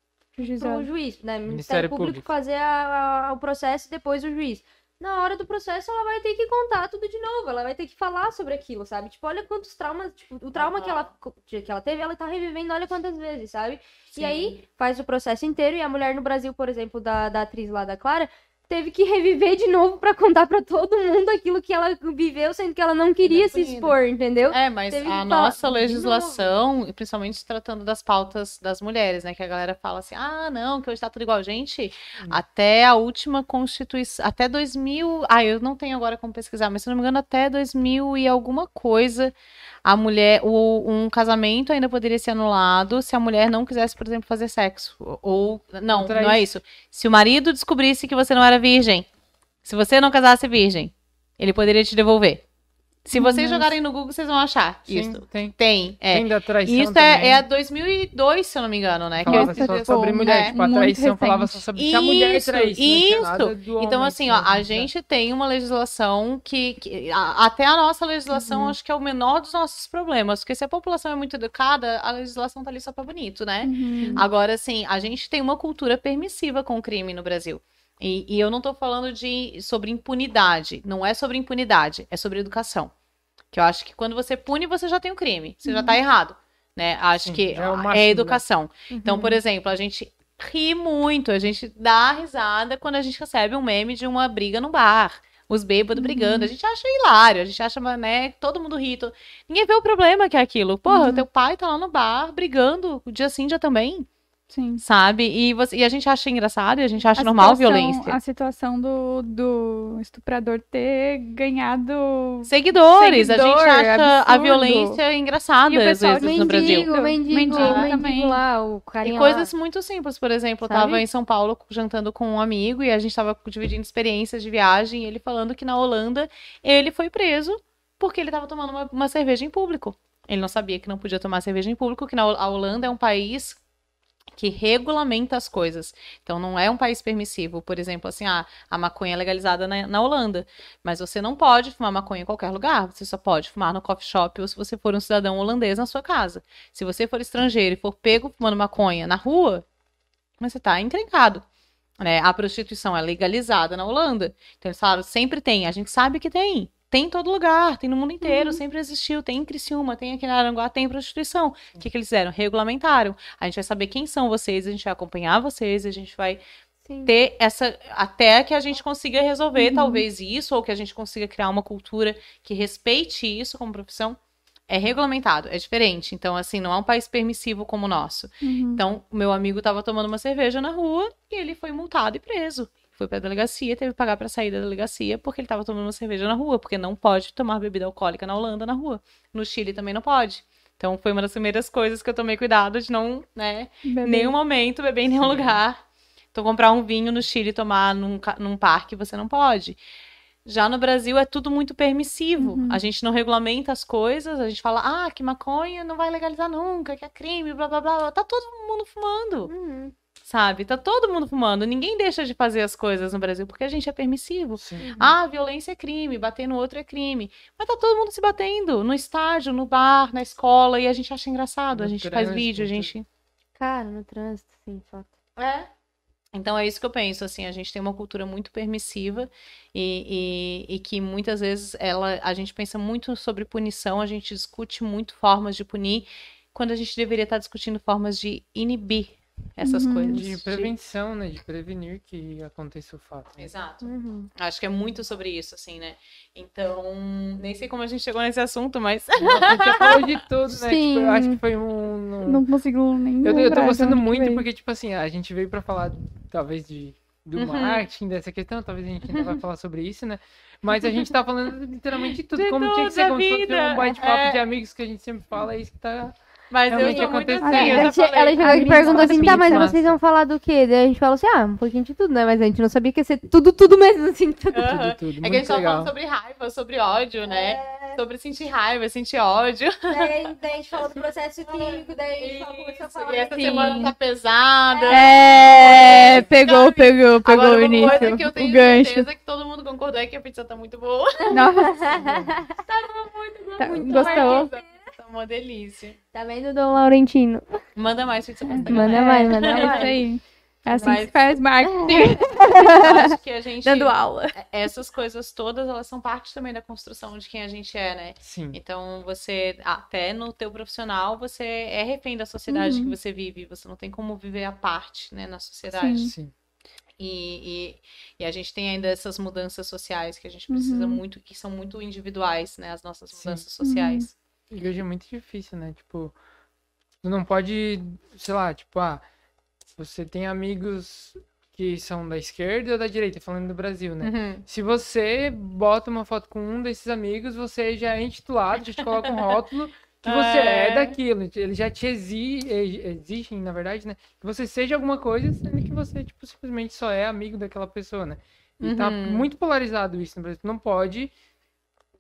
pro juiz, né? Ministério, Ministério Público, Público. fazer a- a- o processo e depois o juiz. Na hora do processo, ela vai ter que contar tudo de novo. Ela vai ter que falar sobre aquilo, sabe? Tipo, olha quantos traumas. Tipo, o trauma que, ela, que ela teve, ela tá revivendo, olha quantas vezes, sabe? E aí, faz o processo inteiro. E a mulher no Brasil, por exemplo, da, da atriz lá da Clara, teve que reviver de novo pra contar pra todo mundo aquilo que ela viveu, sendo que ela não queria se expor, entendeu? É, mas Teve a nossa legislação, e principalmente se tratando das pautas das mulheres, né? Que a galera fala assim, ah, não, que hoje tá tudo igual. Gente, até a última Constituição, até 2000, ah, eu não tenho agora como pesquisar, mas se não me engano, até 2000 e alguma coisa, a mulher, o, um casamento ainda poderia ser anulado se a mulher não quisesse, por exemplo, fazer sexo. Ou, não, não é isso. Se o marido descobrisse que você não era virgem, se você não casasse virgem, ele poderia te devolver. Se vocês Nossa. jogarem no Google, vocês vão achar Sim, isso. tem. Tem, é. Tem da traição Isso também. é, é a 2002, se eu não me engano, né? Que Falava eu- só tipo, sobre mulher, é, tipo, a traição falava só sobre se a mulher Isso, não tinha isso. nada do Então, assim, ó, a gente tem uma legislação que. que- a- até a nossa legislação, Uhum. acho que é o menor dos nossos problemas. Porque se a população é muito educada, a legislação tá ali só pra bonito, né? Uhum. Agora, assim, a gente tem uma cultura permissiva com o crime no Brasil. E, e eu não tô falando de sobre impunidade. Não é sobre impunidade, é sobre educação. Que eu acho que quando você pune, você já tem o crime. Você já tá errado. Né? Acho Sim, que é é, né? educação. Então, por exemplo, a gente ri muito, a gente dá risada quando a gente recebe um meme de uma briga no bar. Os bêbados brigando. A gente acha hilário, a gente acha, né? Todo mundo ri. Ninguém vê o problema que é aquilo. Porra, teu pai tá lá no bar brigando, o dia sim, dia também. Sim. sabe? E, você, e a gente acha engraçado e a gente acha A normal a situação- violência. A situação do, do estuprador ter ganhado. Seguidores, a gente acha a absurdo. violência engraçada E o às pessoal vezes no Brasil. Mendigo, mendigo, Mendigo mendigo, lá, o E carinha coisas lá. muito simples, por exemplo, eu Sabe? tava em São Paulo jantando com um amigo e a gente tava dividindo experiências de viagem, e ele falando que na Holanda ele foi preso porque ele tava tomando uma, uma cerveja em público. Ele não sabia que não podia tomar cerveja em público, que na, a Holanda é um país que regulamenta as coisas. Então não é um país permissivo, por exemplo, assim, ah, a maconha é legalizada na, na Holanda, mas você não pode fumar maconha em qualquer lugar, você só pode fumar no coffee shop ou se você for um cidadão holandês na sua casa. Se você for estrangeiro e for pego fumando maconha na rua, você tá encrencado. Né? A prostituição é legalizada na Holanda. Então eles falaram, sempre tem. A gente sabe que tem. Tem em todo lugar, tem no mundo inteiro, sempre existiu. Tem em Criciúma, tem aqui na Aranguá, tem prostituição. O que, que eles fizeram? Regulamentaram. A gente vai saber quem são vocês, a gente vai acompanhar vocês, a gente vai Sim. ter essa. Até que a gente consiga resolver, talvez, isso, ou que a gente consiga criar uma cultura que respeite isso como profissão. É regulamentado, é diferente. Então, assim, não é um país permissivo como o nosso. Uhum. Então, o meu amigo tava tomando uma cerveja na rua e ele foi multado e preso. Foi pra delegacia, teve que pagar pra sair da delegacia porque ele tava tomando uma cerveja na rua, porque não pode tomar bebida alcoólica na Holanda na rua. No Chile também não pode. Então, foi uma das primeiras coisas que eu tomei cuidado de não, né, Bebê. nenhum momento beber em nenhum lugar. Então, comprar um vinho no Chile e tomar num, num parque, você não pode. Já no Brasil é tudo muito permissivo. Uhum. A gente não regulamenta as coisas, a gente fala, ah, que maconha não vai legalizar nunca, que é crime, blá blá blá. blá. Tá todo mundo fumando, Uhum. Sabe? Tá todo mundo fumando. Ninguém deixa de fazer as coisas no Brasil porque a gente é permissivo. Sim. Ah, violência é crime, bater no outro é crime. Mas tá todo mundo se batendo no estádio, no bar, na escola, e a gente acha engraçado. A No gente faz trânsito, vídeo, a gente. Cara, no trânsito, sim, fato. É. Então é isso que eu penso, assim, a gente tem uma cultura muito permissiva e, e, e que muitas vezes ela, a gente pensa muito sobre punição, a gente discute muito formas de punir, quando a gente deveria estar discutindo formas de inibir essas Uhum. coisas. De prevenção, né? De prevenir que aconteça o fato. né? Exato. Uhum. Acho que é muito sobre isso, assim, né? Então, nem sei como a gente chegou nesse assunto, mas a gente já falou de tudo, né? Tipo, eu acho Sim. que foi um. um- Não consigo nem. Eu, eu tô gostando muito veio. porque, tipo assim, a gente veio pra falar, talvez, de, do Uhum. marketing, dessa questão, talvez a gente ainda vai falar sobre isso, né? Mas a gente tá falando literalmente de tudo, De como tinha que ser, como se fosse um bate-papo é. de amigos que a gente sempre fala, é isso que tá. Mas eu tô muito assim, eu já che- falei. ela chegou aqui e perguntou assim, tá, mas vocês vão falar do quê? Daí a gente falou assim, ah, um pouquinho de tudo, né? Mas a gente não sabia que ia ser tudo, tudo mesmo, assim. Tudo. Tudo, tudo. É que a gente tava falando sobre raiva, sobre ódio, né? Sobre sentir raiva, sentir ódio. *laughs* Daí, daí a gente falou do processo químico, daí a gente começou a falar E essa Sim. semana tá pesada. É, pegou, Sabe? pegou, pegou Agora, o uma início. coisa que eu tenho o gancho. certeza que todo mundo concordou é que a pizza tá muito boa. Nossa, Muito, *laughs* Tá- muito gostou? Tá uma delícia. Tá vendo, Dom Laurentino? Manda mais pizza pra você. Manda mais, manda é mais. isso aí. É assim Mas- que se faz marketing. Eu acho que a *laughs* gente. Dando aula. Essas coisas todas, elas são parte também da construção de quem a gente é, né? Sim. Então, você, até no teu profissional, você é refém da sociedade Uhum. que você vive. Você não tem como viver à parte, né, na sociedade. Sim. Sim. E, e, e a gente tem ainda essas mudanças sociais que a gente precisa Uhum. muito, que são muito individuais, né? As nossas Sim. mudanças sociais. E hoje é muito difícil, né? Tipo, tu não pode, sei lá, tipo, ah, você tem amigos que são da esquerda ou da direita, falando do Brasil, né? Uhum. Se você bota uma foto com um desses amigos, você já é intitulado, já te coloca um rótulo *laughs* que você é, É. daquilo. Eles já te exi e- exigem, na verdade, né? Que você seja alguma coisa, sendo que você, tipo, simplesmente só é amigo daquela pessoa, né? E tá Uhum. muito polarizado isso no Brasil. Tu não pode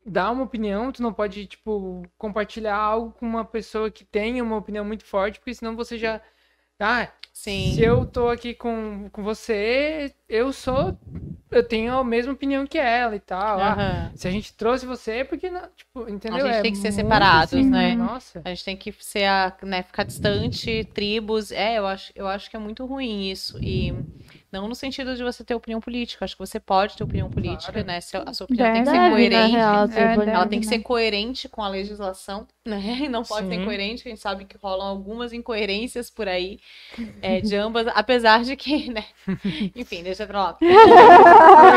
dar uma opinião, tu não pode, tipo, compartilhar algo com uma pessoa que tenha uma opinião muito forte, porque senão você já. Ah, Sim. se eu tô aqui com, com você, eu sou. Eu tenho a mesma opinião que ela e tal. Ah, Aham. se a gente trouxe você, é porque não. Tipo, entendeu? gente É tem que ser separados, assim, né? Nossa. A gente tem que ser a, né, ficar distante, tribos. É, eu acho, eu acho que é muito ruim isso. E não no sentido de você ter opinião política. Acho que você pode ter opinião política, Claro. né? Se a sua opinião tem que Deve, ser Deve, coerente. real, É, opinião. Ela tem que Deve, ser né? coerente com a legislação, né? *laughs* E não pode ser Sim. incoerente, que a gente sabe que rolam algumas incoerências por aí, *laughs* é, de ambas, apesar de que, né? *laughs* Enfim, deixa pra lá.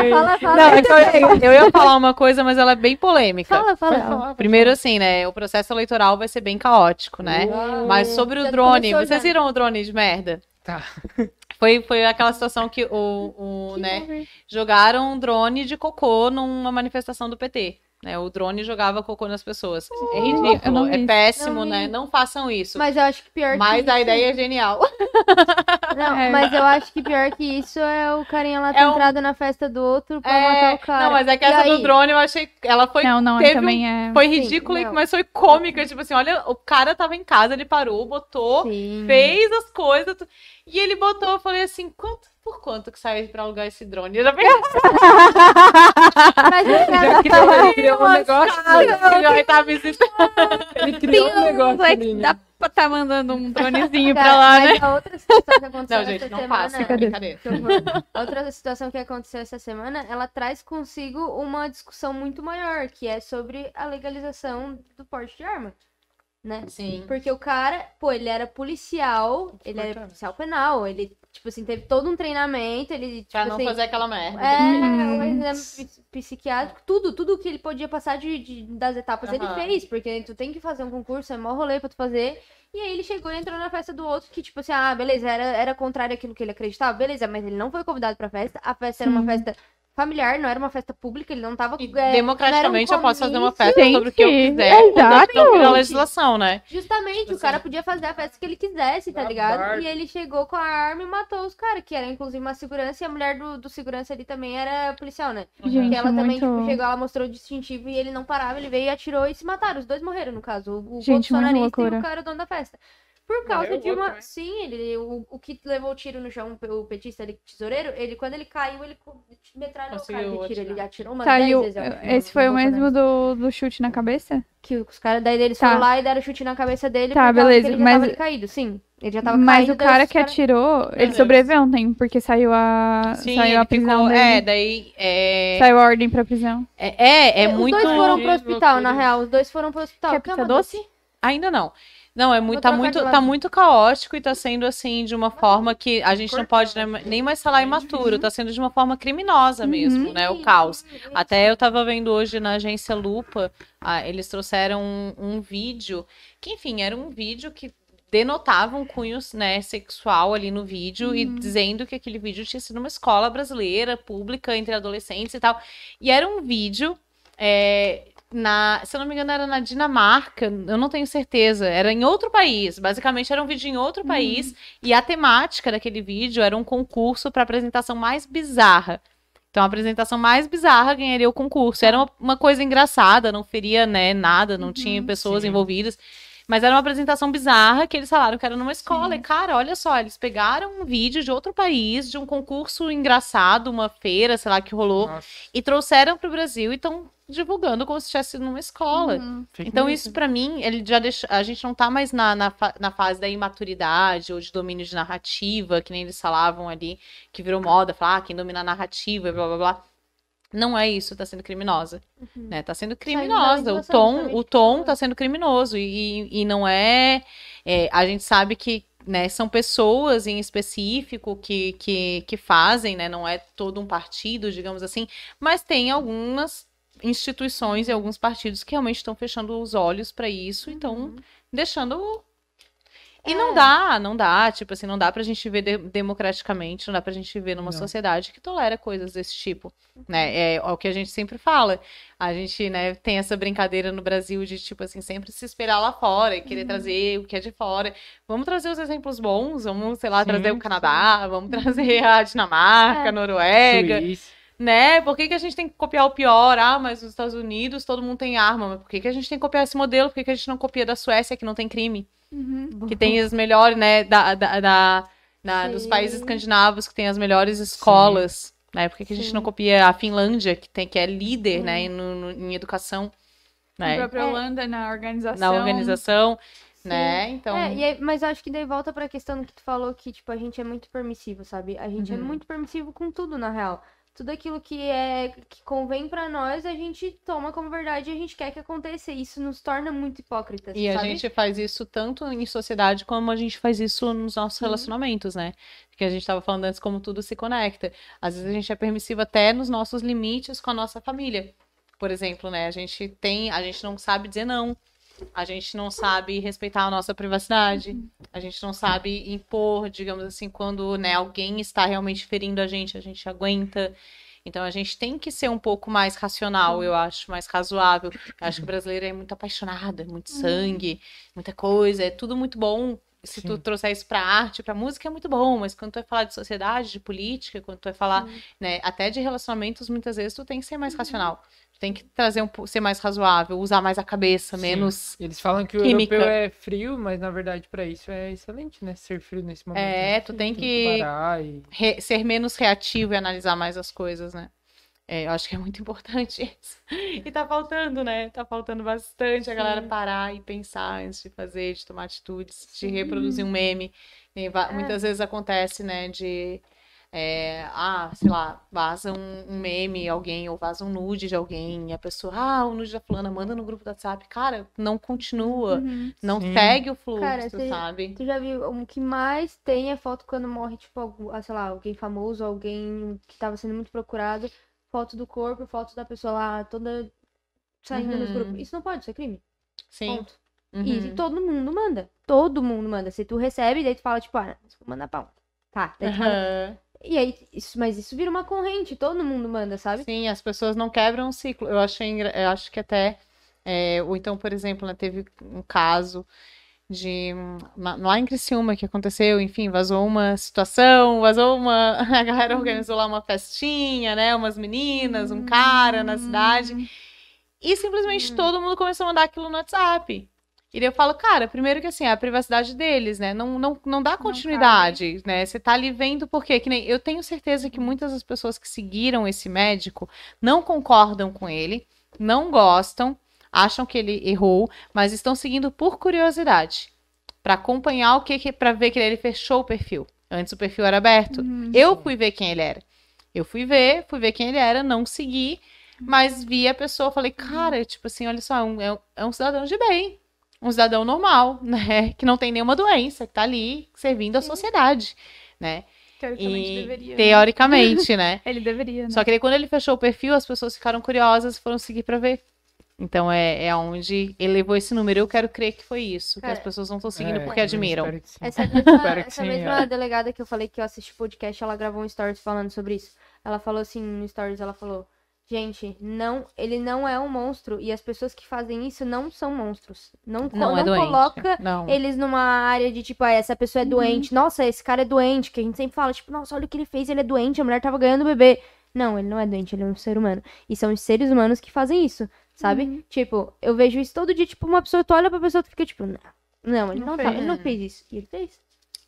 Fala, fala. Não, é eu, eu ia falar uma coisa, mas ela é bem polêmica. Fala, fala. Primeiro, assim, né? O processo eleitoral vai ser bem caótico, né? Uau. Mas sobre o Já drone, começou vocês viram o drone de merda? Tá. Foi, foi aquela situação que o, o né, jogaram um drone de cocô numa manifestação do PT. Né, o drone jogava cocô nas pessoas. é ridículo, não é péssimo, Não né? Não façam isso. Mas eu acho que pior Mas que a isso... ideia é genial. *laughs* Não, É. mas eu acho que pior que isso é o carinha lá ter É um- entrado na festa do outro pra É, matar o cara. Não, mas é que E essa do aí? drone eu achei. Ela foi, Não, não, teve também é. foi Sim, ridícula, não. mas foi cômica. Tipo assim, olha, o cara tava em casa, ele parou, botou, Sim. fez as coisas. E ele botou, eu falei assim, quanto, por quanto que sai pra alugar esse drone? Eu já pensei, Mas Já criou, ele criou um negócio. "Ah, ele vai tá visitando. Ele criou um negócio ali, que né? dá pra tá mandando um dronezinho pra lá, né? mas a outra situação que aconteceu Não, gente, essa não semana... faça, Cadê? que horror. A outra situação que aconteceu essa semana, ela traz consigo uma discussão muito maior, que é sobre a legalização do porte de arma, né? Sim. Porque o cara, pô, ele era policial, ele era policial penal, ele, tipo assim, teve todo um treinamento, ele, tipo Pra não assim, fazer aquela merda. é, Uhum. psiquiátrico, tudo, tudo que ele podia passar de, de- das etapas ele Aham. fez, porque tu tem que fazer um concurso, é mó rolê pra tu fazer. E aí ele chegou e entrou na festa do outro, que tipo assim, ah, beleza, era, era contrário àquilo que ele acreditava, beleza, mas ele não foi convidado pra festa, a festa era uma festa familiar, não era uma festa pública, ele não tava... E é, democraticamente um eu posso fazer uma festa Tem sobre o que eu quiser. Exato. Não virou legislação, né? Justamente, o cara podia fazer a festa que ele quisesse, tá ligado? bar- E ele chegou com a arma e matou os caras, que era inclusive uma segurança, e a mulher do, do segurança ali também era policial, né? Gente, que ela também, muito... tipo, chegou, ela mostrou o distintivo e ele não parava, ele veio e atirou e se mataram. Os dois morreram, no caso. O, o Gente, bolsonarista e o cara o dono da festa. Por causa Morreu de outro uma. também. Sim, ele, o, o que levou o tiro no chão, o petista ali, tesoureiro, ele, quando ele caiu, ele metralhou o cara de tiro. Ele atirou umas Saiu. 10 vezes. acho, no- Esse foi o mesmo do, do chute na cabeça? Que os caras, daí eles Tá. foram lá e deram chute na cabeça dele. Tá, beleza, ele já mas- tava ali caído, sim. Ele já tava Mas caído. o cara os que atirou, ele Deus. sobreviveu um tempo, porque saiu a, Sim, saiu a prisão ficou. dele. É, daí. É, Saiu a ordem pra prisão. é, é, é Os muito. dois foram pro hospital, na real. Os dois foram pro hospital. Quer pizza doce? Ainda não. Não, é muito, tá muito, tá muito caótico e tá sendo assim de uma forma que a gente não pode né, nem mais falar imaturo, tá sendo de uma forma criminosa mesmo, né? O caos. Até eu tava vendo hoje na agência Lupa, ah, eles trouxeram um, um vídeo, que enfim, era um vídeo que denotava um cunho né, sexual ali no vídeo e dizendo que aquele vídeo tinha sido uma escola brasileira, pública, entre adolescentes e tal. E era um vídeo, é, na, se eu não me engano, era na Dinamarca, eu não tenho certeza, era em outro país. Basicamente, era um vídeo em outro país e a temática daquele vídeo era um concurso para apresentação mais bizarra. Então, a apresentação mais bizarra ganharia o concurso. Era uma, uma coisa engraçada, não feria né, nada, não tinha pessoas Sim. envolvidas. Mas era uma apresentação bizarra que eles falaram que era numa escola. E, cara, olha só, eles pegaram um vídeo de outro país, de um concurso engraçado, uma feira, sei lá, que rolou, Nossa, e trouxeram para o Brasil e estão divulgando como se tivesse sido numa escola. Uhum. Então, isso pra mim, ele já deixa. A gente não tá mais na, na, fa- na fase da imaturidade ou de domínio de narrativa, que nem eles falavam ali, que virou moda, falar ah, quem domina a narrativa, blá blá blá. Não é isso, tá sendo criminosa. Né? Tá sendo criminosa. O tom, o tom tá sendo criminoso. E, e não é, é, A gente sabe que. Né, são pessoas em específico que, que, que fazem, né? Não é todo um partido, digamos assim, mas tem algumas instituições e alguns partidos que realmente estão fechando os olhos para isso, então deixando. E não É. dá, não dá, tipo assim, não dá pra gente viver de- democraticamente, não dá pra gente viver numa Não. sociedade que tolera coisas desse tipo, né? É, o que a gente sempre fala. A gente, né, tem essa brincadeira no Brasil de, tipo assim, sempre se esperar lá fora e querer trazer o que é de fora. Vamos trazer os exemplos bons, vamos, sei lá, Sim, trazer o sim. Canadá, vamos trazer a Dinamarca, É. a Noruega, Suíça. né? Por que, que a gente tem que copiar o pior? Ah, mas nos Estados Unidos todo mundo tem arma. Mas por que, que a gente tem que copiar esse modelo? Por que, que a gente não copia da Suécia, que não tem crime? Uhum. Que tem as melhores, né? Da, da, da- da- dos Sim. países escandinavos que tem as melhores escolas. Né? Por que, que a gente Sim. não copia a Finlândia, que, tem, que é líder Sim. né? no- no- em educação? A Né? própria É. Holanda na organização. Na organização. Né? Então. É, e aí- mas eu acho que daí volta pra questão que tu falou que, tipo, a gente é muito permissivo, sabe? A gente é Uhum. muito permissivo com tudo, na real. Tudo aquilo que é que convém pra nós, a gente toma como verdade e a gente quer que aconteça. E isso nos torna muito hipócritas, E a sabe? gente faz isso tanto em sociedade como a gente faz isso nos nossos Sim. relacionamentos, né? Que a gente estava falando antes como tudo se conecta. Às vezes a gente é permissivo até nos nossos limites com a nossa família. Por exemplo, né? A gente tem, a gente não sabe dizer não. A gente não sabe respeitar a nossa privacidade. A gente não sabe impor, digamos assim, quando né, alguém está realmente ferindo a gente, a gente aguenta. Então a gente tem que ser um pouco mais racional, eu acho, mais razoável. Eu acho que o brasileiro é muito apaixonado, é muito sangue, muita coisa, é tudo muito bom. Se tu Sim. trouxer isso pra arte, pra música, é muito bom, mas quando tu vai falar de sociedade, de política, quando tu vai falar, né, até de relacionamentos, muitas vezes tu tem que ser mais racional. Tem que trazer um ser mais razoável, usar mais a cabeça, Sim. menos. Eles falam que o Química. europeu é frio, mas na verdade pra isso é excelente, né? Ser frio nesse momento. É, né? tu tem Tem que parar e... ser menos reativo e analisar mais as coisas, né? É, eu acho que é muito *laughs* importante isso. E tá faltando, né? Tá faltando bastante a galera Sim. parar e pensar antes de fazer, de tomar atitudes, de Sim. reproduzir um meme. E É. Muitas vezes acontece, né, de. É, ah, sei lá, vaza um, um meme, alguém, ou vaza um nude de alguém, e a pessoa, ah, o nude da fulana, manda no grupo do WhatsApp. Cara, não continua, Uhum. não Sim. segue o fluxo, Cara, você- sabe? Tu já viu um que mais tem é foto quando morre, tipo, ah, sei lá, alguém famoso, alguém que tava sendo muito procurado. Foto do corpo, foto da pessoa lá toda saindo nos Uhum. grupos. Isso não pode, isso é crime. Sim. Ponto. Uhum. E todo mundo manda. Todo mundo manda. Se tu recebe, daí tu fala, tipo, ah, vou mandar pau. Tá, daí tu manda. E aí, isso, mas isso vira uma corrente, todo mundo manda, sabe? Sim, as pessoas não quebram o ciclo. Eu achei, eu acho que até, é, ou então, por exemplo, né, teve um caso de hum, lá em Criciúma que aconteceu, enfim, vazou uma situação, vazou uma, *laughs* a galera organizou lá uma festinha, né, umas meninas, um cara na cidade, e simplesmente todo mundo começou a mandar aquilo no WhatsApp. E daí eu falo, cara, primeiro que assim, é a privacidade deles, né? Não, não, não dá continuidade, né? Você tá ali vendo porque, que nem eu tenho certeza que muitas das pessoas que seguiram esse médico não concordam com ele, não gostam, acham que ele errou, mas estão seguindo por curiosidade, Pra acompanhar o que, que para ver que ele fechou o perfil. Antes o perfil era aberto. Uhum. Eu fui ver quem ele era. Eu fui ver, fui ver quem ele era, não segui, mas vi a pessoa, falei, cara, tipo assim, olha só, é um, é um- é um cidadão de bem, um cidadão normal, *laughs* né? Que não tem nenhuma doença, que tá ali servindo a sociedade, né? Teoricamente E deveria. né? teoricamente, né? *laughs* Ele deveria, né? Só que aí quando ele fechou o perfil, as pessoas ficaram curiosas e foram seguir pra ver. Então é, é onde ele levou esse número. Eu quero crer que foi isso, que as pessoas não estão seguindo É, porque admiram. Essa *laughs* mesma, essa sim, mesma é. delegada que eu falei que eu assisti podcast, ela gravou um stories falando sobre isso. Ela falou assim, no stories, ela falou, gente, não, ele não é um monstro e as pessoas que fazem isso não são monstros. Não, co- Não é doente. coloca Não. eles numa área de tipo, ah, essa pessoa é doente. Nossa, esse cara é doente, que a gente sempre fala, tipo, nossa, olha o que ele fez, ele é doente, a mulher tava ganhando o bebê. Não, ele não é doente, ele é um ser humano. E são os seres humanos que fazem isso, sabe? Tipo, eu vejo isso todo dia, tipo, uma pessoa, tu olha pra pessoa e tu fica tipo, não, não, ele Não não, fez. tá, ele não fez isso. E ele fez.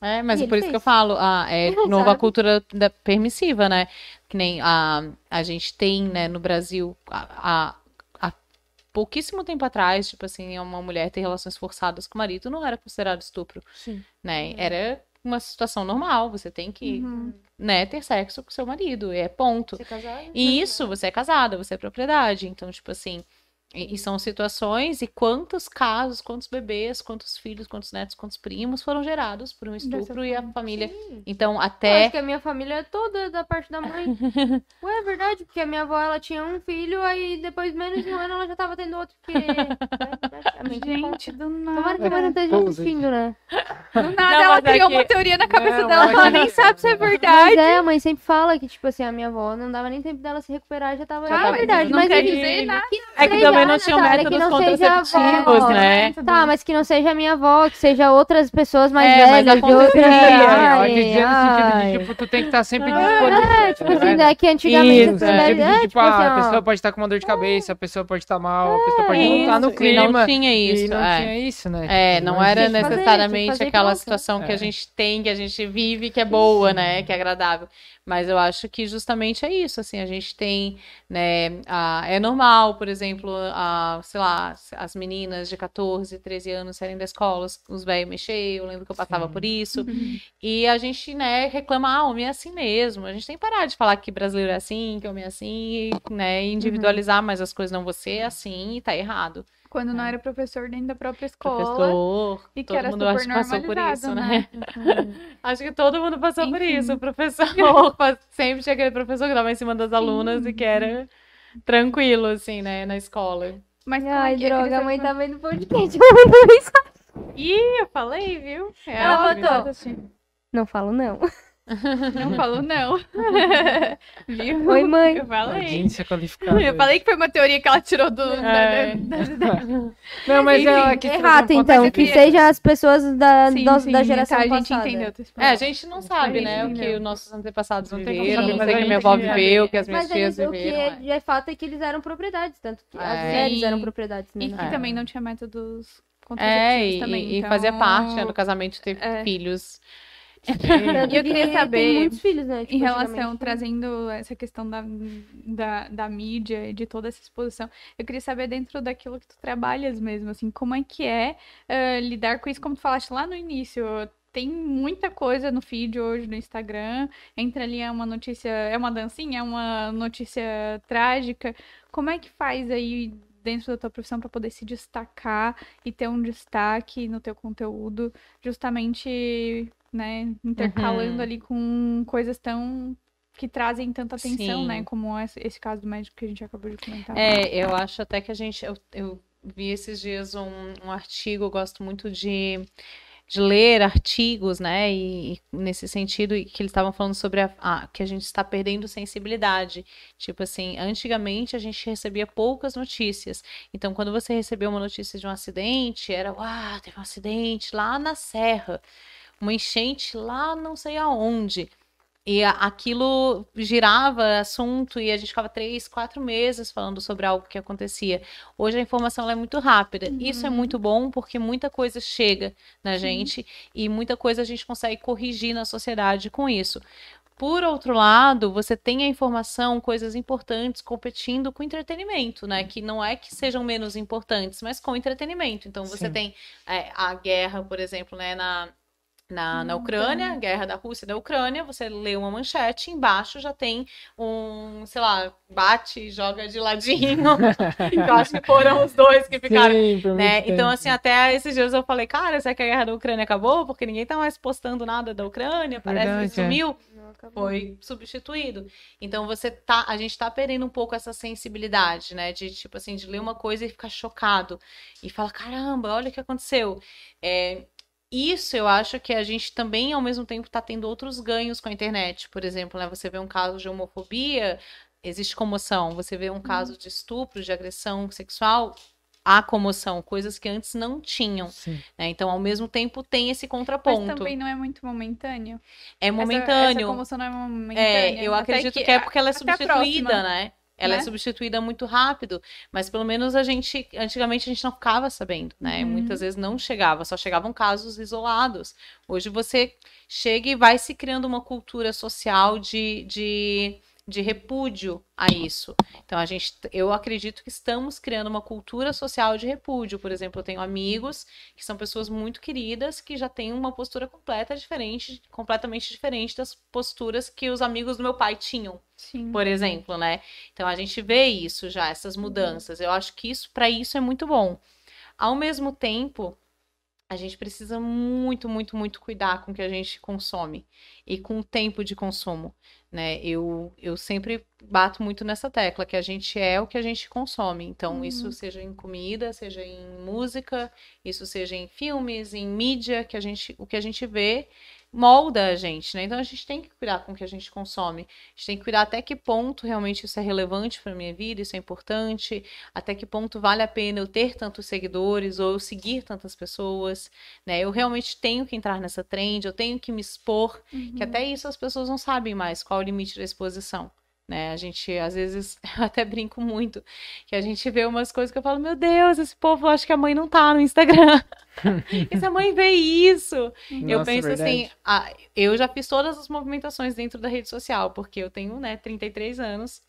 É, mas é por isso que eu fez. falo, ah, é *laughs* a Sabe? cultura da- permissiva, né? Que nem a, a gente tem, né, no Brasil, a, a- há pouquíssimo tempo atrás, tipo assim, uma mulher ter relações forçadas com o marido não era considerado estupro, Sim. né? Era uma situação normal, você tem que, Uhum. né, ter sexo com seu marido, é ponto. Você casar? E isso, você é casada, você é propriedade. Então, tipo assim, e, e são situações e quantos casos, quantos bebês, quantos filhos, quantos netos, quantos primos foram gerados por um estupro e a família. Então, Eu até. acho que a minha família é toda da parte da mãe. *laughs* Ué, é verdade, porque a minha avó, ela tinha um filho, aí depois menos de um ano ela já tava tendo outro, porque... É, que conta. Gente, do Tomara que a nada. mãe não esteja assistindo, né? *laughs* Do nada Não, ela mas é criou que- uma teoria na cabeça Não, dela mas que ela é- nem sabe se é Mas verdade. é, a mãe sempre fala que, tipo assim, a minha avó não dava nem tempo dela se recuperar, já tava... Já é tava- verdade, não mas quer dizer nada. É que também não tinham Natália, que métodos não seja a contraceptivos, avó. né? Tá, mas que não seja a minha avó, que seja outras pessoas mais É, mas velhas de outra acontecia. Ela área. dizia no sentido ai. de, tipo, tu tem que estar sempre disponível. É, tipo tá assim, ligado? daqui antigamente Isso, É, tipo, é, tipo, tipo ah, assim, a ó, pessoa pode estar com uma dor de cabeça, a pessoa pode estar mal, a pessoa pode não estar no Isso, e não clima. tinha isso. Não é. tinha isso, né? É, Tipo, não mas- era que fazer, necessariamente que aquela situação que a É. gente tem, que a gente vive, que é boa, né? Que é agradável. Mas eu acho que justamente é isso, assim, a gente tem, né, a, é normal, por exemplo, a, sei lá, as meninas de 14, 13 anos saírem da escola, os- os velhos mexer, eu lembro que eu passava Sim. por isso, e a gente, né, reclama, ah, homem é assim mesmo, a gente tem que parar de falar que brasileiro é assim, que homem é assim, e, né, individualizar mais as coisas, não, você é assim e tá errado. Quando não era professor dentro da própria escola. Professor, E que todo era mundo super acho que passou por isso, né? né? *laughs* Acho que todo mundo passou por Enfim. isso. O professor *laughs* sempre tinha aquele professor que tava em cima das alunas e que era tranquilo, assim, né, na escola. Mas como é Ai, que é? Eu queria droga, a mãe tá vendo podcast. Ela mandou isso. Ih, eu falei, viu? É Ela botou. assim. Não falo, não. *laughs* Não falou *laughs* não. Viu? Oi, mãe. Eu falei. Audiência qualificada. Eu falei que foi uma teoria que ela tirou do. da- É. da- da- *laughs* Não, mas Enfim, é que Errata, não pode então. Que seja as pessoas da, Sim, da, sim, da geração tá, a gente passada. entendeu. teu É, a gente não sabe, né? O que os nossos antepassados Não tem como viveram, saber, não mas sei o a que minha gente avó viveu, o que as minhas Mas tias aí, o que viveram. é, é. já é fato é que eles eram propriedades, tanto que as É. mulheres eram propriedades, né? E que É. também não tinha métodos É, contraceptivos e, também. e então... fazia parte né, do casamento ter É. filhos. E eu que queria tem saber, muitos filhos, né? Em Tipo, relação, antigamente, trazendo essa questão da, da, da mídia e de toda essa exposição, eu queria saber dentro daquilo que tu trabalhas mesmo, assim, como é que é eh, lidar com isso, como tu falaste lá no início, tem muita coisa no feed hoje no Instagram, entra ali é uma notícia, é uma dancinha, é uma notícia trágica, como é que faz aí dentro da tua profissão para poder se destacar e ter um destaque no teu conteúdo, justamente, né, intercalando Uhum. ali com coisas tão que trazem tanta atenção, Sim. né, como esse, caso do médico que a gente acabou de comentar. É, eu acho até que a gente. Eu, eu vi esses dias um, um artigo, eu gosto muito de, de ler artigos, né? E, e nesse sentido, e que eles estavam falando sobre a, a- que a gente está perdendo sensibilidade. Tipo assim, antigamente a gente recebia poucas notícias. Então, quando você recebeu uma notícia de um acidente, era, uau, teve um acidente lá na serra, uma enchente lá não sei aonde. E aquilo girava assunto e a gente ficava três, quatro meses falando sobre algo que acontecia. Hoje a informação é muito rápida. Isso é muito bom porque muita coisa chega na gente e muita coisa a gente consegue corrigir na sociedade com isso. Por outro lado, você tem a informação, coisas importantes competindo com entretenimento, né? Que não é que sejam menos importantes, mas com entretenimento. Então você Sim. tem é, a guerra, por exemplo, né, na, na, na Na Ucrânia, Ucrânia. guerra da Rússia e da Ucrânia, você lê uma manchete, embaixo já tem um, sei lá, bate e joga de ladinho. *laughs* eu acho que foram os dois que ficaram. Sim, por Né? muito Então, tempo. assim, até esses dias eu falei, cara, será que a guerra da Ucrânia acabou? Porque ninguém tá mais postando nada da Ucrânia, parece Verdade, que é. sumiu acabou. foi substituído. Então você tá, a gente tá perdendo um pouco essa sensibilidade, né? De tipo assim, de ler uma coisa e ficar chocado e falar, caramba, olha o que aconteceu. É, isso eu acho que a gente também, ao mesmo tempo, tá tendo outros ganhos com a internet. Por exemplo, né? Você vê um caso de homofobia, existe comoção. Você vê um caso de estupro, de agressão sexual, há comoção, coisas que antes não tinham. Né? Então, ao mesmo tempo, tem esse Mas contraponto. também não é muito momentâneo. É Essa- momentâneo. Essa, comoção não é momentânea. É, eu Até acredito que, é porque ela é substituída, né? Ela é né? substituída muito rápido, mas pelo menos a gente, antigamente a gente não ficava sabendo, né? Uhum. Muitas vezes não chegava, só chegavam casos isolados. Hoje você chega e vai se criando uma cultura social de, de, de repúdio a isso. Então a gente, eu acredito que estamos criando uma cultura social de repúdio. Por exemplo, eu tenho amigos que são pessoas muito queridas que já têm uma postura completa diferente, completamente diferente das posturas que os amigos do meu pai tinham Sim. por exemplo, né? Então a gente vê isso já, essas mudanças. Eu acho que isso para isso é muito bom. Ao mesmo tempo, a gente precisa muito, muito, muito cuidar com o que a gente consome e com o tempo de consumo, né? Eu, eu sempre bato muito nessa tecla que a gente é o que a gente consome. Então, isso seja em comida, seja em música, isso seja em filmes, em mídia, que a gente, o que a gente vê molda a gente, né? Então a gente tem que cuidar com o que a gente consome. A gente tem que cuidar até que ponto realmente isso é relevante para minha vida, isso é importante, até que ponto vale a pena eu ter tantos seguidores ou eu seguir tantas pessoas, né? Eu realmente tenho que entrar nessa trend, eu tenho que me expor, que até isso as pessoas não sabem mais qual é o limite da exposição. Né? A gente, às vezes, *laughs* eu até brinco muito, que a gente vê umas coisas que eu falo, meu Deus, esse povo acha que a mãe não tá no Instagram. *laughs* e se a mãe vê isso? eu Nossa, penso assim, verdade. ah, eu já fiz todas as movimentações dentro da rede social, porque eu tenho, né, 33 anos.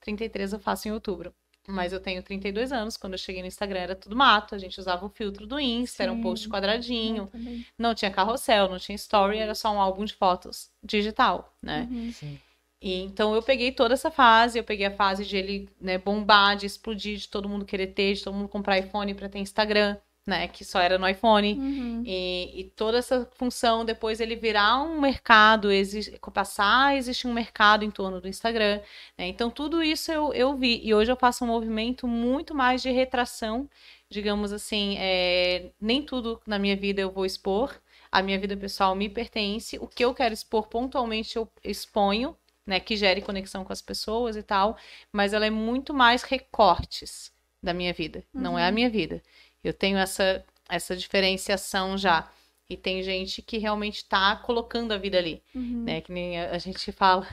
33 eu faço em outubro. Mas eu tenho 32 anos. Quando eu cheguei no Instagram era tudo mato. A gente usava o filtro do Insta, era um post Sim. quadradinho. Eu. Não tinha carrossel, não tinha story, era só um álbum de fotos digital, né? Uhum. Sim. E, então eu peguei toda essa fase, eu peguei a fase de ele né, bombar, de explodir, de todo mundo querer ter, de todo mundo comprar iPhone para ter Instagram. né? Que só era no iPhone. Uhum. E, e toda essa função, depois ele virar um mercado, exi- passar a existir um mercado em torno do Instagram. né? Então, tudo isso eu, eu vi. E hoje eu faço um movimento muito mais de retração, digamos assim, é, nem tudo na minha vida eu vou expor. A minha vida pessoal me pertence. O que eu quero expor pontualmente eu exponho, né? Que gere conexão com as pessoas e tal. Mas ela é muito mais recortes da minha vida. Não é a minha vida. Eu tenho essa, essa diferenciação já. E tem gente que realmente está colocando a vida ali, Uhum. né? Que nem a, a gente *laughs* fala.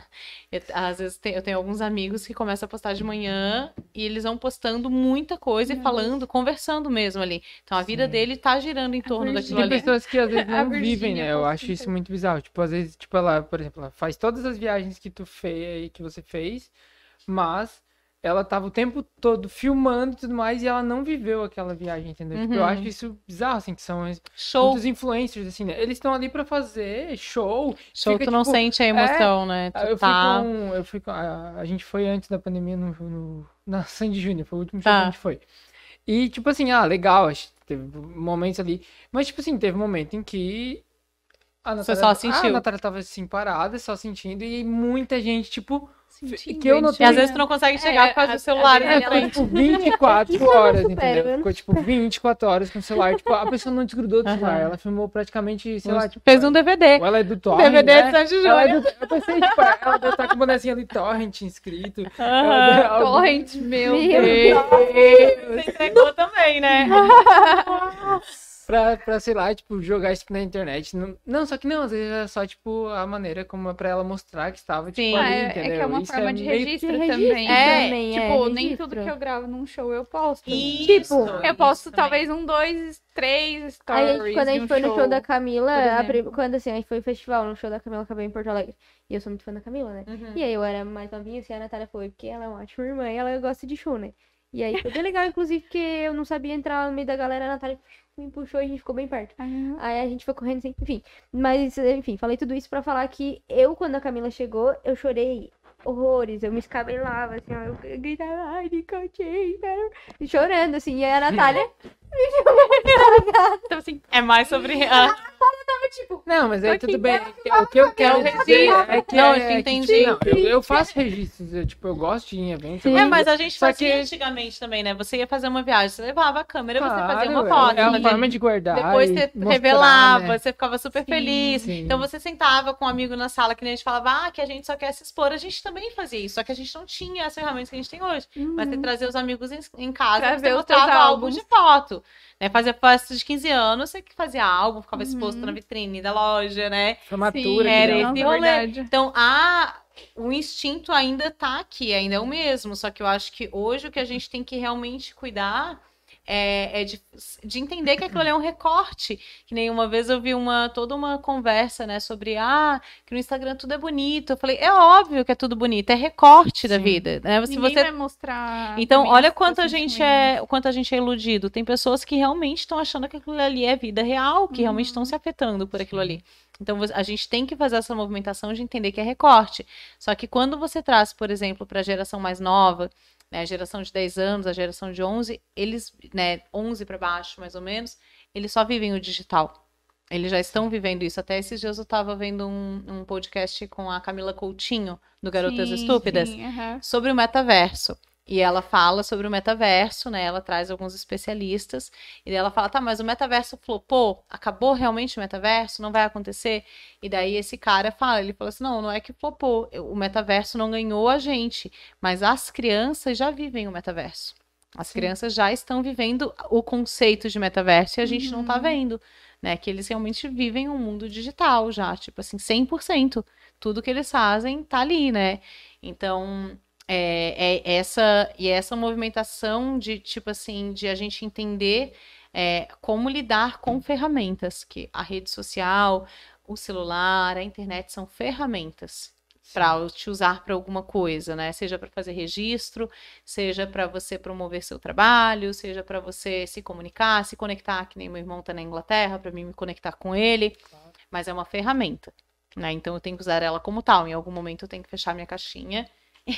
Eu- às vezes tem- eu tenho alguns amigos que começam a postar de manhã e eles vão postando muita coisa e falando, conversando mesmo ali. Então a vida Sim. dele tá girando em torno Virgínia. daquilo Tem ali. pessoas que às vezes *laughs* não vivem, né? Eu acho isso muito bizarro. Tipo, às vezes, tipo, ela, por exemplo, ela faz todas as viagens que tu fez, que você fez, mas ela tava o tempo todo filmando e tudo mais e ela não viveu aquela viagem, entendeu? Tipo, eu Uhum. acho isso bizarro, assim, que são Show, muitos influencers, assim, né? Eles estão ali pra fazer show. show, fica, tu não tipo, sente a emoção, né? Ah, Tu Eu fui tá. com. Eu fui com. A, a gente foi antes da pandemia no, no- na *laughs* Sandy Júnior, foi o último show que Tá. a gente foi. E, tipo assim, ah, legal, acho que teve momentos ali. Mas, tipo assim, teve um momento em que. A Você Natália, só Ah, a sentiu. Natália tava assim, parada, só sentindo, e muita gente, tipo. Sentindo, que eu E às vezes tu não consegue chegar por causa a- do celular. né? É, *laughs* ficou tipo 24 horas, entendeu? eu não Ficou tipo 24 horas com o celular. Tipo, a pessoa não desgrudou do celular. Ela filmou praticamente, sei lá, tipo. Fez um DVD. Ou ela é do Torrent. DVD né? de Sandy Ela é Júnior. do- Eu pensei, tipo, ela deve estar com o bonezinho ali Torrent inscrito. Ela deve- algum- Torrent, meu Meu Deus. Você entregou também, né? *laughs* pra, pra, sei lá, tipo, jogar isso na internet. Não, não, só que não, às vezes é só, tipo, a maneira como é pra ela mostrar que estava, tipo, Sim. Ali, é, é entendeu? que é uma Isso forma de meio- registro Que também. registro É, também, é, Tipo, nem registro. tudo que eu gravo num show eu posto. Isso, Eu posto talvez um, dois, três Aí, a stories. gente, quando a de gente um foi no show da Camila, por a prim- exemplo. quando assim, a gente foi no festival, no show da Camila acabei em Porto Alegre. E eu sou muito fã da Camila, né? Uhum. E aí eu era mais novinha, assim, a Natália foi, porque ela é uma ótima irmã e ela gosta de show, né? E aí foi bem legal, inclusive, porque eu não sabia entrar no meio da galera, a Natália me puxou e a gente ficou bem perto. Aham. Aí a gente foi correndo, assim, enfim. Mas, enfim, falei tudo isso pra falar que eu, quando a Camila chegou, eu chorei horrores. Eu me escabelava, assim, ó, eu gritava, ai, Nicole Chamber", e chorando, assim. E aí a Natália, *laughs* Então, assim, É mais sobre. tipo, Não, mas aí Tô tudo bem. O que eu quero dizer é que. Não, é, eu entendi. tipo, não, eu, eu faço registros, eu, tipo, eu gosto de ir em eventos. Sim. É, mas a gente Só fazia que- antigamente também, né? Você ia fazer uma viagem, você levava a câmera, você fazia Claro, uma foto. É uma ali. forma de guardar. Depois você mostrar, revelava, né? você ficava super feliz. sim. Então você sentava com um amigo na sala que nem a gente falava, ah, que a gente só quer se expor. A gente também fazia isso, só que a gente não tinha as ferramentas que a gente tem hoje. Mas você trazia os amigos em, em casa Pra e você álbuns álbuns. de foto. Né? Fazia festa de 15 anos, você que fazia álbum, ficava exposto Uhum. na vitrine da loja, né? Formatura. Sim, era esse rolê. verdade. Então, a, o instinto ainda tá aqui, ainda é o mesmo. Só que eu acho que hoje o que a gente tem que realmente cuidar é, é de, de entender que aquilo ali é um recorte. Que nem uma vez eu vi uma, toda uma conversa, né, sobre ah, que no Instagram tudo é bonito. Eu falei, é óbvio que é tudo bonito, é recorte da Sim. vida. Né? Se Ninguém você vai mostrar. então, olha quanto a gente é, o quanto a gente é iludido. Tem pessoas que realmente estão achando que aquilo ali é vida real, que realmente estão se afetando por aquilo ali. Então, a gente tem que fazer essa movimentação de entender que é recorte. Só que quando você traz, por exemplo, para a geração mais nova, né, a geração de 10 anos, a geração de 11, eles, né, 11 para baixo, mais ou menos, eles só vivem o digital. Eles já estão vivendo isso. Até esses dias eu estava vendo um, um podcast com a Camila Coutinho, do Garotas Sim, Estúpidas sim, aham. sobre o metaverso. E ela fala sobre o metaverso, né? Ela traz alguns especialistas. E ela fala, tá, mas o metaverso flopou? Acabou realmente o metaverso? Não vai acontecer? E daí esse cara fala, ele fala assim, não, não é que flopou. O metaverso não ganhou a gente. Mas as crianças já vivem o metaverso. As crianças já estão vivendo o conceito de metaverso e a gente não tá vendo, né? Que eles realmente vivem um mundo digital já, tipo assim, 100%. Tudo que eles fazem tá ali, né? Então, é, é essa e essa movimentação de tipo assim de a gente entender é, como lidar com ferramentas que a rede social, o celular, a internet são ferramentas para te usar para alguma coisa, né? Seja para fazer registro, seja para você promover seu trabalho, seja para você se comunicar, se conectar, que nem meu irmão está na Inglaterra, para mim me conectar com ele, mas é uma ferramenta, né? Então eu tenho que usar ela como tal. Em algum momento eu tenho que fechar minha caixinha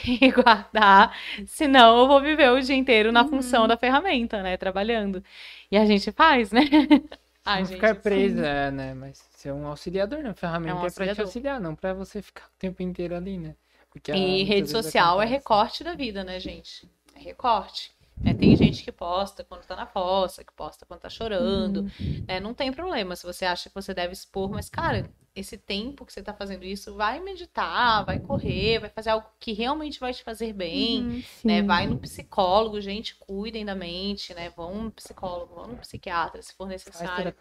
e *laughs* guardar, senão eu vou viver o dia inteiro na Uhum. função da ferramenta, né? Trabalhando. E a gente faz, né? *laughs* Ai, não gente, ficar presa, é, né? Mas ser um auxiliador na ferramenta É um é, pra te auxiliar, não pra você ficar o tempo inteiro ali, né? Porque, E rede social é recorte da vida, né, gente? É recorte. É, tem gente que posta quando tá na fossa, que posta quando tá chorando. né? Não tem problema se você acha que você deve expor, mas, cara, esse tempo que você tá fazendo isso, vai meditar, vai correr, vai fazer algo que realmente vai te fazer bem. Uhum. né? Vai no psicólogo, gente, cuidem da mente, né? Vão no psicólogo, vão no psiquiatra, se for necessário.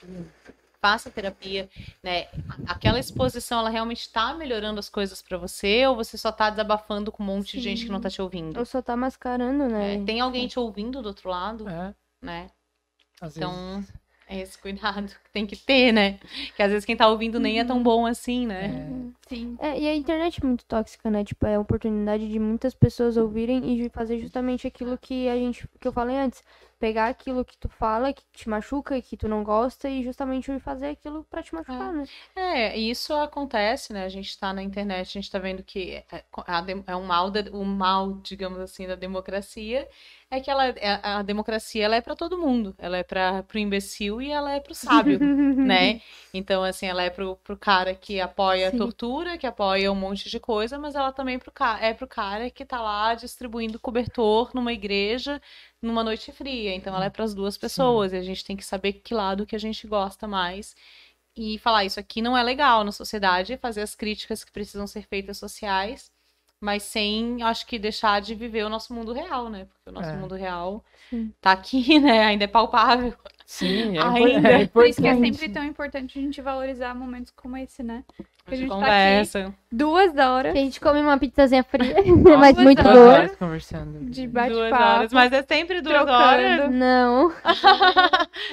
Faça terapia, né? Aquela exposição, ela realmente está melhorando as coisas pra você ou você só tá desabafando com um monte de gente que não tá te ouvindo? Ou só tá mascarando, né? É, tem alguém te ouvindo do outro lado, É, né? às Então, vezes. é esse cuidado que tem que ter, né? Que às vezes quem tá ouvindo nem é tão bom assim, né? É, Sim. É, e a internet é muito tóxica, né? Tipo, é a oportunidade de muitas pessoas ouvirem e de fazer justamente aquilo que a gente, que eu falei antes. Pegar aquilo que tu fala, que te machuca que tu não gosta e justamente fazer aquilo pra te machucar, né? É, e isso acontece, né? A gente tá na internet, a gente tá vendo que é, a dem- é um mal, o mal, digamos assim, da democracia, é que ela, é- a democracia ela é para todo mundo. Ela é para pro imbecil e ela é pro sábio, *laughs* né? Então, assim, ela é pro, pro cara que apoia Sim. a tortura, que apoia um monte de coisa, mas ela também pro, é pro cara que tá lá distribuindo cobertor numa igreja numa noite fria. Então, ela é para as duas pessoas e a gente tem que saber que lado que a gente gosta mais e falar isso aqui não é legal na sociedade, fazer as críticas que precisam ser feitas sociais, mas sem, acho que, deixar de viver o nosso mundo real, né? Porque o nosso É. mundo real Sim. tá aqui, *laughs* né? Ainda é palpável. Sim, é, Ainda. é Por isso que é importante. sempre tão importante a gente valorizar momentos como esse, né? A gente gente tá conversa. Duas horas Que a gente come uma pizzazinha fria, Nossa, *laughs* *laughs* mas muito Duas boa. horas conversando. de duas bate-papo. horas. Mas é sempre duas trocando. horas. Não. *laughs*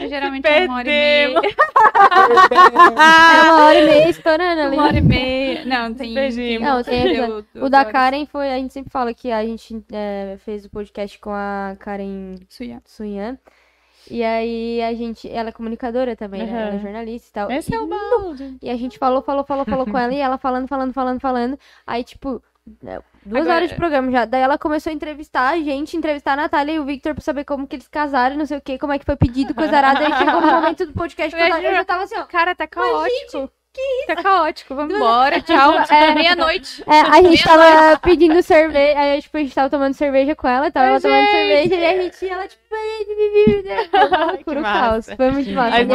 É geralmente uma hora e meia. É uma hora e meia estourando ali. Uma hora e meia. Não, tem. Não, tem duas O da horas. Karen foi. A gente sempre fala que a gente é, fez o podcast com a Karen Suya. Sunhan. E aí a gente. Ela é comunicadora também, né? Ela é jornalista e tal. Esse e, é o balde. e a gente falou, falou, falou, falou com ela e ela falando, falando, falando, falando. Aí, tipo. é, Duas Agora- horas de programa já. Daí ela começou a entrevistar a gente, entrevistar a Natália e o Victor pra saber como que eles casaram, não sei o que, como é que foi pedido, coisa arada. Aí chegou no momento do podcast que eu, eu já tava assim, ó. Cara, tá caótico. Tá caótico. Vamos embora. Tchau. É. Meia-noite. É, a gente tava pedindo cerveja, aí tipo, a gente tava tomando cerveja com ela, tava ela tomando cerveja e a gente, ela tipo, puro massa. caos. Foi muito massa. Mas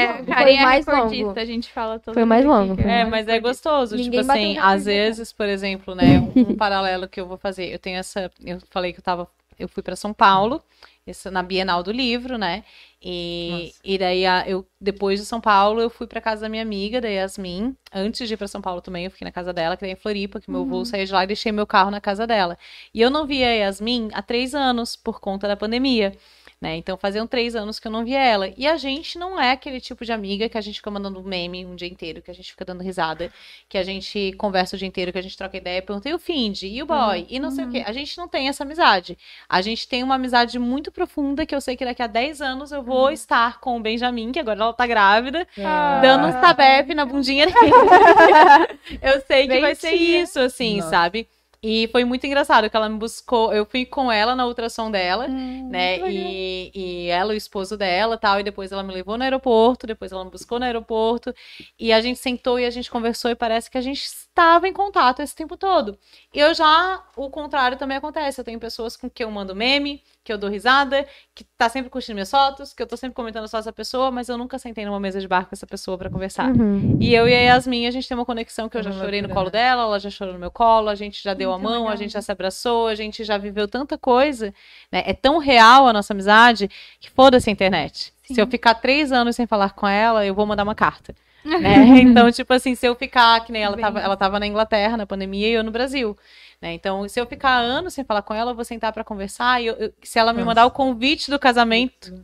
é- É, Foi mais recordista, longo. a gente fala todo Foi mais longo, É, mais mas é gostoso. Ninguém tipo assim, o às vezes, por exemplo, né, *laughs* um paralelo que eu vou fazer. Eu tenho essa. Eu falei que eu tava. Eu fui pra São Paulo, essa, na Bienal do Livro, né? E, Nossa. e daí, eu, depois de São Paulo, eu fui pra casa da minha amiga, da Yasmin. Antes de ir pra São Paulo também, eu fiquei na casa dela, que daí em Floripa, que meu voo saía de lá e deixei meu carro na casa dela. E eu não via a Yasmin há três anos, por conta da pandemia. Né? Então faziam três anos que eu não via ela. E a gente não é aquele tipo de amiga que a gente fica mandando meme um dia inteiro, que a gente fica dando risada, que a gente conversa o dia inteiro, que a gente troca ideia, pergunta, e o Find, e o boy, e não sei o quê. A gente não tem essa amizade. A gente tem uma amizade muito profunda que eu sei que daqui a 10 anos eu vou estar com o Benjamin, que agora ela tá grávida, Ah. dando uns tabep na bundinha dele. *laughs* eu sei que vai ser isso, assim, Nossa. sabe? E foi muito engraçado que ela me buscou. Eu fui com ela na ultrassom dela, Hum, né? E, e ela, o esposo dela tal. E depois ela me levou no aeroporto, depois ela me buscou no aeroporto. E a gente sentou e a gente conversou e parece que a gente estava em contato esse tempo todo. E eu já, o contrário também acontece. Eu tenho pessoas com que eu mando meme, que eu dou risada, que tá sempre curtindo minhas fotos, que eu tô sempre comentando só essa pessoa, mas eu nunca sentei numa mesa de bar com essa pessoa pra conversar. Uhum. E eu e a Yasmin, a gente tem uma conexão que eu já chorei no colo né? dela, ela já chorou no meu colo, a gente já deu a Muito mão, a legal. gente já se abraçou, a gente já viveu tanta coisa, né? É tão real a nossa amizade que foda-se a internet. Sim. Se eu ficar três anos sem falar com ela, eu vou mandar uma carta. *laughs* né? Então, tipo assim, se eu ficar, que nem ela Bem tava, isso. ela tava na Inglaterra na pandemia e eu no Brasil. Né? Então, se eu ficar anos sem falar com ela, eu vou sentar pra conversar. E eu- eu- se ela me mandar o convite do casamento,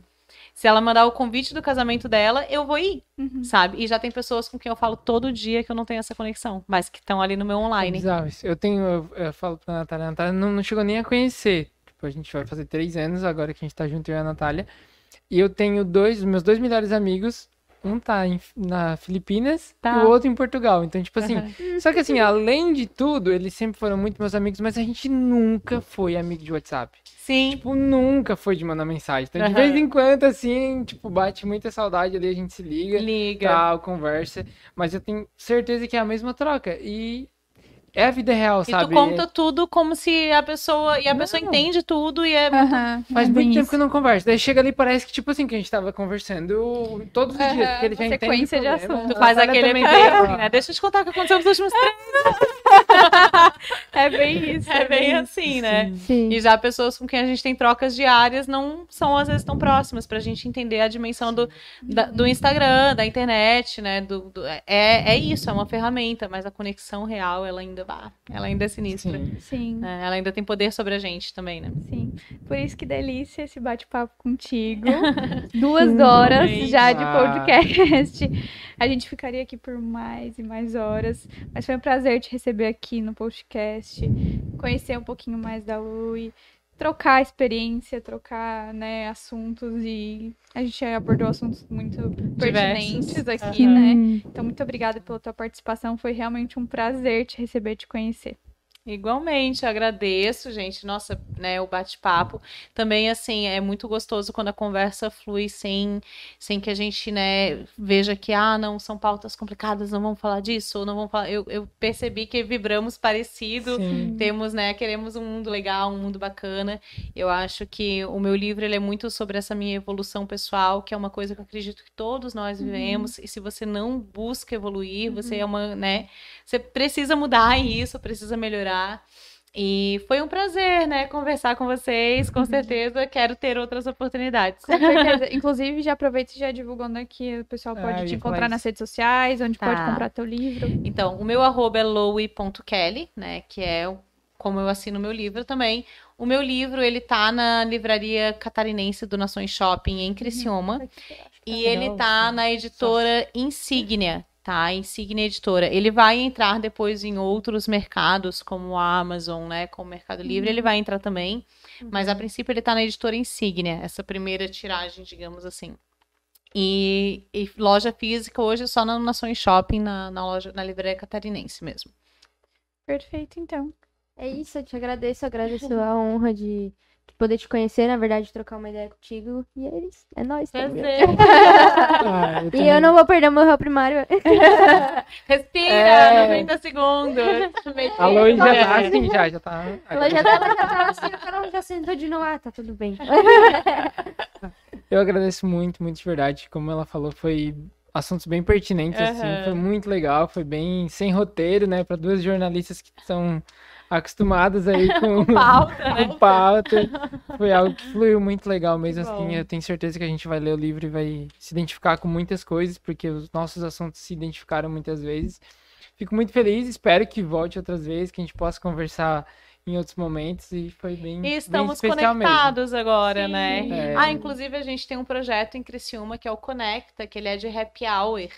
se ela mandar o convite do casamento dela, eu vou ir Uhum. sabe? E já tem pessoas com quem eu falo todo dia que eu não tenho essa conexão, mas que estão ali no meu online. Eu tenho, eu, eu falo pra Natália, a Natália não, não chegou nem a conhecer. Tipo, a gente vai fazer três anos agora que a gente tá junto eu e a Natália. E eu tenho dois, meus dois melhores amigos, um tá em- na Filipinas Tá. e o outro em Portugal. Então, tipo assim, Aham. só que assim, além de tudo, eles sempre foram muito meus amigos, mas a gente nunca foi amigo de WhatsApp. Sim. Tipo, nunca foi de mandar mensagem. Então, de Aham. vez em quando, assim, tipo, bate muita saudade ali, a gente se liga, Liga. tal, conversa. Mas eu tenho certeza que é a mesma troca. E é a vida real, E sabe? tu conta tudo como se a pessoa. E a pessoa Não. entende tudo e é. Aham, Faz é muito tempo isso. que eu não converso. Daí chega ali, parece que, tipo assim, que a gente tava conversando todos os dias. Porque ele já uma entende sequência de assunto. Tu faz aquele também *laughs* né? Deixa eu te contar o que aconteceu nos últimos três. *laughs* É bem isso. É bem assim, né? Sim. E já pessoas com quem a gente tem trocas diárias não são às vezes tão próximas pra gente entender a dimensão do, da- do Instagram, da internet, né? Do, do- é, é isso, é uma ferramenta, mas a conexão real, ela ainda vá, ela ainda é sinistra. Sim. Sim, né? Ela ainda tem poder sobre a gente também, né? sim. Por isso que delícia esse bate-papo contigo. *laughs* Duas horas já de Ah. podcast. A gente ficaria aqui por mais e mais horas. Mas foi um prazer te receber aqui no podcast. Conhecer um pouquinho mais da Lui. Trocar experiência, trocar né, assuntos e a gente abordou assuntos muito pertinentes aqui, Aham. né? Hum. Então, muito obrigada pela tua participação. Foi realmente um prazer te receber, te conhecer. Igualmente, agradeço, gente. Nossa, né, o bate-papo. Também, assim, é muito gostoso quando a conversa flui sem, sem que a gente, né, veja que, ah, não, são pautas complicadas, não vamos falar disso, ou não vamos falar. Eu, eu percebi que vibramos parecido. Sim. Temos, né, queremos um mundo legal, um mundo bacana. Eu acho que o meu livro, ele é muito sobre essa minha evolução pessoal, que é uma coisa que eu acredito que todos nós vivemos. E se você não busca evoluir, você é uma, né, você precisa mudar isso, precisa melhorar. E foi um prazer, né, conversar com vocês. Com certeza quero ter outras oportunidades. Com certeza. *laughs* Inclusive, já aproveita e já divulgando aqui. O pessoal Ah, pode te encontrar nas redes sociais, onde pode Tá. comprar teu livro. Então, o meu arroba é lowy.kelly, né, que é como eu assino o meu livro também. O meu livro, ele tá na livraria catarinense do Nações Shopping em Criciúma. E ele tá na editora Insignia, tá? Insignia Editora. Ele vai entrar depois em outros mercados, como a Amazon, né? Como o Mercado Livre, ele vai entrar também. Mas a princípio ele tá na editora Insignia, essa primeira tiragem, digamos assim. E, e loja física hoje só na Nações Shopping, na, na loja, na livraria catarinense mesmo. Perfeito, então. É isso, eu te agradeço, eu agradeço *laughs* a honra de poder te conhecer, na verdade, trocar uma ideia contigo. E é isso, é nóis. tá? *laughs* Ah, eu E eu não vou perder o meu réu primário. *laughs* Respira, É. 90 segundos. A Lois já tá assim, já, já tá. Ela já tava, já tava assim, o canal já sentou de novo. Ah, tá tudo bem. *laughs* Eu agradeço muito, muito de verdade. Como ela falou, foi assuntos bem pertinentes, assim. Aham. Foi muito legal, foi bem sem roteiro, né? Para duas jornalistas que são acostumadas aí *laughs* com, Pauta, *laughs* né? com pauta. Foi algo que fluiu muito legal mesmo, Que assim. bom. Eu tenho certeza que a gente vai ler o livro e vai se identificar com muitas coisas, porque os nossos assuntos se identificaram muitas vezes. Fico muito feliz, espero que volte outras vezes, que a gente possa conversar em outros momentos e foi bem, E bem estamos especial mesmo. conectados agora, né? É. Ah, inclusive a gente tem um projeto em Criciúma que é o Conecta, que ele é de happy hour.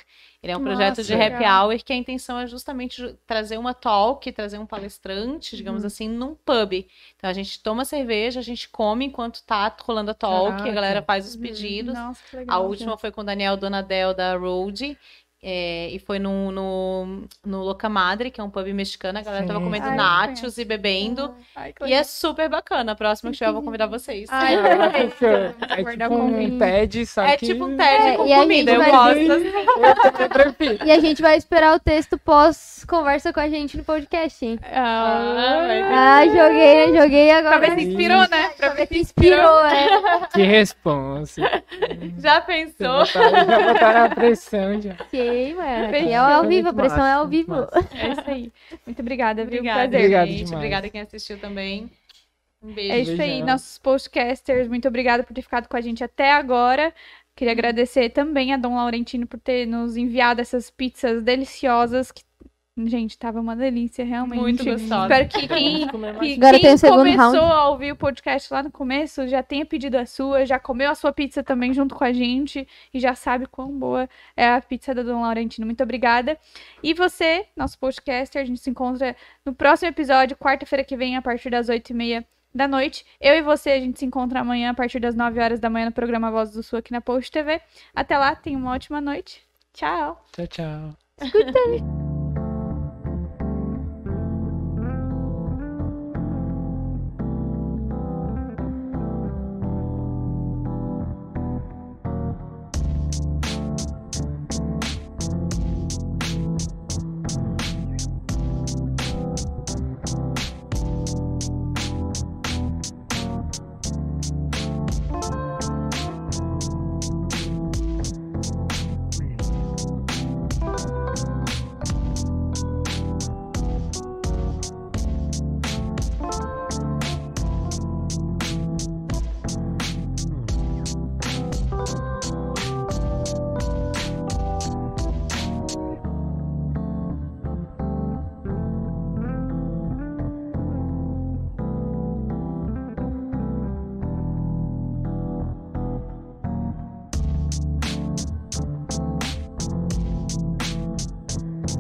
Ele é um projeto Nossa, de legal. happy hour que a intenção é justamente ju- trazer uma talk, trazer um palestrante, digamos Uhum. assim, num pub. Então a gente toma cerveja, a gente come enquanto tá rolando a talk, a Caraca. galera faz Uhum. os pedidos. Nossa, que legal. A última foi com o Daniel Donadel da Road. É, e foi no, no, no Loca Madre, que é um pub mexicano. A galera tava Sim. comendo Ai, eu nachos e bebendo. Ai, E é super bacana. A próxima que tiver, eu vou convidar vocês. Ai, fechou. Vamos É guardar tipo um. TED, só É tipo um TED É, com e a comida. gente Eu vai gosto. *laughs* Eu. E a gente vai esperar o texto pós-conversa com a gente no podcast, hein? Ah, Ah, joguei, né? Joguei agora. Pra ver se inspirou, né? Pra ver se inspirou, né? Que responsa. *laughs* Já pensou? Já botaram a pressão já. Ok, mano. Aqui é ao vivo, a muito pressão é ao vivo. É isso aí. Muito obrigada, viu? Obrigada, Prazer. Obrigado gente. demais. Obrigada quem assistiu também. Um beijo. É isso aí, Beijão. nossos podcasters. Muito obrigada por ter ficado com a gente até agora. Queria agradecer também a Dom Laurentino por ter nos enviado essas pizzas deliciosas. Que, gente, tava uma delícia, realmente. Muito gostosa. Espero que quem, que Agora quem começou round. a ouvir o podcast lá no começo já tenha pedido a sua, já comeu a sua pizza também junto com a gente e já sabe quão boa é a pizza da Dom Laurentino. Muito obrigada. E você, nosso podcaster, a gente se encontra no próximo episódio, quarta-feira que vem, a partir das oito e meia da noite. Eu e você, a gente se encontra amanhã a partir das 9 horas da manhã no programa Voz do Sul aqui na Post TV. Até lá, tenha uma ótima noite. Tchau. Tchau, tchau. Escuta.